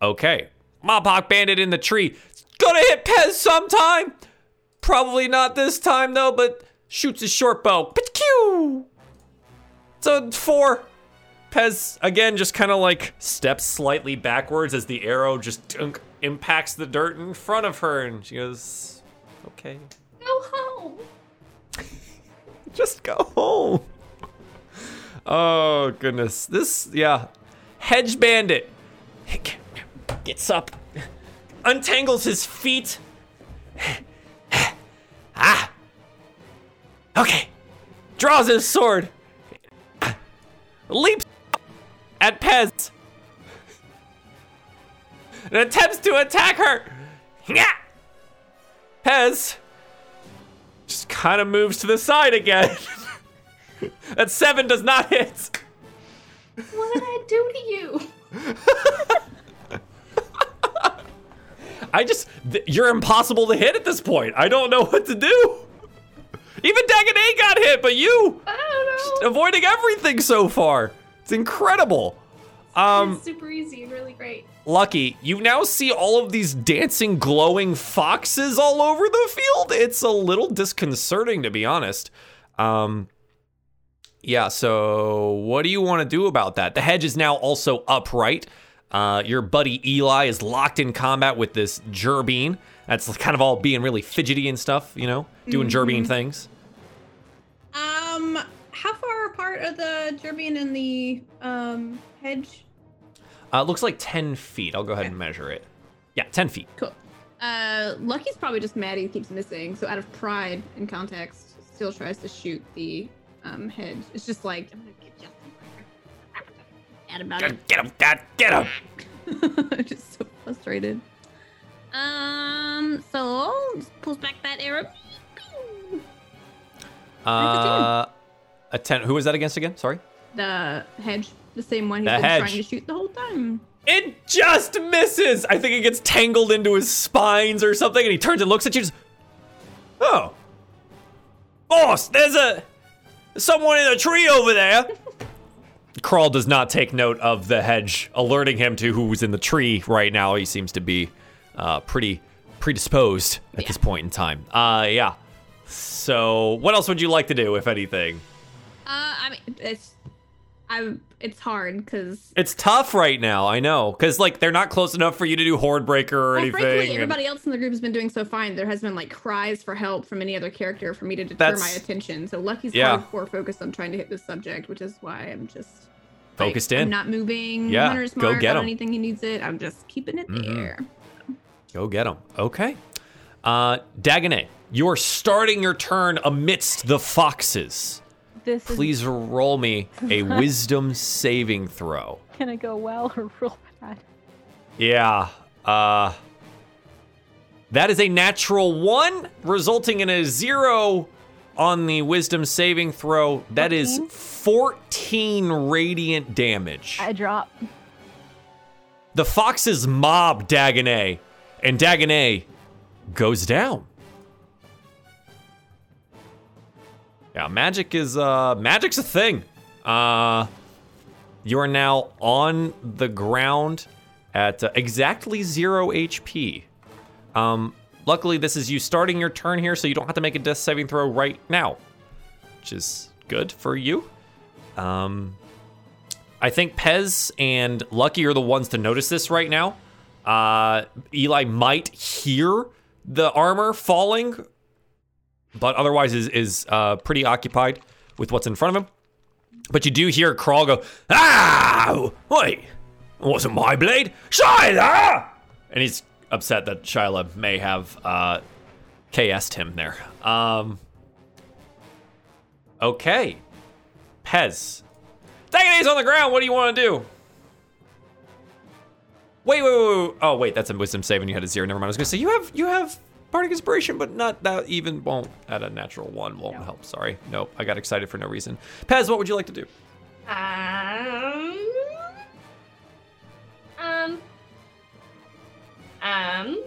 okay. Mopok Bandit in the tree. Gonna hit Pez sometime. Probably not this time though, but shoots his short bow. Pew! It's a four. Pez again just kind of like steps slightly backwards as the arrow just dunk, impacts the dirt in front of her, and she goes, "Okay, Go home. *laughs* just go home." Oh goodness, this yeah, hedge bandit. Gets up, untangles his feet. ah, okay, draws his sword, leaps at Pez, and attempts to attack her. Pez just kind of moves to the side again. *laughs* *laughs* that seven does not hit. What did I do to you? *laughs* I just, th- you're impossible to hit at this point. I don't know what to do. Even Dagonet got hit, but you I don't know. avoiding everything so far. It's incredible. Um, it's super easy and really great. Lucky, you now see all of these dancing, glowing foxes all over the field. It's a little disconcerting, to be honest. Um, yeah, so what do you want to do about that? The hedge is now also upright. Uh, your buddy Eli is locked in combat with this Gerbine. That's kind of all being really fidgety and stuff, you know, doing Gerbine things. Um, how far apart are the Gerbian and the um hedge? Uh, looks like 10 feet. I'll go ahead and measure it. Yeah, 10 feet. Cool. Uh, Lucky's probably just mad he keeps missing, so out of pride and context, still tries to shoot the um hedge. It's just like I'm gonna get you. Mad about it. Get him, God, get him. *laughs* just so frustrated. Um, so just pulls back that arrow. Uh, a 10. Who was that against again? Sorry. The hedge, the same one he's been hedge. trying to shoot the whole time. It just misses. I think it gets tangled into his spines or something, and he turns and looks at you. Just, oh, boss, there's a someone in a tree over there. *laughs* Crawl does not take note of the hedge, alerting him to who's in the tree right now. He seems to be uh, pretty predisposed at this point in time. Uh, yeah. So, what else would you like to do, if anything? Uh, I mean, it's, I, it's hard because It's tough right now. I know, because like they're not close enough for you to do Horde Breaker or well, anything. frankly, and- everybody else in the group has been doing so fine. There has been like cries for help from any other character for me to deter That's- my attention. So Lucky's Yeah. hardcore focused on trying to hit this subject, which is why I'm just like, Focused in. I'm not moving. Yeah, Hunter's go mark get him. anything he needs it. I'm just keeping it Mhm. there. Go get him. Okay. Uh, Dagonet, you're starting your turn amidst the foxes. This is Please roll me a *laughs* wisdom saving throw. gonna go well or *laughs* real bad. Yeah. Uh, that is a natural one, resulting in a zero on the wisdom saving throw. That is 14 radiant damage. I drop. The foxes mob Dagonet, and Dagonet goes down. Yeah, magic is uh magic's a thing. Uh you are now on the ground at uh, exactly 0 HP. Um luckily this is you starting your turn here so you don't have to make a death saving throw right now, which is good for you. Um I think Pez and Lucky are the ones to notice this right now. Uh, Eli might hear the armor falling, but otherwise is is uh, pretty occupied with what's in front of him. But you do hear Crawl go, "Ah, wait, wasn't my blade, Shyla!" And he's upset that Shyla may have uh, KS'd him there. Um, okay, Pez. Dagone's on the ground. What do you want to do? Wait, wait, wait, wait. Oh, wait, that's a wisdom save and you had a zero. Never mind. I was gonna say you have you have bardic inspiration, but not that even won't at a natural one won't help. Sorry. Nope. I got excited for no reason. Pez, what would you like to do? Um. Um. Um.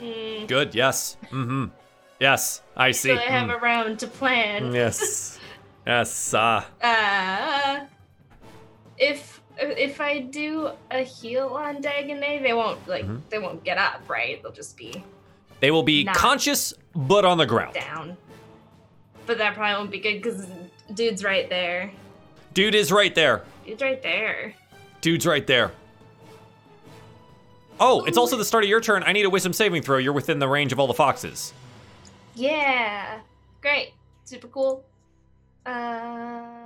Mm, Good. Yes. Mm-hmm. Yes. I see. so I have Mm. a round to plan. Yes. *laughs* yes. Uh, Uh, if if I do a heal on Dagonet, they won't like Mm-hmm. they won't get up, right? They'll just be they will be conscious, but on the ground. down. But that probably won't be good because dude's right there. Dude is right there. Dude's right there. Dude's right there. Oh, it's also the start of your turn. I need a wisdom saving throw. You're within the range of all the foxes. Yeah, great, super cool. Uh,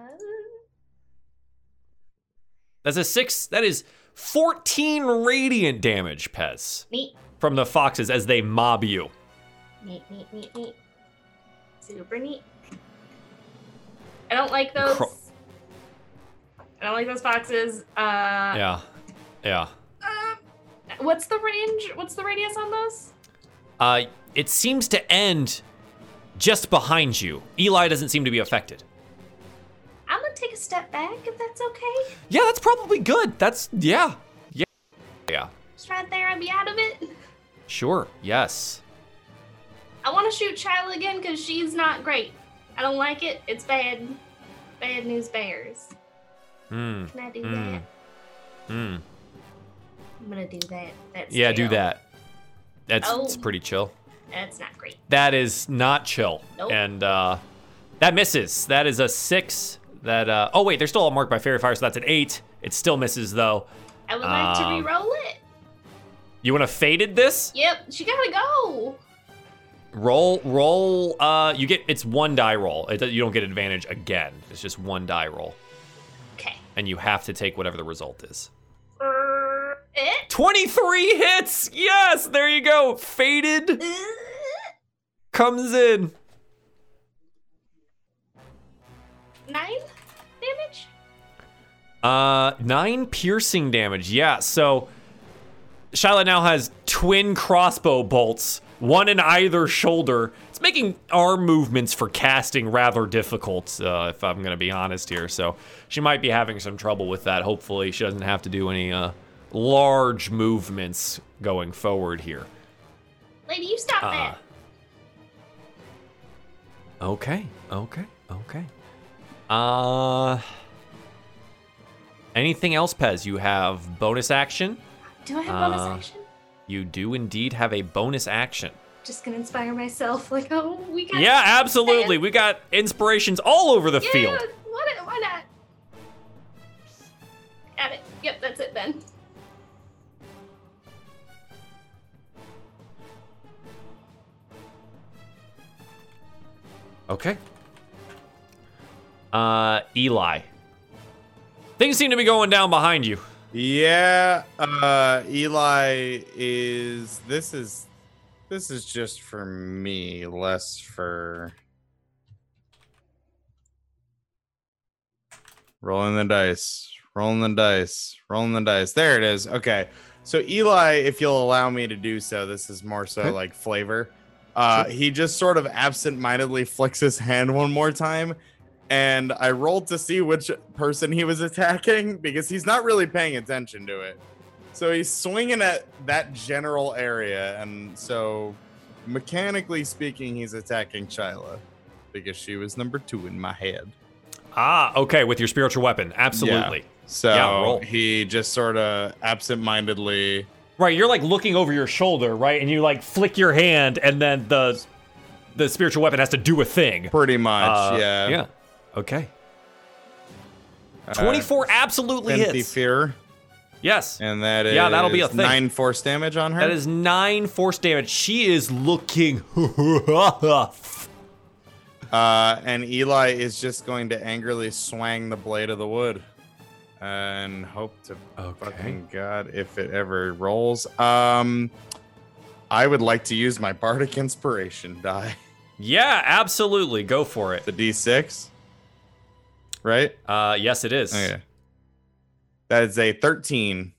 That's a six. That is 14 radiant damage, Pez, neat, from the foxes as they mob you. neat, neat, neat, neat. Super neat. I don't like those. Cro- I don't like those foxes. Uh, Yeah. Yeah. uh, what's the range? What's the radius on those? Uh, it seems to end just behind you. Eli doesn't seem to be affected. I'm gonna take a step back if that's okay. Yeah, that's probably good. That's, yeah. Yeah. Yeah. Just right there, I'll be out of it. Sure. Yes. I want to shoot Shyla again because she's not great. I don't like it. It's bad. Bad news bears. Hmm. Can I do Hmm. that? Hmm. I'm gonna do that. That's Yeah, do that. That's Oh. it's pretty chill. That's not great. That is not chill. Nope. And uh, that misses. That is a six. That uh, oh wait, they're still all marked by faerie fire, so that's an eight. It still misses though. I would like to Um, re-roll it. You want to faded this? Yep, she gotta go. Roll, roll. Uh, you get it's one die roll. It, you don't get advantage again. It's just one die roll, Okay. and you have to take whatever the result is. Uh, eh? 23 hits. Yes, there you go. Faded Uh, comes in. Nine damage. Uh, nine piercing damage. Yeah, so Charlotte now has twin crossbow bolts, one in either shoulder. It's making arm movements for casting rather difficult, uh, if I'm going to be honest here. So she might be having some trouble with that. Hopefully, she doesn't have to do any uh, large movements going forward here. Lady, you stop Uh, that. Okay, okay, okay. Uh, anything else, Pez? You have bonus action. Do I have bonus uh, action? You do indeed have a bonus action. Just gonna inspire myself. *laughs* Like, oh, we got. Yeah, absolutely. We got inspirations all over the Yeah, field. What, why not? Got it. Yep, that's it then. Okay. Uh, Eli. Things seem to be going down behind you. Yeah, uh Eli is this is this is just for me, less for rolling the dice, rolling the dice, rolling the dice. There it is. Okay. So Eli, if you'll allow me to do so, this is more so Okay. like flavor. Uh he just sort of absent-mindedly flicks his hand one more time and I rolled to see which person he was attacking because he's not really paying attention to it. So he's swinging at that general area, and so mechanically speaking, he's attacking Shyla because she was number two in my head. Ah, okay, with your spiritual weapon. Absolutely. So Yeah, he just sort of absent-mindedly. Right, you're like looking over your shoulder, right? And you like flick your hand and then the the spiritual weapon has to do a thing. Pretty much, Uh, yeah. Yeah. Okay. Uh, 24 absolutely hits. fear. Yes. And that is Yeah, that'll be a thing. nine force damage on her. That is nine force damage. She is looking. *laughs* Uh, and Eli is just going to angrily swang the blade of the wood and hope to Okay. fucking god if it ever rolls. Um, I would like to use my bardic inspiration die. yeah, absolutely. Go for it. The D6, right? Uh, yes, it is. Okay. That is a 13.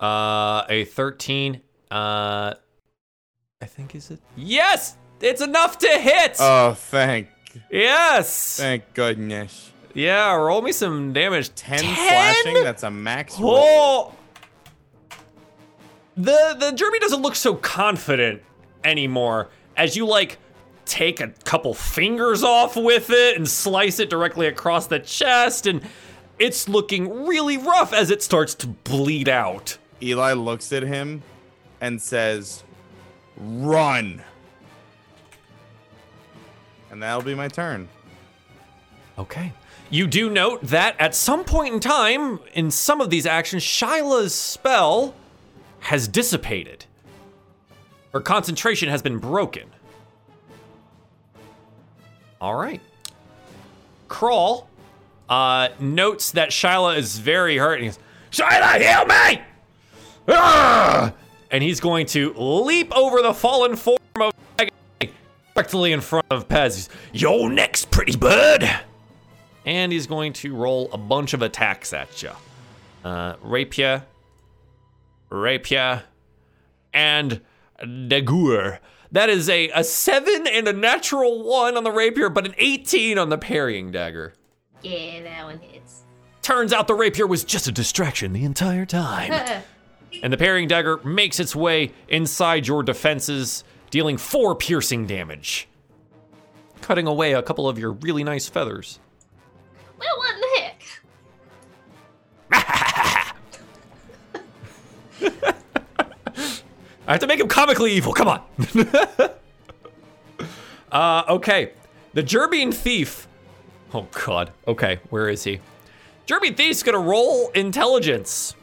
Uh, a 13. Uh, I think is it? Yes, it's enough to hit. Oh, thank, yes. thank goodness. Yeah, roll me some damage. 10, slashing. That's a max roll. Oh. The the Jeremy doesn't look so confident anymore as you like take a couple fingers off with it and slice it directly across the chest and it's looking really rough as it starts to bleed out. Eli looks at him and says, "Run." And that'll be my turn. Okay. You do note that at some point in time, in some of these actions, Shyla's spell has dissipated. Her concentration has been broken. All right. Crawl uh, notes that Shyla is very hurt. And he Shyla, heal me! Ah! And he's going to leap over the fallen form of directly in front of Pez. He's, You're next, pretty bird! And he's going to roll a bunch of attacks at you. Uh, rapier, rapier, and dagger. That is a, a 7 and a natural 1 on the rapier, but an 18 on the parrying dagger. Yeah, that one hits. Turns out the rapier was just a distraction the entire time. *laughs* and the parrying dagger makes its way inside your defenses, dealing 4 piercing damage, cutting away a couple of your really nice feathers. well, what in the heck? *laughs* *laughs* I have to make him comically evil. Come on. *laughs* uh, okay. The Gerbian thief. Oh God. Okay, where is he? Gerbian thief's gonna roll intelligence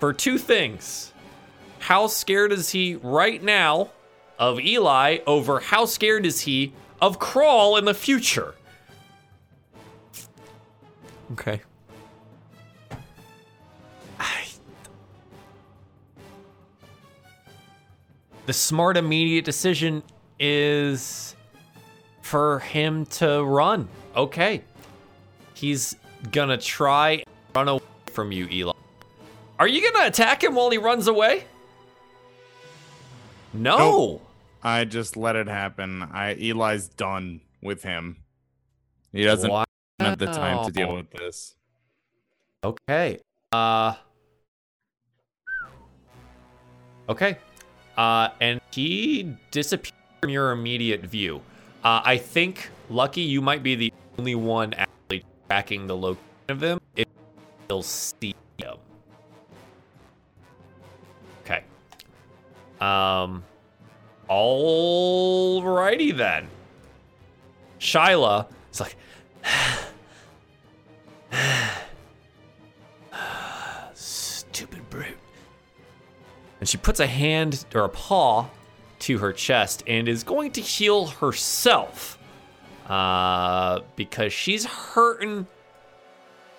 for two things. How scared is he right now of Eli over how scared is he of Crawl in the future? Okay. The smart immediate decision is for him to run. Okay. He's gonna try run away from you, Eli. Are you gonna attack him while he runs away? No. Nope. I just let it happen. I Eli's done with him. He doesn't Wow. have the time to deal with this. Okay. Uh Okay. Uh and he disappeared from your immediate view. Uh I think Lucky you might be the only one actually tracking the location of him if you'll see him. Okay. Um Alrighty then. Shyla is like And she puts a hand or a paw to her chest and is going to heal herself. Uh, because she's hurting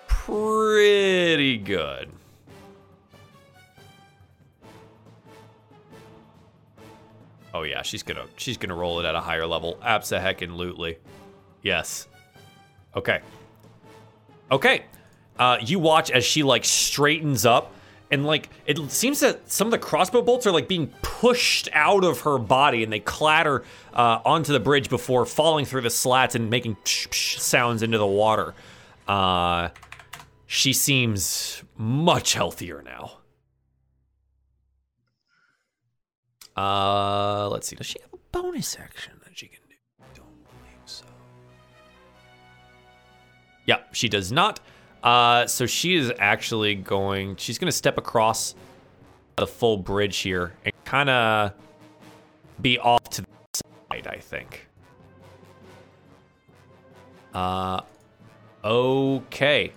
pretty good. Oh yeah, she's gonna she's gonna roll it at a higher level. Absa-heckin-lutely. Yes. Okay. Okay. Uh, you watch as she like straightens up, and like it seems that some of the crossbow bolts are like being pushed out of her body, and they clatter uh, onto the bridge before falling through the slats and making psh, psh sounds into the water. Uh, she seems much healthier now. Uh, let's see. Does she have a bonus action that she can do? Don't believe so. Yeah, she does not. Uh, so she is actually going. She's going to step across the full bridge here and kind of be off to the side. I think. Uh, okay.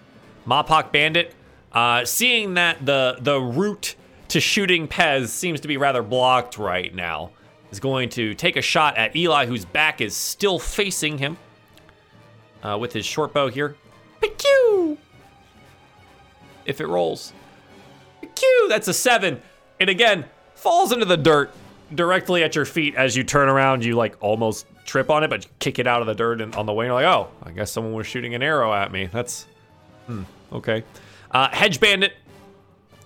Mopok Bandit, uh, seeing that the the route to shooting Pez seems to be rather blocked right now, is going to take a shot at Eli, whose back is still facing him, uh, with his short bow here. Pew! If it rolls. Q, That's a seven. And again, falls into the dirt directly at your feet as you turn around. You like almost trip on it, but kick it out of the dirt and on the way. You're like, oh, I guess someone was shooting an arrow at me. That's hmm, okay. Uh, Hedge Bandit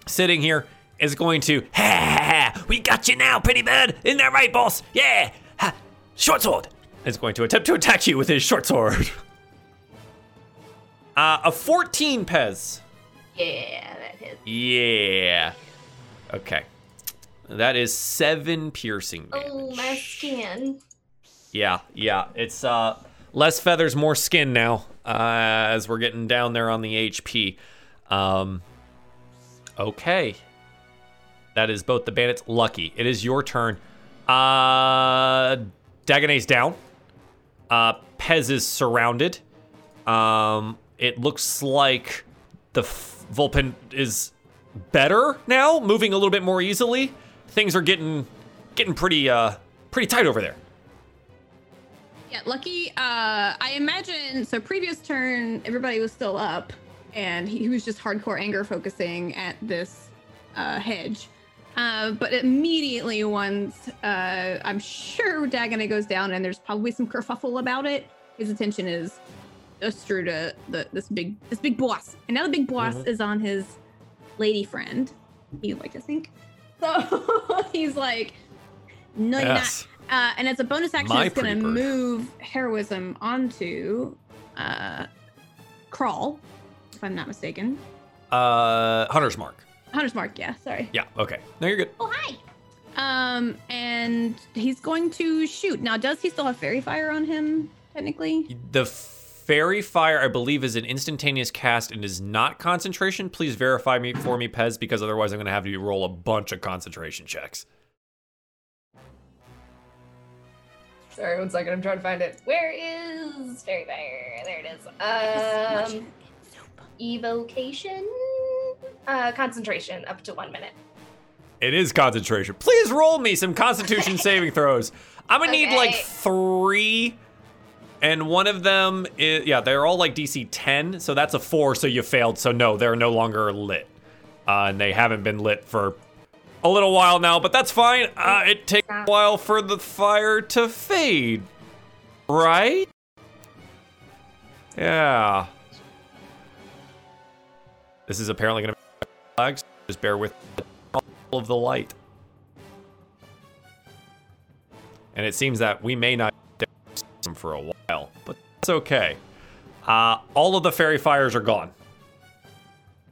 sitting here is going to *laughs* Ha ha ha! We got you now, pretty bird. Isn't that right, boss? Yeah. Ha. Short sword. is going to attempt to attack you with his short sword. *laughs* Uh, a 14 Pez. Yeah, that hits. Yeah. Okay. That is seven piercing damage. Oh, my skin. Yeah, yeah. It's uh less feathers, more skin now. Uh, as we're getting down there on the HP. Um. Okay. That is both the bandits. Lucky. It is your turn. Uh, Dagone's down. Uh, Pez is surrounded. Um, it looks like the F- Vulpin is better now, moving a little bit more easily. Things are getting getting pretty uh pretty tight over there. Yeah, lucky. Uh, I imagine so. Previous turn, everybody was still up, and he, he was just hardcore anger focusing at this uh, hedge. Uh, but immediately, once uh, I'm sure Dagonet goes down, and there's probably some kerfuffle about it, his attention is drew to the this big this big boss, and now the big boss is on his lady friend. He like to think. So *laughs* he's like, no, you're not. Uh, and as a bonus action, My it's going to move heroism onto uh, crawl, if I'm not mistaken. Uh, Hunter's Mark. Hunter's mark, yeah. Sorry. Yeah. Okay. No, you're good. Oh hi. Um, and he's going to shoot. Now, does he still have faerie fire on him? Technically, The faerie fire, I believe, is an instantaneous cast and is not concentration. Please verify me for me, Pez, because otherwise I'm going to have you roll a bunch of concentration checks. Sorry, one second. I'm trying to find it. Where is Faerie Fire? There it is. Um, evocation, uh, concentration up to one minute. It is concentration. Please roll me some Constitution *laughs* saving throws. I'm gonna need like three, and one of them is yeah, they're all like DC 10, so that's a four. So you failed. So no, they're no longer lit, uh, and they haven't been lit for a little while now. But that's fine. Uh, it takes a while for the fire to fade, right? Yeah. This is apparently gonna be flags. Just bear with all of the light. And it seems that we may not for a while, but that's okay. Uh, all of the faerie fires are gone.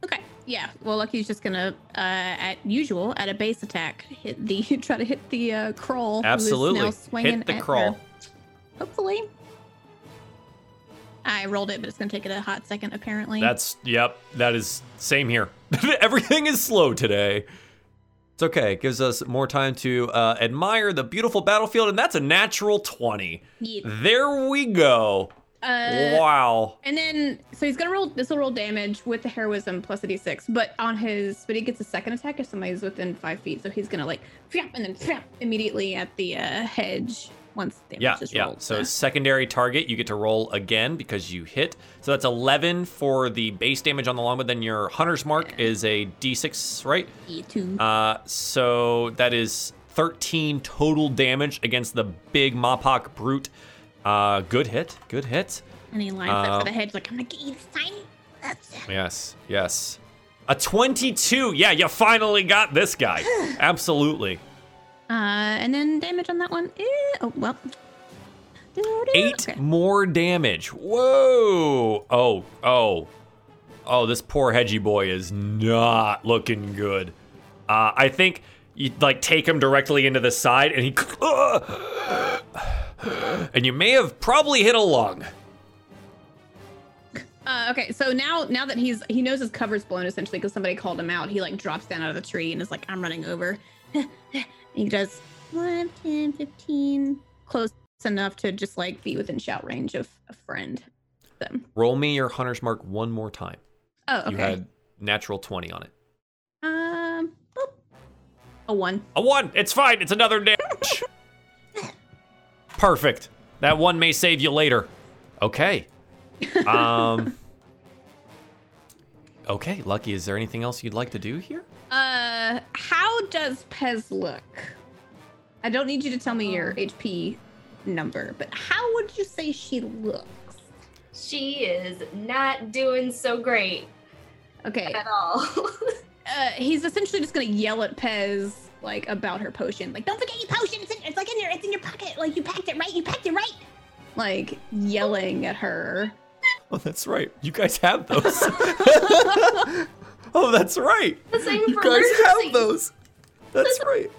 okay. Yeah. Well, Lucky's just gonna, uh, at usual, at a base attack, hit the *laughs* try to hit the uh, crawl. who is Absolutely. now swinging Hit the crawl. her. Hopefully. I rolled it, but it's gonna take it a hot second, apparently. That's, yep, that is same here. *laughs* Everything is slow today. It's okay. It gives us more time to uh, admire the beautiful battlefield, and that's a natural 20. Yeah. There we go. Uh, wow. And then, so he's gonna roll. This will roll damage with the heroism plus a d6, but on his, but he gets a second attack if somebody's within five feet. So he's gonna like, and then immediately at the uh, hedge once damage Yeah, is yeah. rolled. So secondary target, you get to roll again because you hit. So that's 11 for the base damage on the longbow. Then your hunter's mark is a d6, right? E two. Uh, so that is 13 total damage against the big Mopok brute. Uh, good hit. Good hit. and he lines uh, up for the hedge like, I'm gonna get you this time. Yes, yes. A 22. Yeah, you finally got this guy. *sighs* Absolutely. Uh, and then damage on that one. Eh, oh well. Eight Okay. more damage. Whoa. Oh, oh. Oh, this poor hedgy boy is not looking good. Uh, I think you like take him directly into the side and he. *sighs* and you may have probably hit a lung. Uh, okay, so now now that he's he knows his cover's blown essentially because somebody called him out, he like drops down out of the tree and is like, I'm running over. *laughs* he does 5, 10, 15, close enough to just like be within shout range of a friend. Them. Roll me your hunter's mark one more time. Oh, okay. You had natural 20 on it. Um, boop. a one. A one. It's fine. It's another *laughs* damage. Perfect. That one may save you later. Okay. *laughs* Um. Okay, Lucky. Is there anything else you'd like to do here? Uh, how does Pez look? I don't need you to tell me your HP number, but how would you say she looks? She is not doing so great Okay. at all. *laughs* Uh, he's essentially just gonna yell at Pez like about her potion. Like, don't forget your potion. It's, in, it's like in your, it's in your pocket. Like you packed it right. You packed it right. Like yelling at her. Oh, that's right. You guys have those. *laughs* *laughs* *laughs* oh, that's right. the same You guys emergency. have those. That's *laughs* right.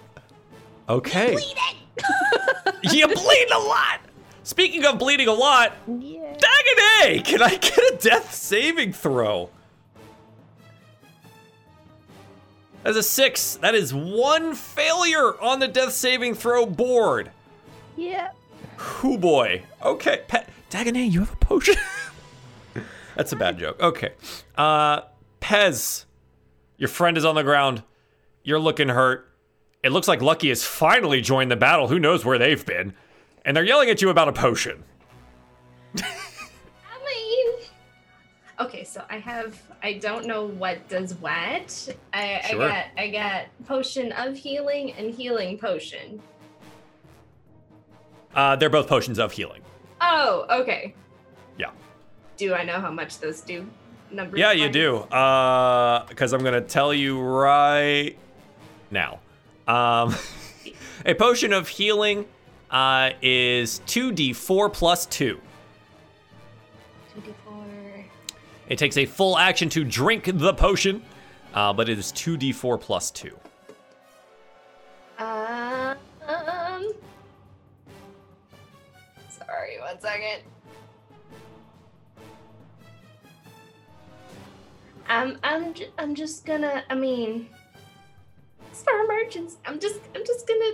Okay. Bleed it. *laughs* you bleed a lot. Speaking of bleeding a lot, Yeah. Dagonet, can I get a death saving throw? As a six, that is one failure on the death saving throw board. Yeah. Hoo boy. Okay, Pet Dagonet, you have a potion. That's a bad joke. Okay, uh, Pez, your friend is on the ground. You're looking hurt. It looks like Lucky has finally joined the battle. Who knows where they've been? And they're yelling at you about a potion. *laughs* I mean, okay, so I have. I don't know what does what. I, Sure. I got. I got potion of healing and healing potion. Uh, they're both potions of healing. Oh, okay. Yeah. Do I know how much those do? Numbers. Yeah, you do. Uh, because I'm gonna tell you right now. Um, *laughs* a potion of healing uh, is 2d4 plus 2. 2d4. It takes a full action to drink the potion, uh, but it is 2d4 plus 2. Um. Sorry, one second. I'm I'm I'm just gonna. I mean, it's for emergency. I'm just I'm just gonna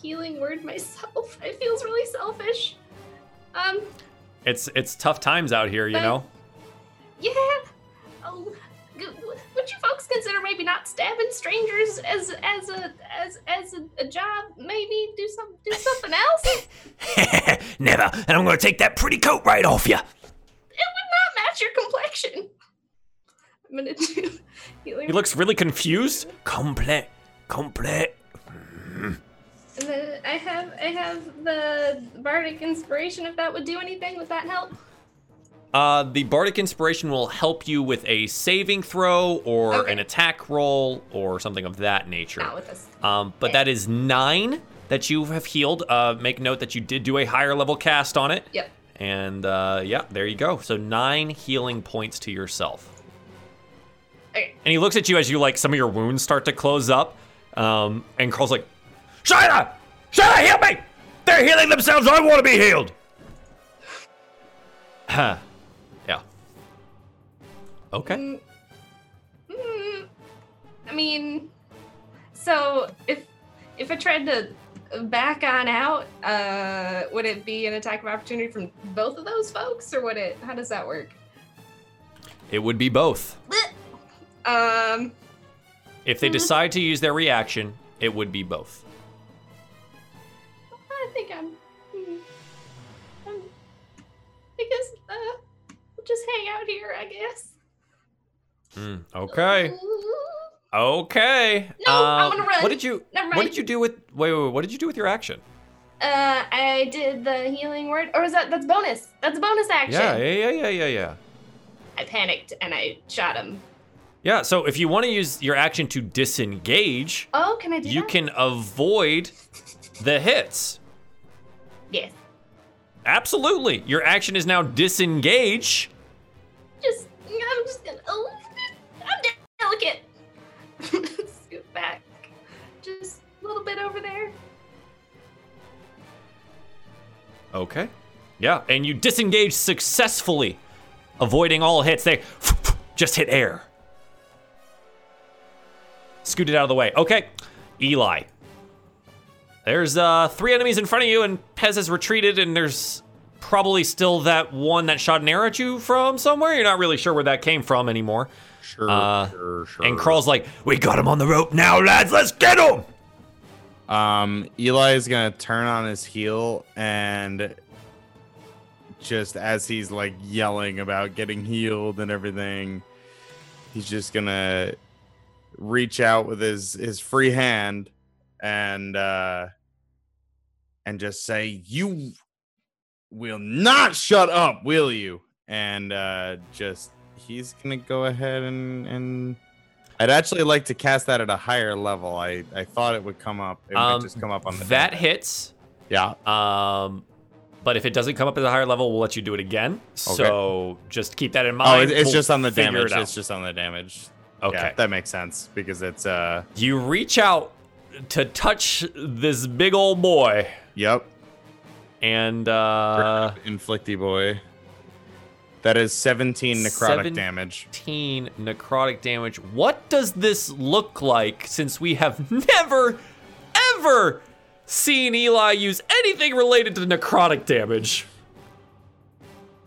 healing word myself. *laughs* It feels really selfish. Um. It's it's tough times out here, you But- know. Yeah. Oh, would you folks consider maybe not stabbing strangers as as a as as a, a job? Maybe do some do something else. *laughs* Never. And I'm gonna take that pretty coat right off you. It would not match your complexion. I'm gonna do healing. He looks really confused. Complete. Complete. and then I have I have the bardic inspiration. If that would do anything, would that help? Uh, the bardic inspiration will help you with a saving throw or Okay. an attack roll or something of that nature. Not with this. Um, but that is nine that you have healed. Uh, make note that you did do a higher level cast on it. Yep. And uh, yeah, there you go. So nine healing points to yourself. Okay. And he looks at you as you like some of your wounds start to close up. Um, and Crawl's like, Shyla! Shyla, heal me! They're healing themselves. I want to be healed. Huh. *sighs* yeah. Okay. Mm, mm, I mean, so if if I tried to back on out, uh, would it be an attack of opportunity from both of those folks, or would it? How does that work? It would be both. Um, If they decide to use their reaction, it would be both. I think I'm. mm, I'm because uh, we'll just hang out here, I guess. Mm, okay. *laughs* Okay. No, Uh, I'm gonna run. What did you? Never What did you do with? Wait, wait, wait. What did you do with your action? Uh, I did the healing word, or is that that's bonus? That's a bonus action. Yeah, yeah, yeah, yeah, yeah, yeah. I panicked and I shot him. Yeah. So if you want to use your action to disengage, Oh, can I do you that? can avoid the hits. Yes. Absolutely. Your action is now disengage. Just, I'm just gonna. Oh, I'm delicate. *laughs* Scoot back, just a little bit over there. Okay. Yeah, and you disengage successfully, avoiding all hits. They just hit air. Scooted out of the way. Okay, Eli. There's uh, three enemies in front of you, and Pez has retreated, and there's probably still that one that shot an arrow at you from somewhere. You're not really sure where that came from anymore. Sure, Uh, sure, sure. And Crawl's like, "We got him on the rope now, lads. Let's get him." Um, Eli is gonna turn on his heel and just as he's like yelling about getting healed and everything, he's just gonna reach out with his his free hand and uh and just say, "You will not shut up, will you?" And uh just he's gonna go ahead and and I'd actually like to cast that at a higher level. I I thought it would come up. It Um, would just come up on the That damage. hits. Yeah. Um, but if it doesn't come up at a higher level, we'll let you do it again. So just keep that in mind. Oh, it's We'll just on the damage. it. It's just on the damage. Okay. Yeah, that makes sense because it's uh. You reach out to touch this big old boy, Yep. and uh, Inflicty boy. That is 17 necrotic Seven- damage. 15 necrotic damage. What does this look like since we have *laughs* never, ever seen Eli use anything related to necrotic damage?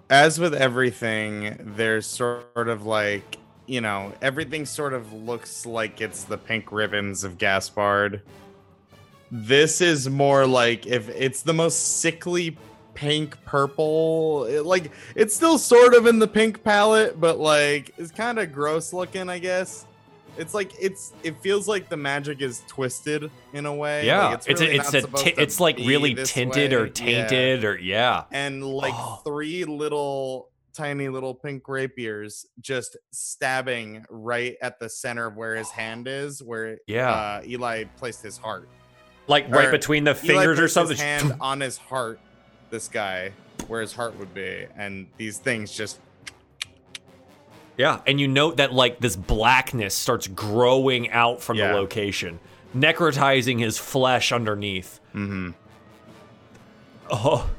As with everything, there's sort of like you know everything sort of looks like it's the pink ribbons of Gaspard. This is more like if it's the most sickly pink purple. It, like it's still sort of in the pink palette, but like it's kind of gross looking, I guess. It's like it's it feels like the magic is twisted in a way. Yeah, like, it's really a, it's a supposed ti- to it's like really tinted way. or Yeah tainted or yeah. and like Oh. *gasps* three little tiny little pink rapiers just stabbing right at the center of where his *gasps* hand is where Yeah. uh, eli placed his heart Like right Or between the fingers or something. his hand *laughs* on his heart this guy where his heart would be and these things just Yeah, and you note that like this blackness starts growing out from Yeah. the location, necrotizing his flesh underneath. mm-hmm. Oh,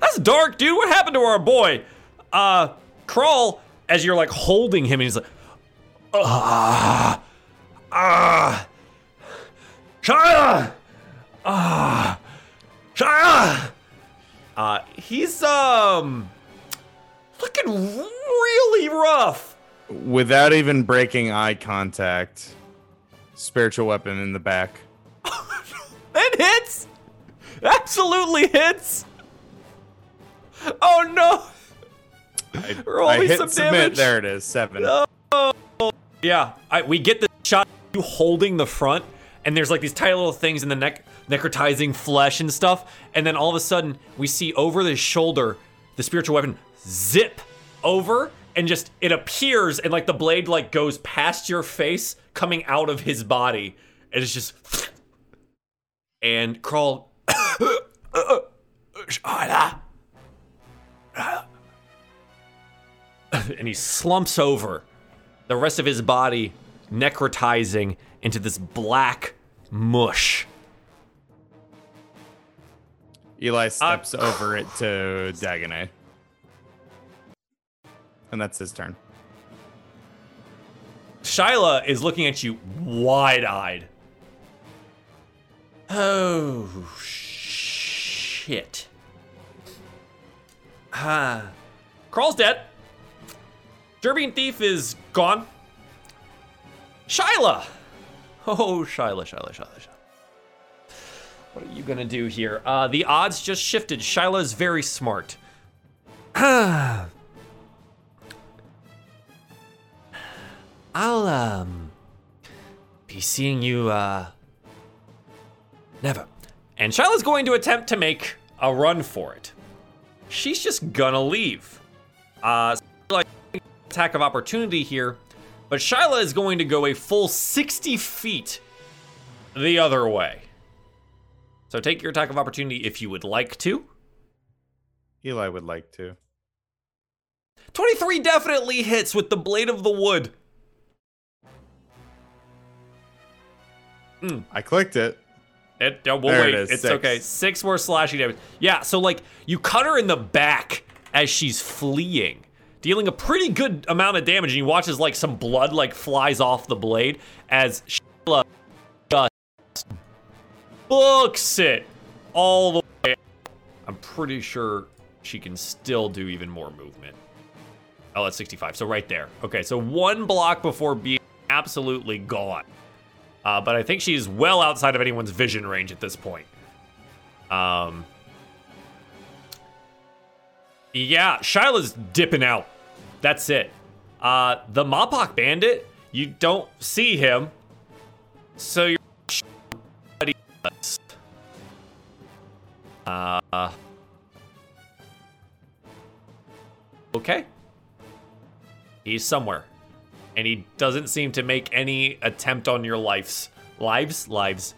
that's dark, dude. What happened to our boy? Uh, Crawl, as you're like holding him, and he's like, ah, ah, Shia, ah, Shia. Uh, he's um looking really rough. without even breaking eye contact spiritual weapon in the back *laughs* It hits! Absolutely hits! Oh no! I, Roll I me hit some submit damage. there it is seven Yeah, I, we get the shot you holding the front, and there's like these tiny little things in the neck, necrotizing flesh and stuff, and then all of a sudden we see over the shoulder the spiritual weapon zip over, and just it appears, and like the blade like goes past your face, coming out of his body, and it's just, and crawl. *laughs* and he slumps over, the rest of his body necrotizing into this black mush. Eli steps *sighs* over it to Dagonet. And that's his turn. Shyla is looking at you wide eyed. Oh, shit. Ah. Crawl's dead. Derby Thief is gone. Shyla! Oh, Shyla, Shyla, Shyla, Shyla. What are you gonna do here? Uh, the odds just shifted. Shyla's very smart. *sighs* I'll um be seeing you uh never. And Shyla's going to attempt to make a run for it. She's just gonna leave. Uh like attack of opportunity here, but Shyla is going to go a full 60 feet the other way. So take your attack of opportunity if you would like to. Eli would like to. 23 definitely hits with the blade of the wood. I clicked it. It, uh, we'll There wait. it is, it's six. okay. Six more slashing damage. Yeah, so like you cut her in the back as she's fleeing, dealing a pretty good amount of damage, and you watch as like some blood like flies off the blade as Shyla just books it all the way. I'm pretty sure she can still do even more movement. Oh, that's 65. So right there. Okay, so one block before being absolutely gone. Uh, but I think she's well outside of anyone's vision range at this point. Um. Yeah, Shyla's dipping out. That's it. Uh, the Mopok Bandit, you don't see him, so you're. Uh. Okay. He's somewhere. And he doesn't seem to make any attempt on your lives. Lives? Lives.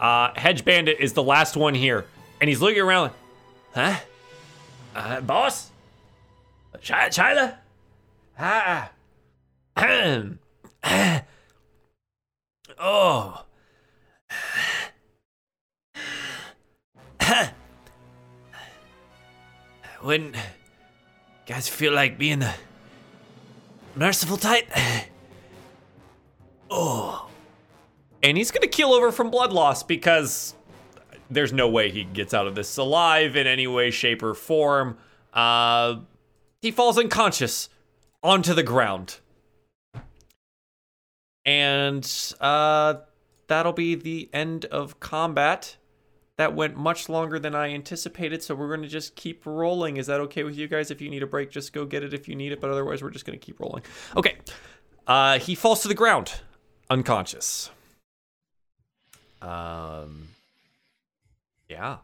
Uh, Hedge Bandit is the last one here. And he's looking around like, huh? Uh, boss? Shy- Shyla? Ah. Ahem. oh. when guys feel like being the merciful type. Oh. And he's gonna keel over from blood loss because there's no way he gets out of this alive in any way, shape, or form. Uh, he falls unconscious onto the ground. And uh, that'll be the end of combat. That went much longer than I anticipated, so we're going to just keep rolling. Is that okay with you guys? If you need a break, just go get it if you need it, but otherwise, we're just going to keep rolling. Okay. Uh, he falls to the ground, unconscious. Um, yeah.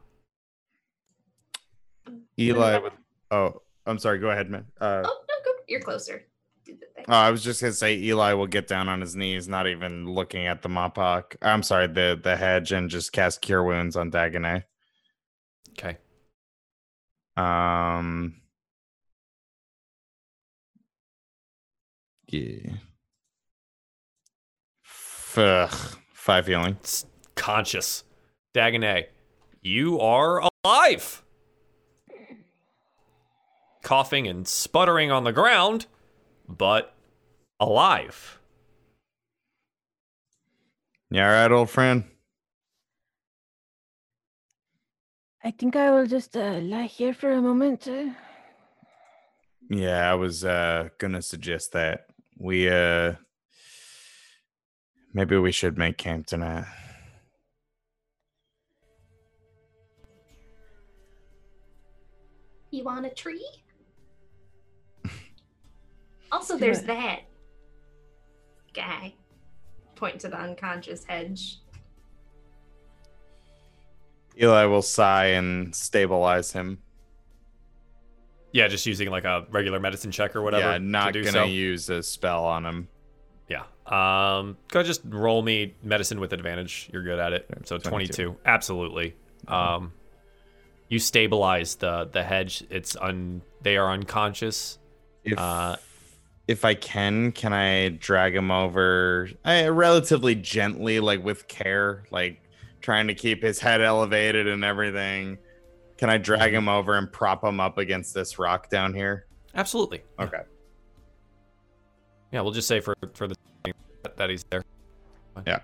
Eli. With, oh, I'm sorry. Go ahead, man. Uh, Oh no, go. You're closer. Do the thing. oh, I was just gonna say Eli will get down on his knees, not even looking at the Mopok. I'm sorry, the the hedge, and just cast Cure Wounds on Dagonet. Okay. Um. Yeah. Ugh, five healing. It's conscious. Dagonet, you are alive. Coughing and sputtering on the ground, but alive. You all right, old friend? I think I will just uh, lie here for a moment. Uh, Yeah, I was uh gonna suggest that we uh maybe we should make camp tonight. You want a tree? Also, there's Sure. that guy. Point to the unconscious hedge. Eli will sigh and stabilize him. Yeah, just using like a regular medicine check or whatever. yeah, not to do gonna so. use a spell on him. Yeah. Um, go just roll me medicine with advantage. You're good at it. So 22. 22. Absolutely. Um, you stabilize the the hedge. It's un. They are unconscious. If Uh, if I can, can I drag him over eh, relatively gently, like with care, like trying to keep his head elevated and everything? Can I drag him over and prop him up against this rock down here? Absolutely. Okay. Yeah, we'll just say for for the that he's there. Yeah.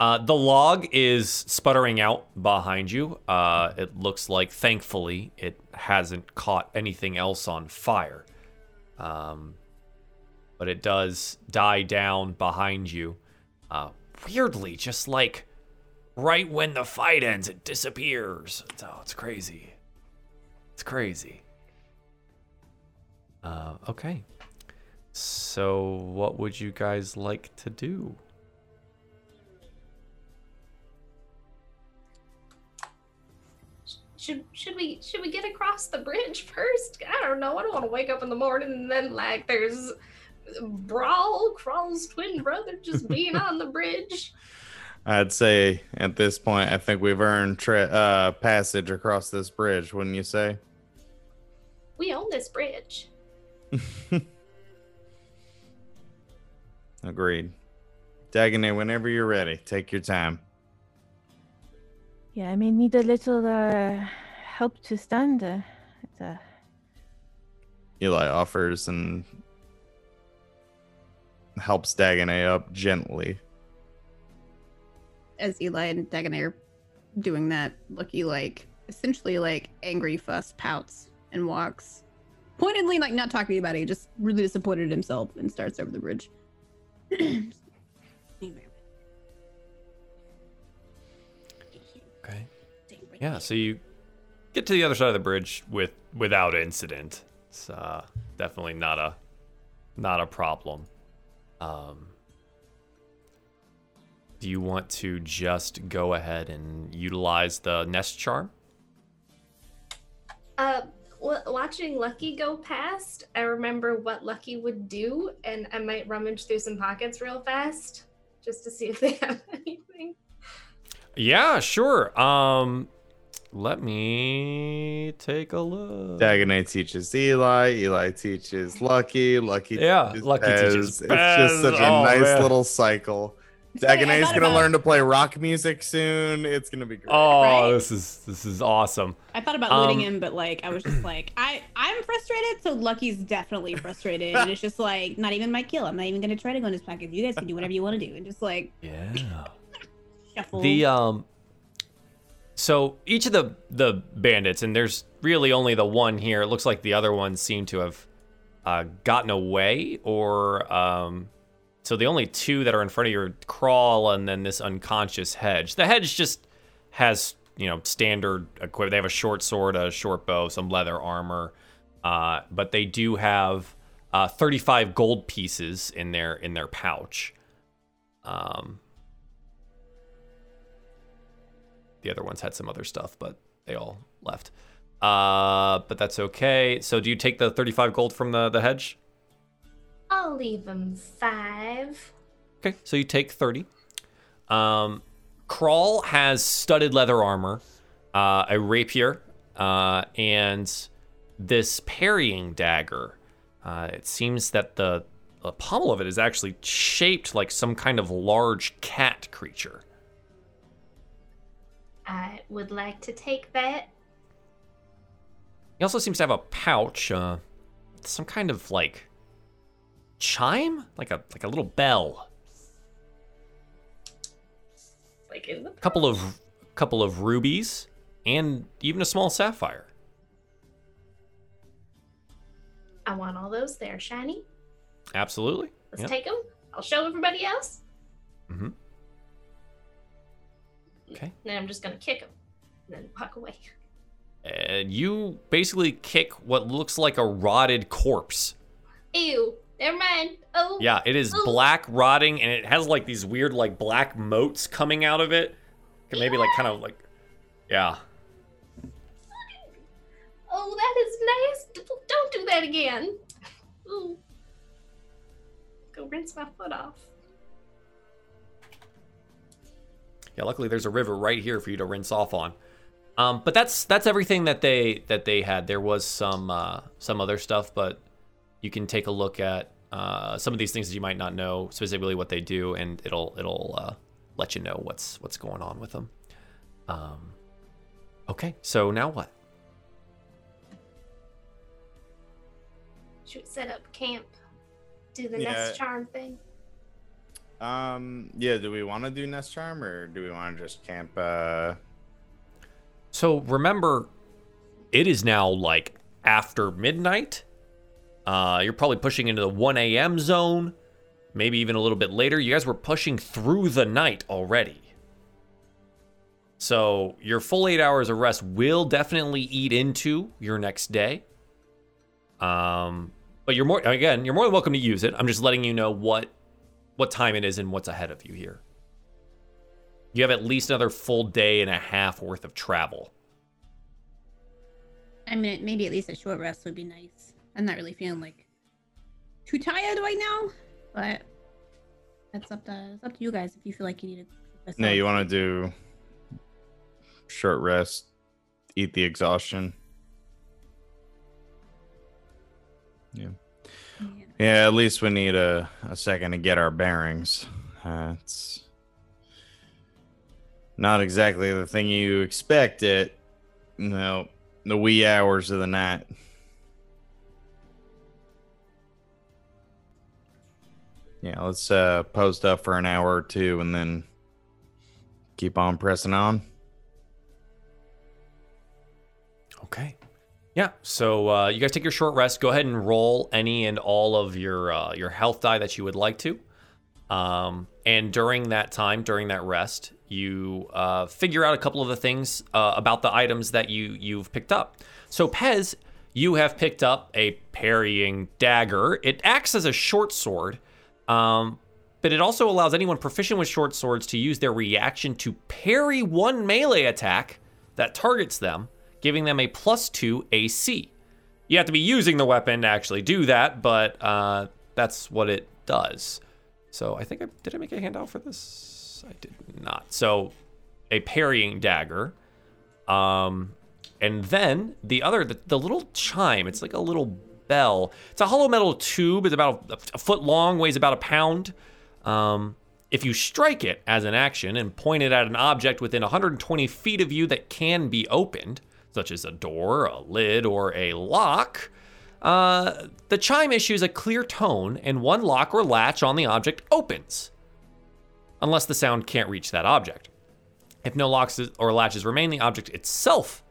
Uh, the log is sputtering out behind you. Uh, it looks like, thankfully, it hasn't caught anything else on fire. Um, but it does die down behind you. Uh, weirdly, just like right when the fight ends, it disappears. Oh, it's crazy. It's crazy. Uh, okay. So, what would you guys like to do? Should should we should we get across the bridge first? I don't know. I don't want to wake up in the morning and then like there's Brawl Crawl's twin brother just being on the bridge. *laughs* I'd say at this point, I think we've earned tra- uh, passage across this bridge, wouldn't you say? We own this bridge. *laughs* Agreed. Dagonet, whenever you're ready, take your time. yeah, I may need a little uh, help to stand. Uh, uh, Eli offers and helps Dagonet up gently. As Eli and Dagonet are doing that, Lucky like essentially like angry fuss pouts and walks pointedly like not talking about it, just really disappointed himself and starts over the bridge. *clears throat* Okay. Yeah, so you get to the other side of the bridge with without incident. It's uh, definitely not a not a problem. Um, do you want to just go ahead and utilize the nest charm? Uh, w- watching Lucky go past, I remember what Lucky would do, and I might rummage through some pockets real fast just to see if they *laughs* have anything. Yeah, sure. Um, let me take a look. Dagonet teaches Eli. Eli teaches Lucky. Lucky Yeah, teaches Lucky Pez. teaches It's just such a Oh, nice man. little cycle. funny, I Dagonet's gonna about- learn to play rock music soon. It's gonna be great. Oh, Right? this is this is awesome. I thought about looting Um, him, but like I was just like, I I'm frustrated, so Lucky's definitely frustrated, and it's just like not even my kill. I'm not even gonna try to go in his pocket. You guys can do whatever you want to do, and just like *laughs* Yeah. *laughs* shuffle. The um so each of the the bandits and there's really only the one here. It looks like the other ones seem to have uh, gotten away or um so the only two that are in front of you crawl and then this unconscious hedge. The hedge just has, you know, standard equipment. They have a short sword, a short bow, some leather armor. Uh, but they do have uh, 35 gold pieces in their in their pouch. Um, the other ones had some other stuff, but they all left. Uh, but that's okay. So do you take the 35 gold from the, the hedge? I'll leave him five. Okay, so you take 30. Um, Crawl has studded leather armor, uh, a rapier, uh, and this parrying dagger. Uh, it seems that the, the pommel of it is actually shaped like some kind of large cat creature. I would like to take that. He also seems to have a pouch, uh, some kind of like chime, like a like a little bell. Like in the A couple of couple of rubies and even a small sapphire. I want all those there, shiny. Absolutely. Let's Yep. take them. I'll show everybody else. Mhm. Okay. Then I'm just gonna kick him, and then walk away. And you basically kick what looks like a rotted corpse. Ew. Never mind. Oh. Yeah, it is Ooh. black, rotting, and it has like these weird like black motes coming out of it. Maybe like kind of like, yeah. Oh, that is nice. Don't do that again. Ooh. Go rinse my foot off. Yeah, luckily there's a river right here for you to rinse off on. Um, but that's that's everything that they that they had. There was some uh, some other stuff, but you can take a look at uh, some of these things that you might not know specifically what they do, and it'll it'll uh, let you know what's what's going on with them. Um, okay, so now what? Should set up camp? Do the Yeah. nest charm thing? Um. Yeah. Do we want to do nest charm or do we want to just camp? Uh. So remember, it is now like after midnight. Uh, you're probably pushing into the 1 a.m. zone, maybe even a little bit later. You guys were pushing through the night already. So your full eight hours of rest will definitely eat into your next day. Um, but you're more again, you're more than welcome to use it. I'm just letting you know what what time it is and what's ahead of you here. You have at least another full day and a half worth of travel. I mean, maybe at least a short rest would be nice. I'm not really feeling like too tired right now, but that's up to it's up to you guys if you feel like you need a. No, you want to do short rest, eat the exhaustion. Yeah. Yeah. At least we need a, a second to get our bearings. Uh, it's not exactly the thing you expect it. No, the wee hours of the night. Yeah, let's uh, post up for an hour or two and then keep on pressing on. Okay. Yeah. So uh, you guys take your short rest. Go ahead and roll any and all of your uh, your health die that you would like to. Um, and during that time, during that rest, you uh, figure out a couple of the things uh, about the items that you you've picked up. So Pez, you have picked up a parrying dagger. It acts as a short sword, um, but it also allows anyone proficient with short swords to use their reaction to parry one melee attack that targets them, giving them a plus two AC. You have to be using the weapon to actually do that, but uh, that's what it does. So I think I did I make a handout for this? I did not. So a parrying dagger. Um and then the other the, the little chime, it's like a little bell. It's a hollow metal tube, it's about a, a foot long, weighs about a pound. Um if you strike it as an action and point it at an object within 120 feet of you that can be opened, such as a door, a lid, or a lock, uh, the chime issues a clear tone, and one lock or latch on the object opens, unless the sound can't reach that object. If no locks or latches remain, the object itself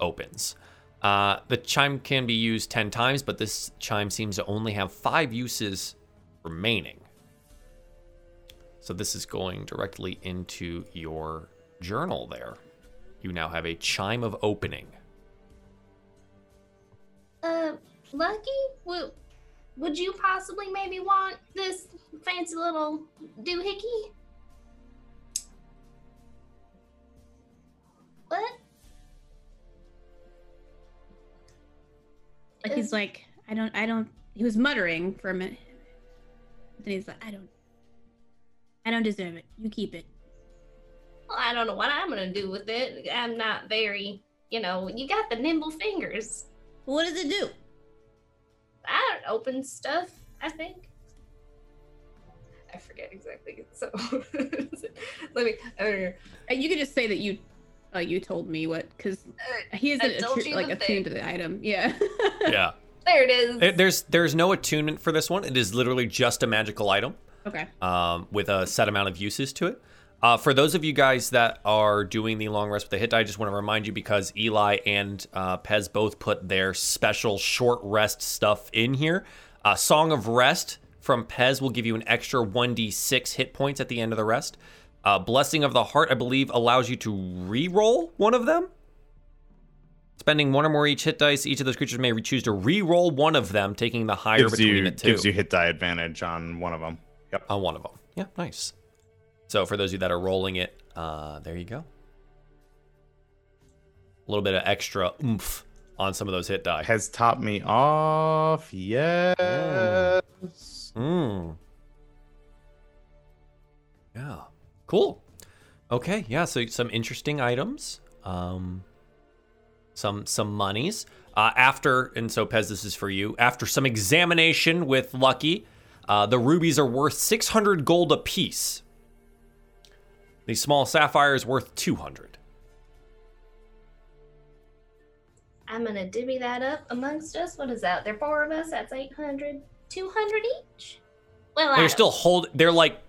opens. Uh, the chime can be used 10 times, but this chime seems to only have five uses remaining. So this is going directly into your journal there. You now have a chime of opening. Uh, Lucky, would would you possibly maybe want this fancy little doohickey? What? Like he's like, I don't, I don't. He was muttering for a minute. Then he's like, I don't, I don't deserve it. You keep it. Well, I don't know what I'm gonna do with it. I'm not very, you know. You got the nimble fingers. What does it do? I don't open stuff. I think. I forget exactly. So *laughs* let me. Uh, Uh, You could just say that you, uh, you told me what, because he isn't I attru- like attuned thing. to the item. Yeah. *laughs* Yeah. there it is. There- There's there's no attunement for this one. It is literally just a magical item okay. um, with a set amount of uses to it. Uh, for those of you guys that are doing the long rest with the hit die, I just want to remind you because Eli and uh, Pez both put their special short rest stuff in here. Uh, Song of Rest from Pez will give you an extra 1d6 hit points at the end of the rest. Uh, Blessing of the Heart, I believe, allows you to re-roll one of them. Spending one or more each hit dice, each of those creatures may choose to re-roll one of them, taking the higher gives between you the two gives you hit die advantage on one of them. Yep. on one of them. Yeah, nice. So for those of you that are rolling it, uh, there you go. A little bit of extra oomph on some of those hit die. Has topped me off. Yes. Mm. Yeah. Cool. Okay. Yeah. So some interesting items. Um, some some monies. Uh, after and so Pez, this is for you. After some examination with Lucky, uh, the rubies are worth 600 gold apiece. The small sapphire is worth 200. I'm gonna divvy that up amongst us. What is that? There are four of us. That's 800. 200 each. Well, I They're still hold. They're like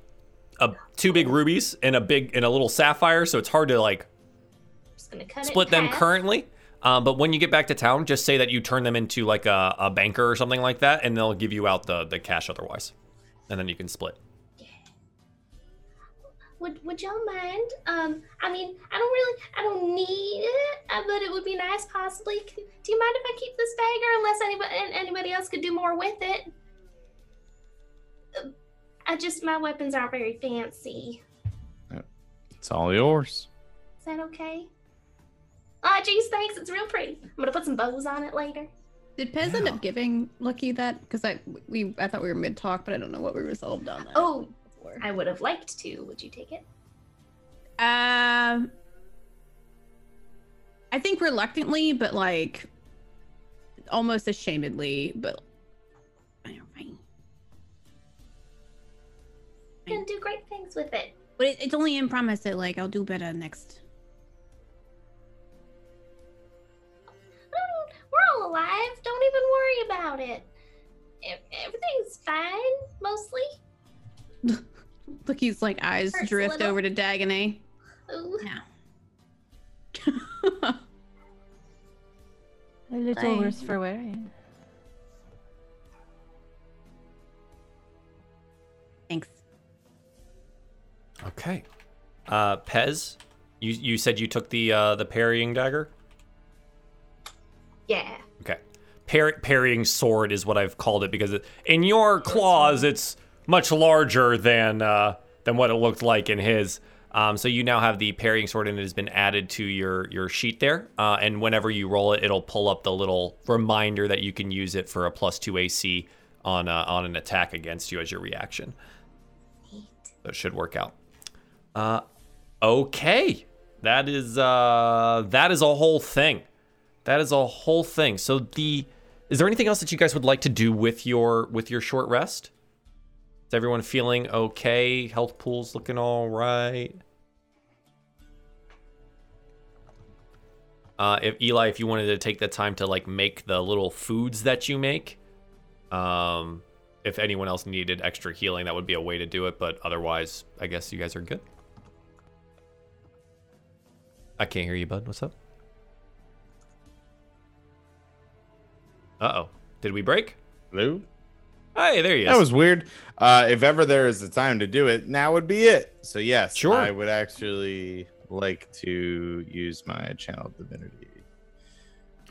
a two big rubies and a big and a little sapphire, so it's hard to like just gonna cut split them half. currently. Um, but when you get back to town, just say that you turn them into like a, a banker or something like that, and they'll give you out the, the cash otherwise. And then you can split. Would Would y'all mind? Um, I mean, I don't really, I don't need it, uh, but it would be nice, possibly. Do you mind if I keep this dagger, unless anybody anybody else could do more with it? Uh, I just my weapons aren't very fancy. It's all yours. Is that okay? Ah, geez, thanks. It's real pretty. I'm gonna put some bows on it later. Did Pez end up giving Lucky that? Because I we I thought we were mid talk, but I don't know what we resolved on that. Oh, before. I would have liked to. Would you take it? Um, I think reluctantly, but like almost ashamedly. But I don't fine. You can do great things with it. But it, it's only in promise that like I'll do better next. Mm, We're all alive. Don't even worry about it. Everything's fine, mostly. *laughs* Lucky's like eyes Hurts drift over to Dagonet. Ooh. Yeah. *laughs* Well, little I- worse for wear. yeah. Thanks. Okay. Uh, Pez, you you said you took the uh, the parrying dagger. Yeah. Okay. Par- parrying sword is what I've called it because it, in your claws it's much larger than uh, than what it looked like in his. Um, so you now have the parrying sword and it has been added to your your sheet there. Uh, and whenever you roll it, it'll pull up the little reminder that you can use it for a plus two AC on uh, on an attack against you as your reaction. That should work out. Uh, okay, that is uh, that is a whole thing. That is a whole thing. So the is there anything else that you guys would like to do with your with your short rest? Is everyone feeling okay? Health pool's looking all right. Uh, if Eli, if you wanted to take the time to like make the little foods that you make, um, if anyone else needed extra healing, that would be a way to do it. But otherwise, I guess you guys are good. I can't hear you, bud. What's up? Uh oh. Did we break? Hello? Hey, there he is. That was weird. Uh, if ever there is a time to do it, now would be it. So yes, Sure. I would actually like to use my channel divinity.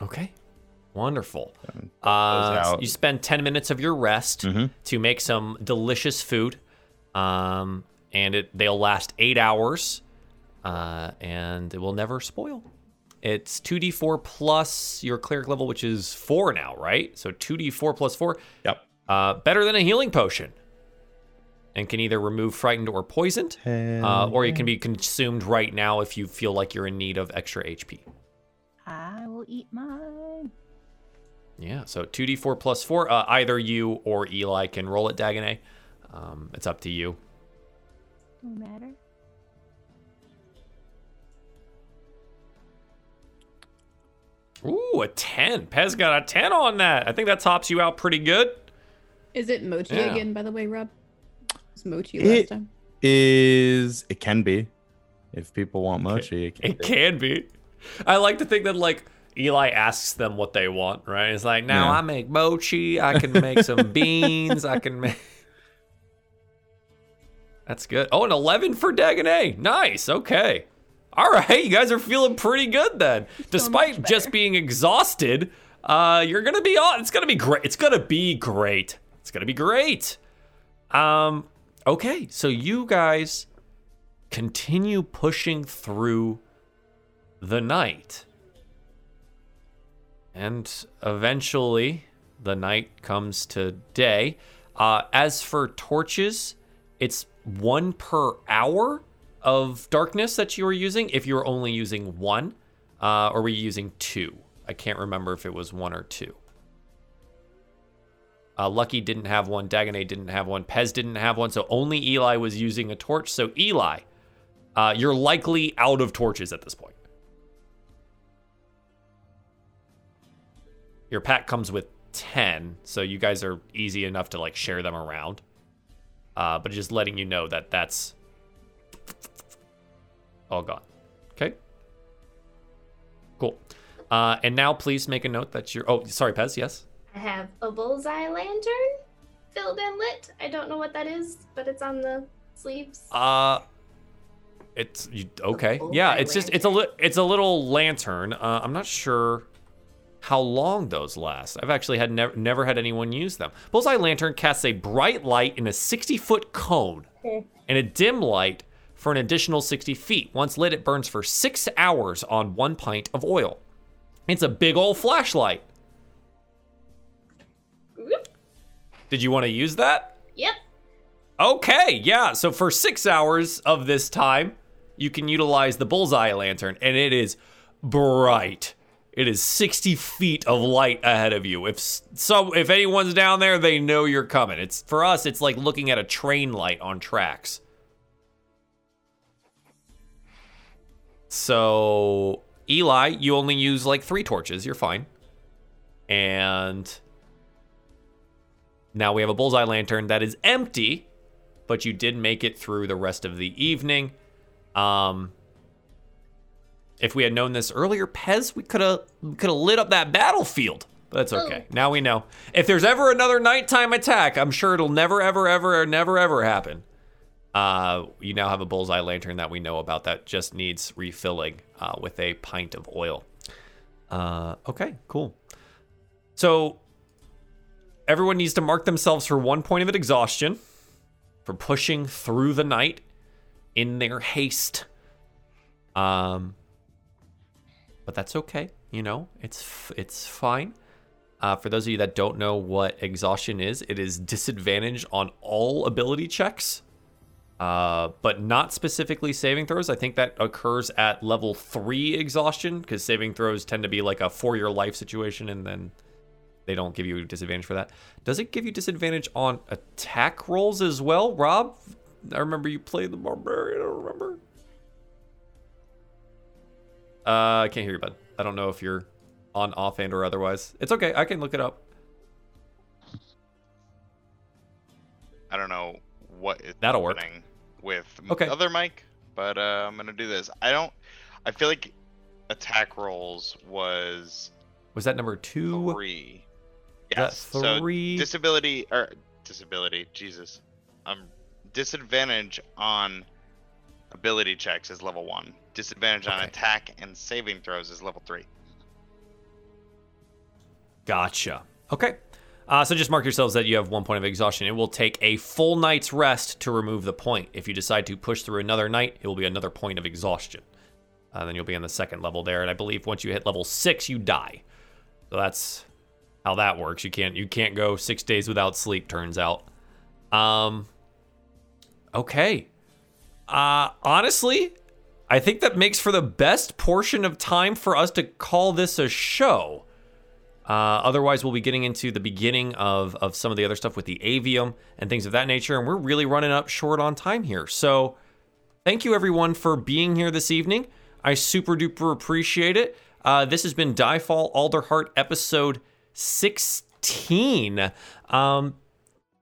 Okay. Wonderful. Uh, out. you spend 10 minutes of your rest Mhm. to make some delicious food. Um, and it they'll last eight hours. Uh, and it will never spoil. It's 2d4 plus your cleric level, which is four now, right? So 2d4 plus four. Yep. Uh, better than a healing potion. And can either remove frightened or poisoned. Uh, or it can be consumed right now if you feel like you're in need of extra HP. I will eat mine. Yeah, so 2d4 plus 4. Uh, either you or Eli can roll it, Dagonet. Um, it's up to you. No matter. Ooh, a 10. Pez got a 10 on that. I think that tops you out pretty good. Is it mochi Yeah. again, by the way, Rob? It's mochi It- last time. Is it can be if people want mochi. It can It can be. I like to think that, like, Eli asks them what they want, right? It's like, now Yeah. I make mochi. I can make some *laughs* beans. I can make. *laughs* That's good. Oh, an 11 for Dagonet. Nice. Okay. All right. You guys are feeling pretty good then. Despite just being exhausted, uh, you're going to be on. It's going to be great. It's going to be great. It's to be great. Um, okay. So you guys continue pushing through the night. And eventually, the night comes to day. Uh, as for torches, it's one per hour of darkness that you are using if you're only using one. Uh, or were you using two? I can't remember if it was one or two. Uh, Lucky didn't have one. Dagonet didn't have one. Pez didn't have one. So only Eli was using a torch. So, Eli, uh, you're likely out of torches at this point. Your pack comes with 10, so you guys are easy enough to like share them around. Uh, but just letting you know that that's all gone. Okay. Cool. Uh, and now please make a note that you're. Oh, sorry, Pez. Yes. I have a bullseye lantern filled and lit. I don't know what that is, but it's on the sleeves. Uh, it's you, okay. Yeah, it's just it's a li- it's a little lantern. Uh, I'm not sure how long those last. I've actually had never never had anyone use them. Bullseye lantern casts a bright light in a 60 foot cone and a dim light for an additional 60 feet. Once lit, it burns for six hours on one pint of oil. It's a big old flashlight. Did you want to use that? Yep. Okay, yeah. So for six hours of this time, you can utilize the bullseye lantern, and it is bright. It is 60 feet of light ahead of you. If so, if anyone's down there, they know you're coming. It's for us. It's like looking at a train light on tracks. So Eli, you only use like three torches. You're fine. And now we have a bullseye lantern that is empty, but you did make it through the rest of the evening. Um, if we had known this earlier, Pez, we could have could have lit up that battlefield. But that's okay. Now we know. If there's ever another nighttime attack, I'm sure it'll never, ever, ever, never, ever happen. Uh, you now have a bullseye lantern that we know about that just needs refilling uh, with a pint of oil. Uh, okay, cool. So everyone needs to mark themselves for one point of exhaustion for pushing through the night in their haste. Um, but that's okay. You know, it's it's fine. Uh, for those of you that don't know what exhaustion is, it is disadvantage on all ability checks, uh, but not specifically saving throws. I think that occurs at level three exhaustion because saving throws tend to be like a for your life situation, and then they don't give you disadvantage for that. Does it give you disadvantage on attack rolls as well, Rob? I remember you played the barbarian. I don't remember. Uh, I can't hear you, bud. I don't know if you're on offhand or otherwise. It's okay. I can look it up. I don't know what is That'll work. happening with Okay. other mic, but uh, I'm gonna do this. I don't. I feel like attack rolls was Was that number two? three. Yes. So three? disability or disability. Jesus. Um, disadvantage on ability checks is level one. Disadvantage on attack and saving throws is level three. Gotcha. Okay. Uh, so just mark yourselves that you have one point of exhaustion. It will take a full night's rest to remove the point. If you decide to push through another night, it will be another point of exhaustion. Uh, then you'll be on the second level there, and I believe once you hit level six, you die. So that's how that works. You can't you can't go six days without sleep. Turns out. Um. Okay. Uh, honestly, I think that makes for the best portion of time for us to call this a show. Uh, otherwise, we'll be getting into the beginning of, of some of the other stuff with the avium and things of that nature, and we're really running up short on time here. So, thank you everyone for being here this evening. I super duper appreciate it. Uh, this has been Diefall Alderheart episode 16. Um,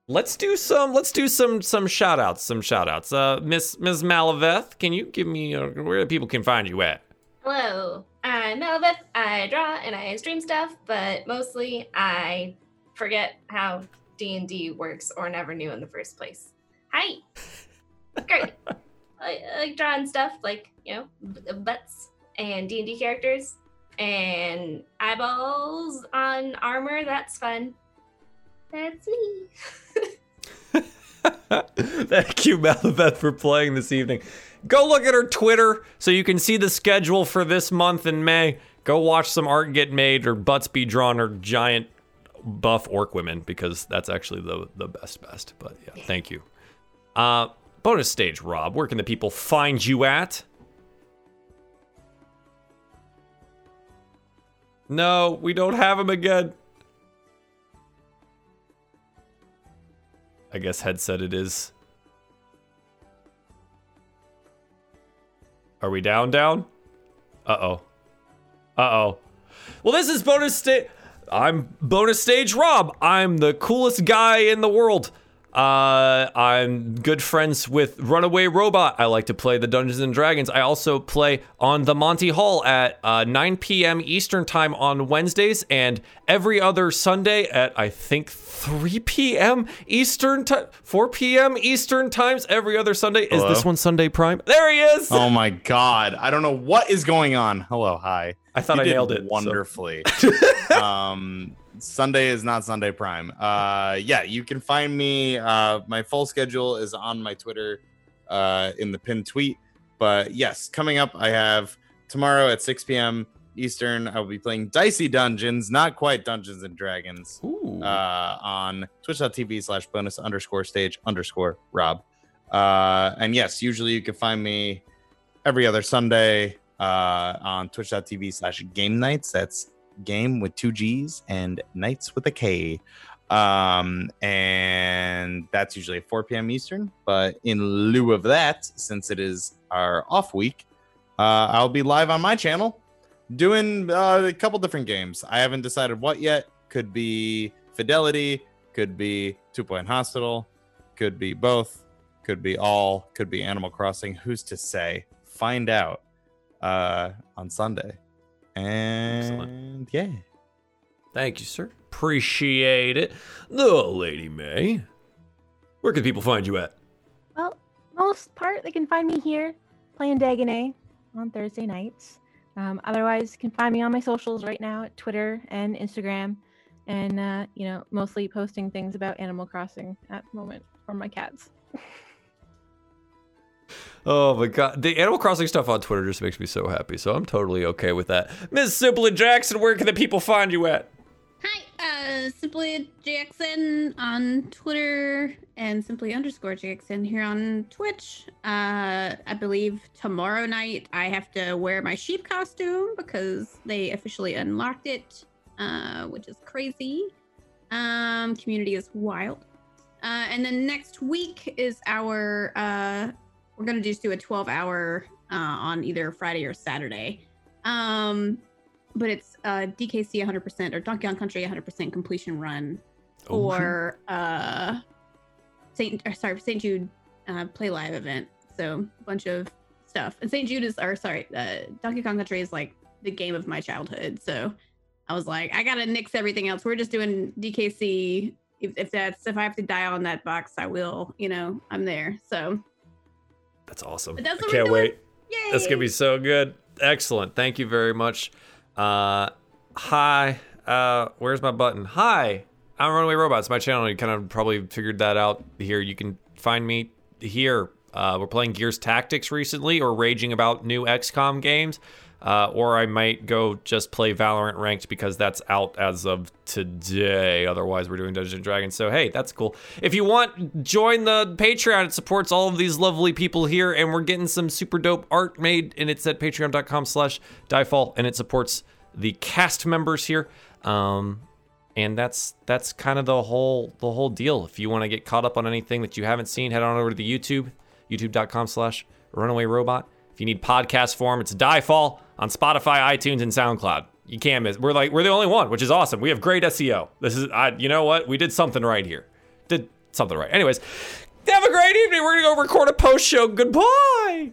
let's do some let's do some some shout outs some shout outs uh miss miss malaveth can you give me uh, where people can find you at Hello, I'm Melvith. I draw and I stream stuff, but mostly I forget how D and D works or never knew in the first place. Hi, *laughs* great. I, I like drawing stuff like you know b- butts and D and D characters and eyeballs on armor. That's fun. That's me. *laughs* Thank you, Malabeth, for playing this evening. Go look at her Twitter so you can see the schedule for this month in May. Go watch some art get made or butts be drawn or giant buff orc women because that's actually the the best best. But yeah, thank you. Uh bonus stage, Rob. Where can the people find you at? No, we don't have him again. I guess headset it is. Are we down, down? Uh oh. Uh oh. Well, this is bonus stage. I'm bonus stage Rob. I'm the coolest guy in the world. Uh, I'm good friends with Runaway Robot. I like to play the Dungeons and Dragons. I also play on the Monty Hall at uh, 9 p.m. Eastern Time on Wednesdays and every other Sunday at I think 3 p.m. Eastern time, 4 p.m. Eastern times every other Sunday. Is this one Sunday Prime? There he is. Oh my god. I don't know what is going on. Hello, hi. I thought You I did nailed it. so- wonderfully. *laughs* um Sunday is not Sunday Prime. Uh yeah, you can find me uh my full schedule is on my Twitter uh in the pinned tweet. But yes, coming up I have tomorrow at 6 p.m. Eastern, I will be playing Dicey Dungeons, not quite Dungeons and Dragons Ooh. uh, on twitch.tv slash bonus underscore stage underscore rob uh, and yes usually you can find me every other sunday uh, on twitch.tv slash game nights that's game with two g's and Knights with a k um, and that's usually at 4 p.m eastern but in lieu of that since it is our off week uh, i'll be live on my channel doing uh, a couple different games. I haven't decided what yet. Could be Fidelity, could be Two Point Hospital, could be both, could be all, could be Animal Crossing. Who's to say? Find out uh, on Sunday. And yeah, Thank you, sir. Appreciate it. The Lady May. Where can people find you at? Well, most part they can find me here playing Dagonet on Thursday nights. Um, otherwise, you can find me on my socials right now at Twitter and Instagram, and uh, you know, mostly posting things about Animal Crossing at the moment for my cats. *laughs* Oh my god. The Animal Crossing stuff on Twitter just makes me so happy, so I'm totally okay with that. Miss Simply Jackson, where can the people find you at? Hi, uh, Simply Jackson on Twitter and Simply underscore Jackson here on Twitch. Uh, I believe tomorrow night I have to wear my sheep costume because they officially unlocked it, uh, which is crazy. Um, community is wild. Uh, and then next week is our, uh, we're gonna just do a 12 hour uh, on either Friday or Saturday. Um, but it's uh, DKC 100% or Donkey Kong Country 100% completion run Oh, for uh, Saint or sorry Saint Jude uh, Play Live event. So a bunch of stuff. And Saint Jude is or sorry, uh, Donkey Kong Country is like the game of my childhood. So I was like, I gotta nix everything else. We're just doing DKC. If, if that's if I have to die on that box, I will. You know, I'm there. So That's awesome. That's I can't wait. yay! That's gonna be so good. Excellent. Thank you very much. Uh, hi. Uh, where's my button? Hi. I'm Runaway Robots. My channel. You kind of probably figured that out here. You can find me here. Uh, we're playing Gears Tactics recently, or raging about new XCOM games. Uh, or I might go just play Valorant ranked because that's out as of today. Otherwise, we're doing Dungeons and Dragons. So hey, that's cool. If you want, join the Patreon. It supports all of these lovely people here, and we're getting some super dope art made, and it's at patreon.com/slash diefall, and it supports the cast members here. Um, and that's that's kind of the whole the whole deal. If you want to get caught up on anything that you haven't seen, head on over to the YouTube, youtube.com/slash Runaway Robot. If you need podcast form, it's Diefall on Spotify, iTunes, and SoundCloud. You can't miss. We're like we're the only one, which is awesome. We have great SEO. This is I. You know what? We did something right here. Did something right. Anyways, have a great evening. We're gonna go record a post show. Goodbye.